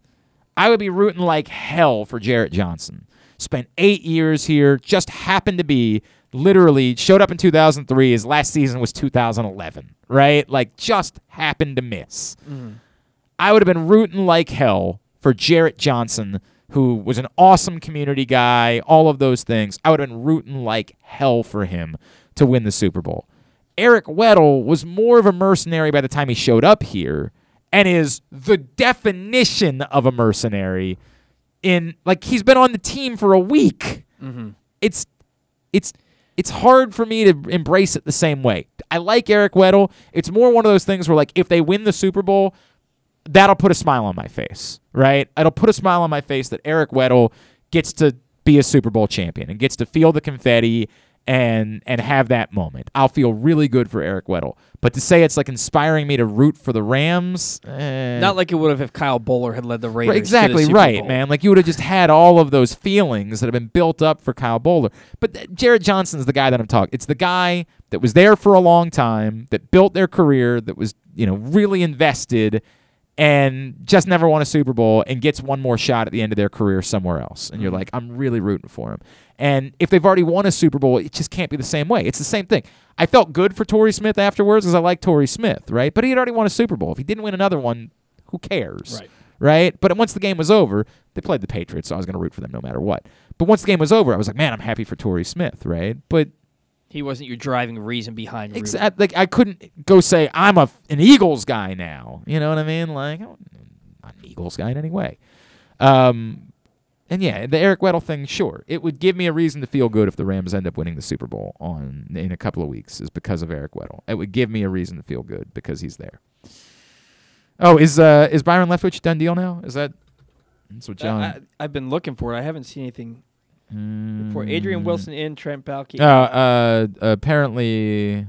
I would be rooting like hell for Jarrett Johnson. Spent eight years here, just happened to be literally showed up in 2003. His last season was 2011, right? Like just happened to miss. Mm-hmm. I would have been rooting like hell for Jarrett Johnson, who was an awesome community guy, all of those things. I would have been rooting like hell for him to win the Super Bowl. Eric Weddle was more of a mercenary by the time he showed up here and is the definition of a mercenary in like he's been on the team for a week. Mm-hmm. It's it's it's hard for me to embrace it the same way. I like Eric Weddle. It's more one of those things where like if they win the Super Bowl, that'll put a smile on my face, right? It'll put a smile on my face that Eric Weddle gets to be a Super Bowl champion and gets to feel the confetti and and have that moment. I'll feel really good for Eric Weddle. But to say it's like inspiring me to root for the Rams, eh. Not like it would have if Kyle Boller had led the Raiders. Right, to the exactly right, Bowl. man. Like you would have just had all of those feelings that have been built up for Kyle Boller. But th- Jared Johnson's the guy that I'm talking. It's the guy that was there for a long time, that built their career, that was you know really invested, and just never won a Super Bowl and gets one more shot at the end of their career somewhere else. And you're Mhm. like, I'm really rooting for him. And if they've already won a Super Bowl, it just can't be the same way. It's the same thing. I felt good for Torrey Smith afterwards because I like Torrey Smith, right? But he had already won a Super Bowl. If he didn't win another one, who cares? Right. Right? But once the game was over, they played the Patriots, so I was going to root for them no matter what. But once the game was over, I was like, man, I'm happy for Torrey Smith, right? But He wasn't your driving reason behind rooting. Exa- like I couldn't go say I'm a an Eagles guy now. You know what I mean? Like I'm not an Eagles guy in any way. Um, and yeah, the Eric Weddle thing, sure, it would give me a reason to feel good if the Rams end up winning the Super Bowl on in a couple of weeks, is because of Eric Weddle. It would give me a reason to feel good because he's there. Oh, is uh is Byron Leftwich done deal now? Is that that's what John? I, have been looking for it. I haven't seen anything. For Adrian Wilson in Trent Baalke. Uh, uh, apparently,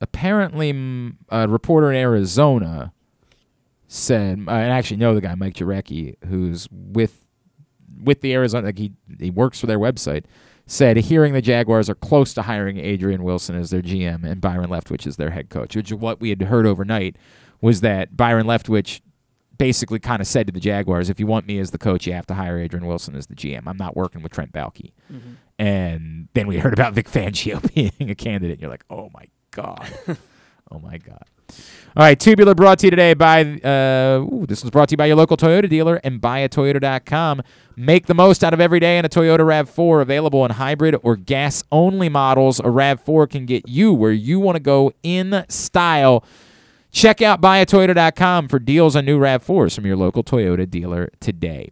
apparently, a reporter in Arizona said, uh, and I actually know the guy, Mike Jurecki, who's with with the Arizona, like he he works for their website, said hearing the Jaguars are close to hiring Adrian Wilson as their GM and Byron Leftwich as their head coach, which is what we had heard overnight was that Byron Leftwich basically kind of said to the Jaguars, if you want me as the coach, you have to hire Adrian Wilson as the GM. I'm not working with Trent Baalke. Mhm. And then we heard about Vic Fangio being a candidate. And you're like, oh my God. oh my God. All right, Tubular brought to you today by, uh, ooh, this was brought to you by your local Toyota dealer and buyatoyota.com. Make the most out of every day in a Toyota RAV4 available in hybrid or gas only models. A RAV4 can get you where you want to go in style. Check out buyatoyota.com for deals on new RAV4s from your local Toyota dealer today.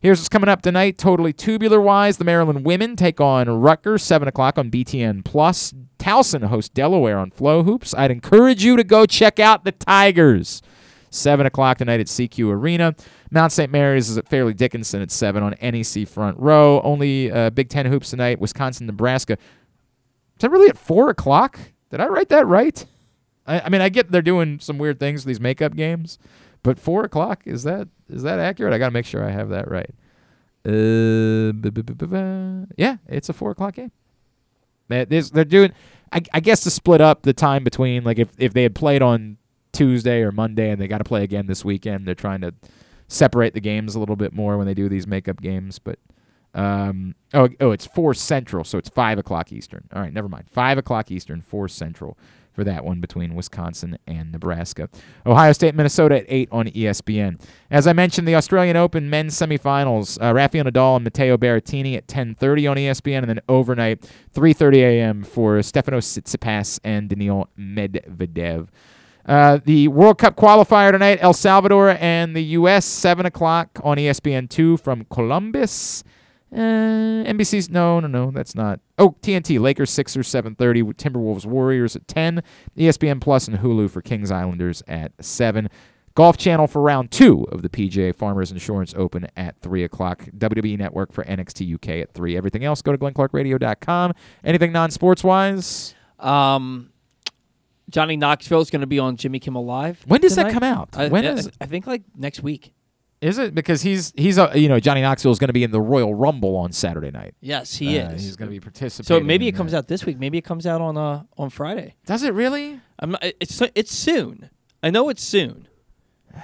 Here's what's coming up tonight, totally tubular wise. The Maryland women take on Rutgers, 7 o'clock on BTN Plus. Towson hosts Delaware on FloHoops. I'd encourage you to go check out the Tigers. 7 o'clock tonight at SECU Arena. Mount St. Mary's is at Fairleigh Dickinson at 7 on NEC Front Row. Only uh, Big Ten hoops tonight, Wisconsin, Nebraska. Is that really at 4 o'clock? Did I write that right? I, I mean, I get they're doing some weird things with these makeup games, but 4 o'clock, is that is that accurate? I got to make sure I have that right. Uh, yeah, it's a 4 o'clock game. They're doing, I, I guess, to split up the time between, like, if, if they had played on Tuesday or Monday and they got to play again this weekend, they're trying to separate the games a little bit more when they do these makeup games. But um, oh, oh, it's four Central, so it's five o'clock Eastern. All right, never mind. Five o'clock Eastern, four Central for that one between Wisconsin and Nebraska. Ohio State, Minnesota at eight on ESPN. As I mentioned, the Australian Open men's semifinals: uh, Rafael Nadal and Matteo Berrettini at 10:30 on ESPN, and then overnight 3:30 a.m. for Stefanos Tsitsipas and Daniil Medvedev. Uh, the World Cup qualifier tonight, El Salvador and the U.S. 7 o'clock on E ESPN2 from Columbus. Uh, NBC's, no, no, no, that's not. Oh, TNT, Lakers, Sixers, 7.30, with Timberwolves, Warriors at 10, ESPN Plus and Hulu for Kings Islanders at 7. Golf Channel for round two of the PGA Farmers Insurance Open at 3 o'clock. WWE Network for NXT UK at 3. Everything else, go to glennclarkradio.com. Anything non-sports wise? Um, Johnny Knoxville is going to be on Jimmy Kimmel Live. When does that come out? I, When I, is- I think like next week. Is it because he's he's a you know Johnny Knoxville is going to be in the Royal Rumble on Saturday night? Yes, he Uh, is. He's going to be participating. So maybe it comes that. out this week. Maybe it comes out on uh on Friday. Does it really? I'm not, it's it's soon. I know it's soon.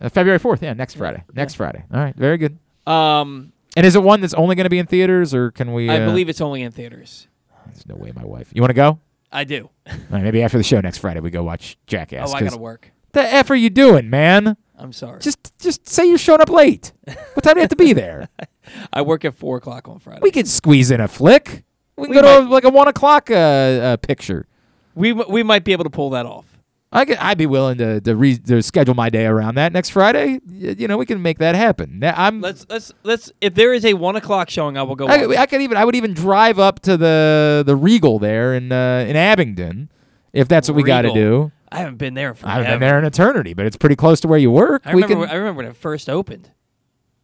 Uh, February fourth. Yeah, next Friday. Next Friday. All right, very good. Um, And is it one that's only going to be in theaters, or can we? I uh, believe it's only in theaters. There's no way, my wife. You want to go? I do. Right, maybe after the show next Friday we go watch Jackass. Oh, I gotta work. The f are you doing, man? I'm sorry. Just just say you're showing up late. what time do you have to be there? I work at four o'clock on Friday. We could squeeze in a flick. We can We go to might- like a one o'clock uh, uh, picture. We m- we might be able to pull that off. I could, I'd be willing to to, re, to schedule my day around that next Friday. Y- You know, we can make that happen. Now, I'm. Let's let's let's. If there is a one o'clock showing, I will go. I, watch I could even I would even drive up to the the Regal there in uh, in Abingdon, if that's what we got to Regal. do. I haven't been there. For I haven't been there in eternity, but it's pretty close to where you work. I we remember. can. I remember when it first opened.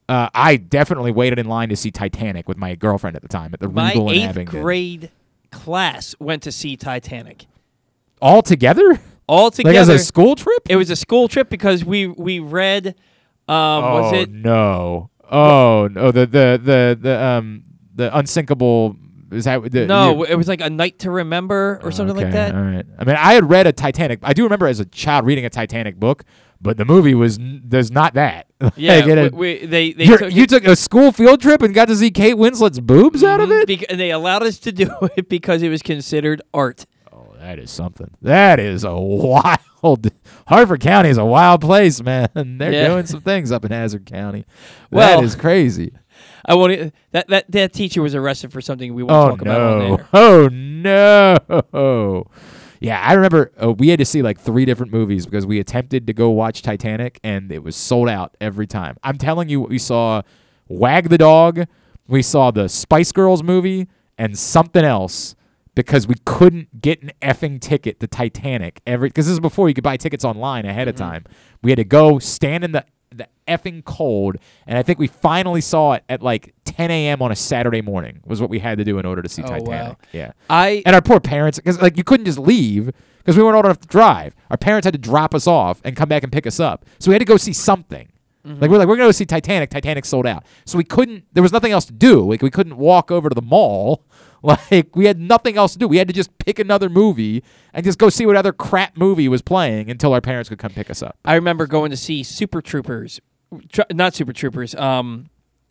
Uh, I definitely waited in line to see Titanic with my girlfriend at the time at the My Regal in Abingdon. grade class went to see Titanic. All together? All Like together. as a school trip? It was a school trip because we we read. Um, was oh it no! Oh no! The the the the um the unsinkable Is that the, no, it was like a night to remember or something like that. All right. I mean, I had read a Titanic. I do remember as a child reading a Titanic book, but the movie was there's not that. Yeah, Like, had- we, we, they they took you took a school field trip and got to see Kate Winslet's boobs out of mm-hmm, it. bec- and they allowed us to do it because it was considered art. Oh, that is something. That is a wild. Harford County is a wild place, man. They're Yeah. doing some things up in Hazard County. Well, that is crazy. I want that that that teacher was arrested for something we won't Oh talk about on no! there. Oh no! Yeah, I remember uh, we had to see like three different movies because we attempted to go watch Titanic and it was sold out every time. I'm telling you, we saw Wag the Dog, we saw the Spice Girls movie, and something else because we couldn't get an effing ticket to Titanic every because this is before you could buy tickets online ahead of time. We had to go stand in the the effing cold, and I think we finally saw it at like 10 a.m. on a Saturday morning. Was what we had to do in order to see Oh, Titanic. wow. Yeah, I and our poor parents because like you couldn't just leave because we weren't old enough to drive. Our parents had to drop us off and come back and pick us up, so we had to go see something. Mm-hmm. Like we're like we're gonna go see Titanic. Titanic sold out, so we couldn't. There was nothing else to do. Like we couldn't walk over to the mall. Like we had nothing else to do. We had to just pick another movie and just go see what other crap movie was playing until our parents could come pick us up. I remember going to see Super Troopers, tr- not Super Troopers, um,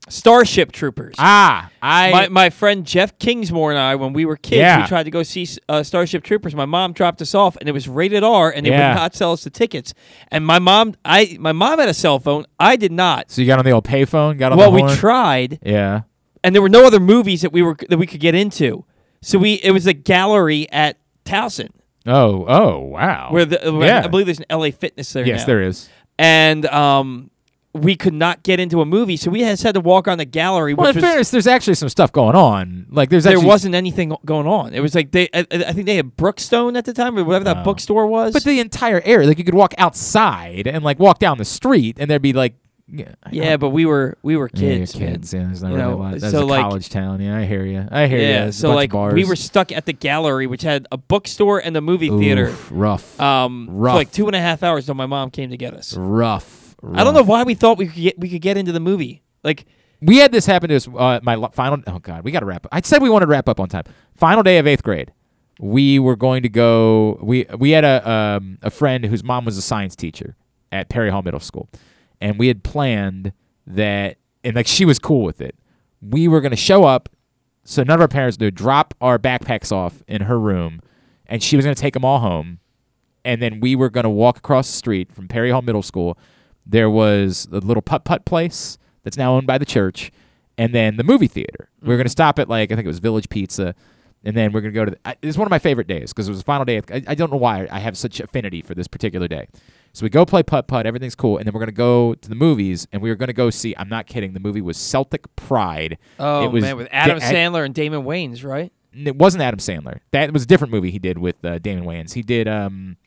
Starship Troopers. Ah, I my, my friend Jeff Kingsmore and I, when we were kids, Yeah. we tried to go see uh, Starship Troopers. My mom dropped us off, and it was rated R, and they Yeah. would not sell us the tickets. And my mom, I my mom had a cell phone. I did not. So you got on the old payphone, got on well, we tried, Yeah. And there were no other movies that we were that we could get into. So we it was a gallery at Towson. Oh, oh, wow. Where the where yeah. I believe there's an LA Fitness there. Yes, now. there is. And um, we could not get into a movie, so we just had to walk on the gallery. Well, in was, fairness, there's actually some stuff going on. Like there's there actually, wasn't anything going on. It was like they, I, I think they had Brookstone at the time, or whatever that Oh. bookstore was. but the entire area, like you could walk outside and like walk down the street, and there'd be like, yeah, yeah, but we were we were Yeah, you're kids, man. kids. Yeah, there's not You really know, a lot. That's so a like- college town. Yeah, I hear you. I hear you. Yeah, so like we were stuck at the gallery, which had a bookstore and a movie theater. Oof, rough. Um, Rough. like two and a half hours till my mom came to get us. rough. I don't know why we thought we could get we could get into the movie. Like We had this happen to us. Uh, my final. Oh God, we got to wrap. up. I said we wanted to wrap up on time. Final day of eighth grade. We were going to go. We we had a um, a friend whose mom was a science teacher at Perry Hall Middle School, and we had planned that, and like she was cool with it. We were going to show up, so none of our parents knew. Drop our backpacks off in her room, and she was going to take them all home, and then we were going to walk across the street from Perry Hall Middle School. There was a little putt putt place that's now owned by the church, and then the movie theater. We were mm. going to stop at like I think it was Village Pizza, and then we're going to go to. The, I, it's one of my favorite days because it was the final day. Of, I, I don't know why I have such affinity for this particular day. So we go play putt putt, everything's cool, and then we're going to go to the movies, and we were going to go see. I'm not kidding. The movie was Celtic Pride. oh it was man, with Adam Da- Sandler and Damon Wayans, right? it wasn't Adam Sandler. That was a different movie he did with uh, Damon Wayans. He did um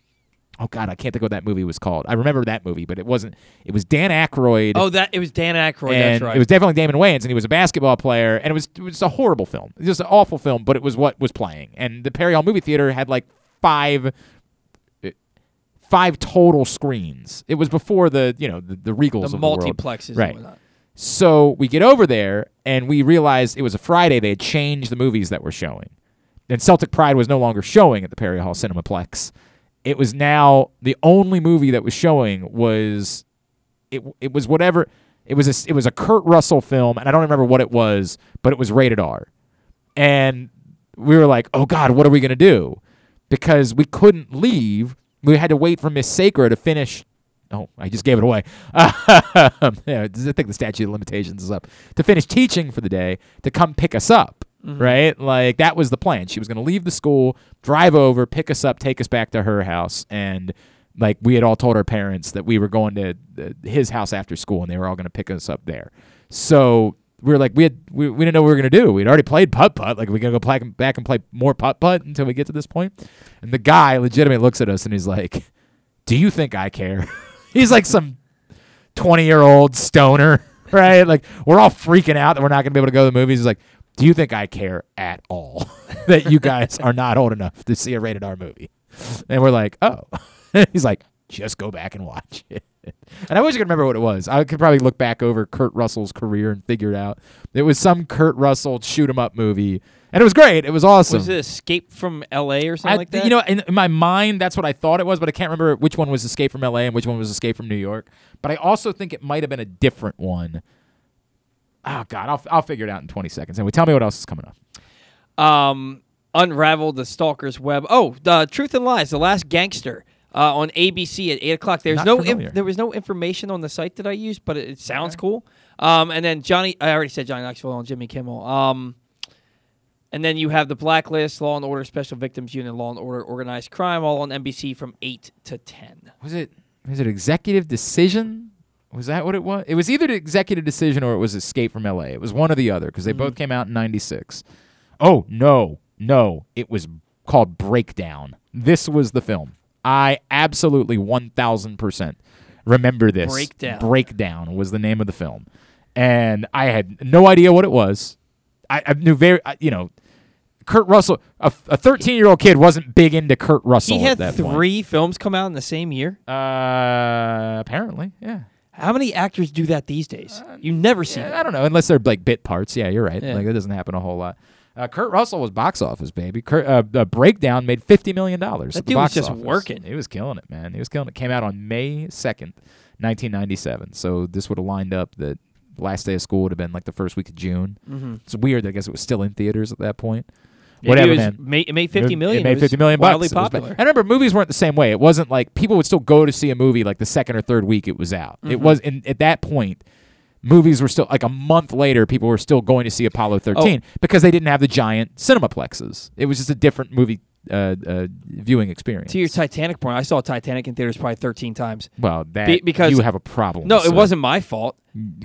oh god, I can't think of what that movie was called. I remember that movie, but it wasn't. It was Dan Aykroyd. Oh, that it was Dan Aykroyd. that's right. it was definitely Damon Wayans, and he was a basketball player, and it was it was a horrible film. It was an awful film, but it was what was playing. And the Perry Hall movie theater had like five five total screens. It was before the you know the, the Regals the the multiplexes, and right? So we get over there and we realized it was a Friday. They had changed the movies that were showing. And Celtic Pride was no longer showing at the Perry Hall Cinemaplex. It was now the only movie that was showing was it it was whatever it was a, it was a Kurt Russell film and I don't remember what it was, but it was rated R. And we were like, "Oh god, what are we going to do?" Because we couldn't leave. We had to wait for Miss Sacra to finish Oh, I just gave it away. yeah, I think the statute of limitations is up. To finish teaching for the day, to come pick us up, Mhm. right? Like that was the plan. She was going to leave the school, drive over, pick us up, take us back to her house, and like we had all told our parents that we were going to uh, his house after school, and they were all going to pick us up there. So we were like, we had we, we didn't know what we were to do. We'd already played putt putt. Like we to go play, back and play more putt putt until we get to this point. And the guy legitimately looks at us and he's like, "Do you think I care?" He's like some 20 year old stoner, right? Like, we're all freaking out that we're not to be able to go to the movies. He's like, Do you think I care at all that you guys are not old enough to see a rated R movie? And we're like, Oh. He's like, Just go back and watch it. And I wish I could remember what it was. I could probably look back over Kurt Russell's career and figure it out. It was some Kurt Russell shoot 'em up movie, and it was great. It was awesome. Was it Escape from L.A. or something I- like that? You know, in, in my mind, that's what I thought it was, but I can't remember which one was Escape from L.A. and which one was Escape from New York. But I also think it might have been a different one. Oh God, I'll I'll figure it out in 20 seconds. Anyway, tell me what else is coming up. um, Unravel the Stalker's Web. Oh, the Truth and Lies, The Last Gangster. Uh, on ABC at eight o'clock. There's Not no familiar. inf- there was no information on the site that I used, but it, it sounds cool. Um, and then Johnny, I already said Johnny Knoxville on Jimmy Kimmel. Um, and then you have the Blacklist, Law and Order Special Victims Unit, Law and Order Organized Crime, all on NBC from eight to ten. Was it was it Executive Decision? Was that what it was? It was either the Executive Decision or it was Escape from L.A. It was one or the other because they Mm-hmm. both came out in '96. Oh no, no, it was called Breakdown. This was the film. I absolutely one thousand percent remember this. Breakdown. Breakdown was the name of the film, and I had no idea what it was. I, I knew very, I, you know, Kurt Russell. A thirteen-year-old kid wasn't big into Kurt Russell. He had that point. three films come out in the same year. Uh, apparently, yeah. How many actors do that these days? you never see Yeah. I don't know, unless they're like bit parts. Yeah, you're right. Yeah. Like that doesn't happen a whole lot. Uh, Kurt Russell was box office baby. Kurt, uh, uh, Breakdown made fifty million dollars. That at the dude was just office. working. He was killing it, man. He was killing it. Came out on May second, nineteen ninety seven. So this would have lined up that last day of school would have been like the first week of June. Mhm. It's weird. I guess it was still in theaters at that point. Maybe Whatever, it was- man. ma- it made 50 It- million. It made It fifty million wildly bucks. It popular. I remember movies weren't the same way. It wasn't like people would still go to see a movie like the second or third week it was out. It Mhm. was in, at that point. Movies were still like a month later. People were still going to see Apollo 13 Oh. because they didn't have the giant cinemaplexes. It was just a different movie uh, uh, viewing experience. To your Titanic point, I saw Titanic in theaters probably 13 times. Well, that Be- because you have a problem. No, so- it wasn't my fault.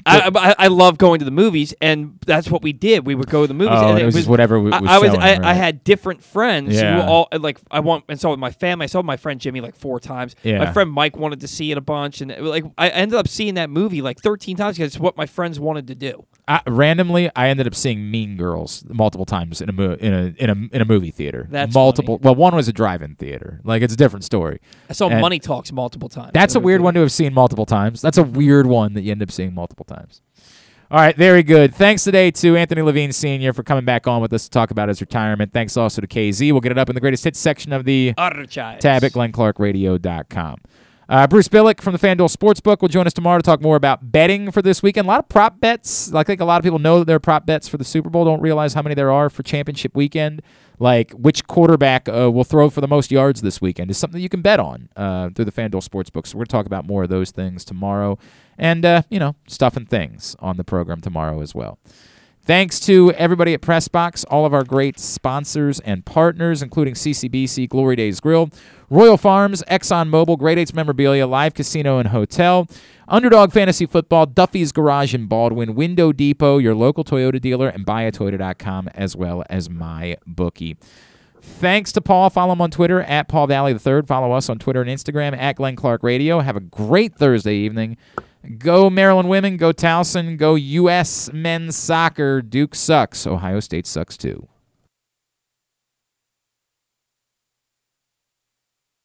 I, I, I love going to the movies, and that's what we did. We would go to the movies, Oh, and it was just whatever w- I, was I was. I, I had different friends Yeah. who all like. I want and saw with my family. I saw my friend Jimmy like four times. Yeah. My friend Mike wanted to see it a bunch, and like I ended up seeing that movie like 13 times because it's what my friends wanted to do. I, randomly, I ended up seeing Mean Girls multiple times in a mo- in a in a in a movie theater. That's multiple. Well, one was a drive-in theater. Like it's a different story. I saw And Money Talks multiple times. That's a weird one to have seen multiple times. That's a weird one that you end up seeing multiple times. All right, very good. Thanks today to Anthony Levine Sr. for coming back on with us to talk about his retirement. Thanks also to KZ. We'll get it up in the greatest hits section of the Archives. tab at glennclarkradio.com. Uh, Bruce Billick from the FanDuel Sportsbook will join us tomorrow to talk more about betting for this weekend. A lot of prop bets. I think a lot of people know that there are prop bets for the Super Bowl, don't realize how many there are for championship weekend. Like which quarterback uh, will throw for the most yards this weekend is something you can bet on uh, through the FanDuel Sportsbook. So we're going to talk about more of those things tomorrow and, uh, you know, stuff and things on the program tomorrow as well. Thanks to everybody at Pressbox, all of our great sponsors and partners, including CCBC, Glory Days Grill, Royal Farms, ExxonMobil, Great Eights Memorabilia, Live Casino and Hotel, Underdog Fantasy Football, Duffy's Garage in Baldwin, Window Depot, your local Toyota dealer, and buyatoyota.com, as well as my bookie. Thanks to Paul. Follow him on Twitter at Paul Valle III. Follow us on Twitter and Instagram at Glenn Clark Radio. Have a great Thursday evening. Go Maryland women. Go Towson. Go U.S. men's soccer. Duke sucks. Ohio State sucks too.